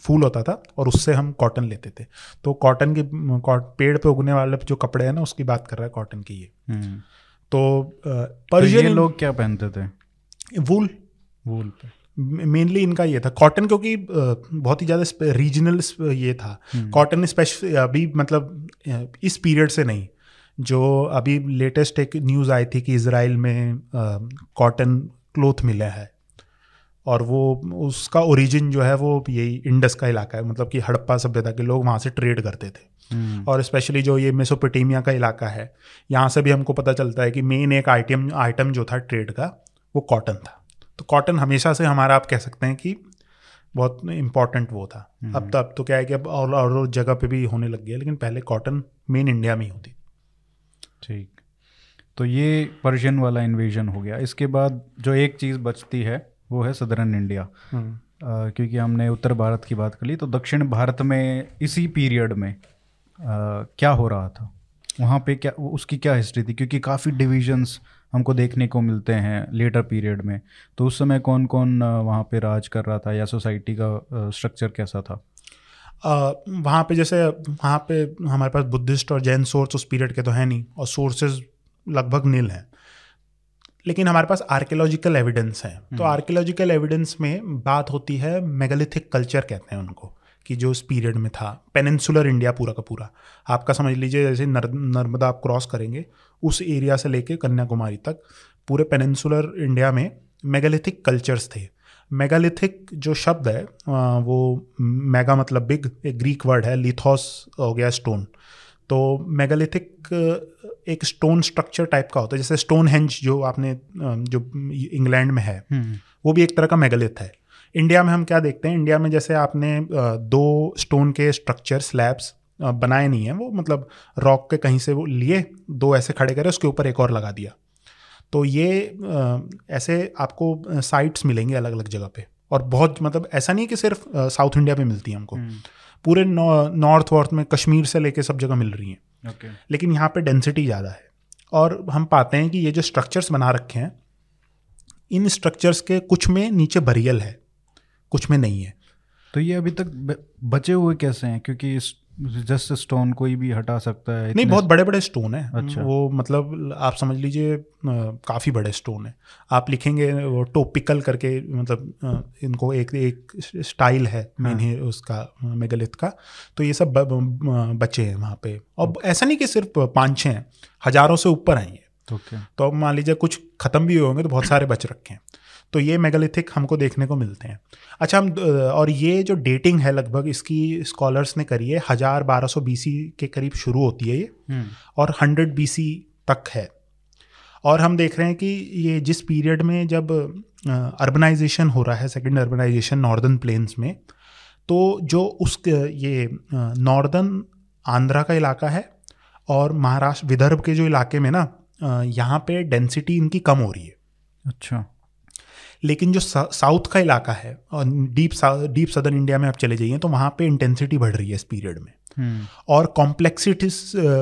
फूल होता था और उससे हम कॉटन लेते थे। तो कॉटन के पेड़ पे उगने वाले जो कपड़े हैं ना उसकी बात कर रहा है कॉटन की ये। हम्म। तो पर्शियन तो लोग क्या पहनते थे? वूल। वूल पे। मेनली इनका ये था। कॉटन क्योंकि बहुत ही ज़्यादा रीजनल ये था। कॉटन हम्म। स्पेशल अभी मतलब इस पीरियड से नहीं। जो अभी लेटेस्ट एक न्यूज़ आई थी कि इसराइल में कॉटन क्लोथ मिला है। और वो उसका ओरिजिन जो है वो यही इंडस का इलाका है। मतलब कि हड़प्पा सभ्यता के लोग वहाँ से ट्रेड करते थे। हम्म। और स्पेशली जो ये मेसोपोटेमिया का इलाका है यहाँ से भी हमको पता चलता है कि मेन एक आइटम आइटम जो था ट्रेड का वो कॉटन था। तो कॉटन हमेशा से हमारा आप कह सकते हैं कि बहुत इंपॉर्टेंट वो था। हम्म। अब तो अब तो क्या है कि अब और और जगह पे भी होने लग गया लेकिन पहले कॉटन मेन इंडिया में ही होती। ठीक। तो ये पर्शियन वाला इन्वेजन हो गया। इसके बाद जो एक चीज़ बचती है वो है सदरन इंडिया हम्म। क्योंकि हमने उत्तर भारत की बात कर ली तो दक्षिण भारत में इसी पीरियड में आ, क्या हो रहा था? वहाँ पे क्या उसकी क्या हिस्ट्री थी? क्योंकि काफ़ी डिविजन्स हमको देखने को मिलते हैं लेटर पीरियड में। तो उस समय कौन कौन वहाँ पे राज कर रहा था या सोसाइटी का स्ट्रक्चर कैसा था? वहाँ पे जैसे वहाँ पे हमारे पास बुद्धिस्ट और जैन सोर्स उस पीरियड के तो है नहीं और सोर्सेज लगभग नील हैं। लेकिन हमारे पास आर्कियोलॉजिकल एविडेंस है। तो आर्कियोलॉजिकल हम्म। एविडेंस में बात होती है मेगालिथिक कल्चर कहते हैं उनको कि जो उस पीरियड में था। पेनिनसुलर इंडिया पूरा का पूरा। आपका समझ लीजिए जैसे नर, नर्मदा आप क्रॉस करेंगे उस एरिया से लेके कन्याकुमारी तक पूरे पेनिनसुलर इंडिया में मेगालिथिक कल्चर्स थे। मेगालिथिक जो शब्द है वो मेगा मतलब बिग एक ग्रीक वर्ड है लिथोस हो गया स्टोन तो मेगालिथिक एक स्टोन स्ट्रक्चर टाइप का होता है जैसे स्टोन हेंज जो आपने जो इंग्लैंड में है हम्म। वो भी एक तरह का मेगालिथ है। इंडिया में हम क्या देखते हैं? इंडिया में जैसे आपने दो स्टोन के स्ट्रक्चर स्लैब्स बनाए नहीं है वो मतलब रॉक के कहीं से वो लिए दो ऐसे खड़े करे उसके ऊपर एक और लगा दिया। तो ये ऐसे आपको साइट्स मिलेंगे अलग अलग जगह पे। और बहुत मतलब ऐसा नहीं कि सिर्फ़ साउथ इंडिया में मिलती है हमको। हम्म। पूरे नॉर्थ वॉर्थ में कश्मीर से लेके सब जगह मिल रही हैं। Okay. लेकिन यहाँ पे डेंसिटी ज़्यादा है। और हम पाते हैं कि ये जो स्ट्रक्चर्स बना रखे हैं इन स्ट्रक्चर्स के कुछ में नीचे बरियल है कुछ में नहीं है। तो ये अभी तक बचे हुए कैसे हैं? क्योंकि इस जस्ट स्टोन कोई भी हटा सकता है नहीं बहुत बड़े बड़े स्टोन है। अच्छा। वो मतलब आप समझ लीजिए काफ़ी बड़े स्टोन है। आप लिखेंगे वो टोपिकल करके मतलब इनको एक एक स्टाइल है हाँ. मेन उसका मेगालिथ का। तो ये सब ब, ब, बचे हैं वहाँ पे। और ऐसा नहीं कि सिर्फ़ पाँच छः हैं हज़ारों से ऊपर हैं ये। okay. तो अब मान लीजिए कुछ ख़त्म भी हुए होंगे तो बहुत सारे बच रखे हैं। तो ये मेगालिथिक हमको देखने को मिलते हैं। अच्छा हम और ये जो डेटिंग है लगभग इसकी स्कॉलर्स ने करी है हज़ार बारह सौ बी के करीब शुरू होती है ये। हम्म। और हंड्रेड बी तक है। और हम देख रहे हैं कि ये जिस पीरियड में जब अर्बनाइजेशन हो रहा है सेकेंड अर्बनाइजेशन नॉर्दर्न प्लेन्स में तो जो उस ये नॉर्दर्न आंध्रा का इलाका है और महाराष्ट्र विदर्भ के जो इलाके में ना यहाँ पे डेंसिटी इनकी कम हो रही है। अच्छा। लेकिन जो साउथ का इलाका है और डीप डीप सदर्न इंडिया में आप चले जाइए तो वहाँ पे इंटेंसिटी बढ़ रही है इस पीरियड में हम्म। और कॉम्प्लेक्सिटी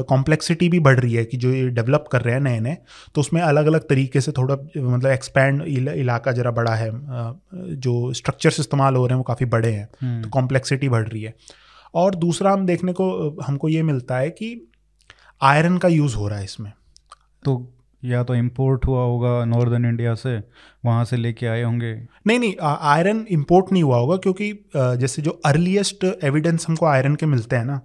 कॉम्प्लेक्सिटी भी बढ़ रही है कि जो ये डेवलप कर रहे हैं नए नए तो उसमें अलग अलग तरीके से थोड़ा मतलब एक्सपैंड इलाका जरा बड़ा है जो स्ट्रक्चर्स इस्तेमाल हो रहे हैं वो काफ़ी बड़े हैं हम्म। तो कॉम्प्लेक्सिटी बढ़ रही है और दूसरा हम देखने को हमको ये मिलता है कि आयरन का यूज़ हो रहा है इसमें तो या तो इम्पोर्ट हुआ होगा नॉर्दर्न इंडिया से वहाँ से लेके आए होंगे। नहीं नहीं आयरन इम्पोर्ट नहीं हुआ होगा क्योंकि जैसे जो अर्लीस्ट एविडेंस हमको आयरन के मिलते हैं ना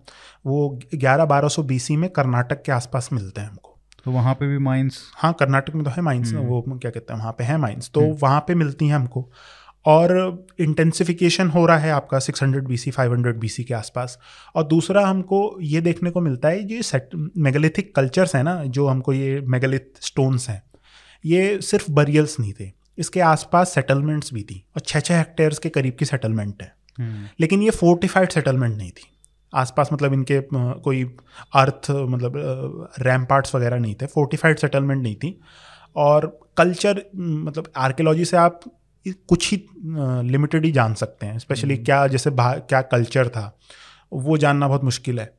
वो ग्यारह बारह सौ बीसी में कर्नाटक के आसपास मिलते हैं हमको। तो वहाँ पे भी माइंस हाँ कर्नाटक में तो है माइंस ना वो क्या कहते हैं वहाँ पे है माइंस तो हम्म। वहाँ पे मिलती हैं हमको। और इंटेंसिफिकेशन हो रहा है आपका 600 hundred B C five hundred B C के आसपास। और दूसरा हमको ये देखने को मिलता है ये सेट मेगालिथिक कल्चर्स हैं ना जो हमको ये मेगालिथ स्टोन्स हैं ये सिर्फ़ बरियल्स नहीं थे। इसके आसपास सेटलमेंट्स भी थी और छः छः हेक्टेयर्स के करीब की सेटलमेंट है। हम्म। लेकिन ये फोर्टिफाइड सेटलमेंट नहीं थी। आसपास मतलब इनके कोई अर्थ मतलब रैमपार्ट्स वगैरह नहीं थे। फोर्टिफाइड सेटलमेंट नहीं थी। और कल्चर मतलब आर्कियोलॉजी से आप कुछ ही लिमिटेड ही जान सकते हैं स्पेशली हम्म। क्या जैसे क्या कल्चर था वो जानना बहुत मुश्किल है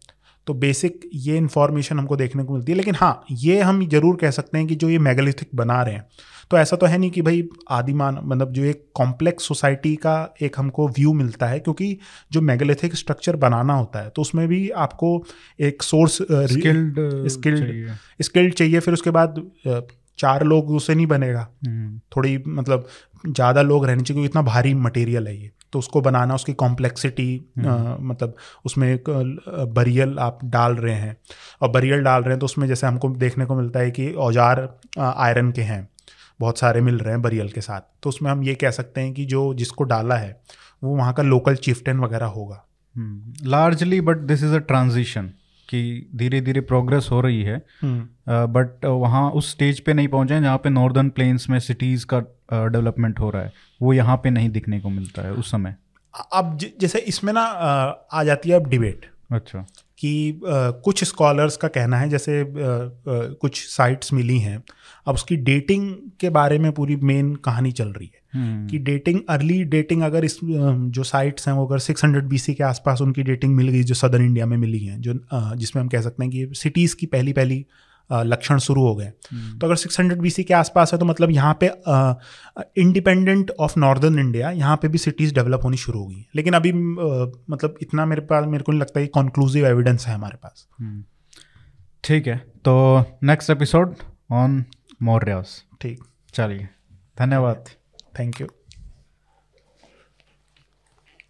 तो बेसिक ये इन्फॉर्मेशन हमको देखने को मिलती है लेकिन हाँ ये हम ज़रूर कह सकते हैं कि जो ये मेगालिथिक बना रहे हैं तो ऐसा तो है नहीं कि भाई आदिमान मतलब जो एक कॉम्प्लेक्स सोसाइटी का एक हमको व्यू मिलता है क्योंकि जो मेगालिथिक स्ट्रक्चर बनाना होता है तो उसमें भी आपको एक सोर्स स्किल्ड स्किल्ड स्किल्ड चाहिए फिर उसके बाद चार लोग उससे नहीं बनेगा हम्म। थोड़ी मतलब ज़्यादा लोग रहने चाहिए क्योंकि इतना भारी मटेरियल है ये। तो उसको बनाना उसकी कॉम्प्लेक्सिटी हम्म। मतलब उसमें एक बरियल आप डाल रहे हैं। और बरियल डाल रहे हैं तो उसमें जैसे हमको देखने को मिलता है कि औज़ार आयरन के हैं। बहुत सारे मिल रहे हैं बरियल के साथ। तो उसमें हम ये कह सकते हैं कि जो जिसको डाला है वो वहाँ का लोकल चिफ्टन वगैरह होगा। Largely but this is a transition कि धीरे धीरे प्रोग्रेस हो रही है। But hmm. वहाँ उस स्टेज पे नहीं पहुँचे जहाँ पे नॉर्दर्न प्लेन्स में सिटीज़ का डेवलपमेंट हो रहा है। वो यहाँ पे नहीं दिखने को मिलता है उस समय। अब जैसे इसमें ना आ जाती है अब डिबेट अच्छा। कि कुछ स्कॉलर्स का कहना है जैसे कुछ साइट्स मिली हैं अब उसकी डेटिंग के बारे में पूरी मेन कहानी चल रही है hmm. कि डेटिंग अर्ली डेटिंग अगर इस जो साइट्स हैं वो अगर 600 हंड्रेड के आसपास उनकी डेटिंग मिल गई जो सदर्न इंडिया में मिली हैं जो जिसमें हम कह सकते हैं कि सिटीज़ की पहली पहली लक्षण शुरू हो गए hmm. तो अगर 600 हंड्रेड के आसपास है तो मतलब यहाँ पे इंडिपेंडेंट ऑफ़ नॉर्दर्न इंडिया यहाँ पे भी सिटीज़ डेवलप होनी शुरू हो गई लेकिन अभी आ, मतलब इतना मेरे पास मेरे को नहीं लगता कि कॉन्क्लूसिव एविडेंस है हमारे पास hmm. ठीक है तो नेक्स्ट एपिसोड ऑन मौर्यास ठीक। चलिए धन्यवाद। Thank you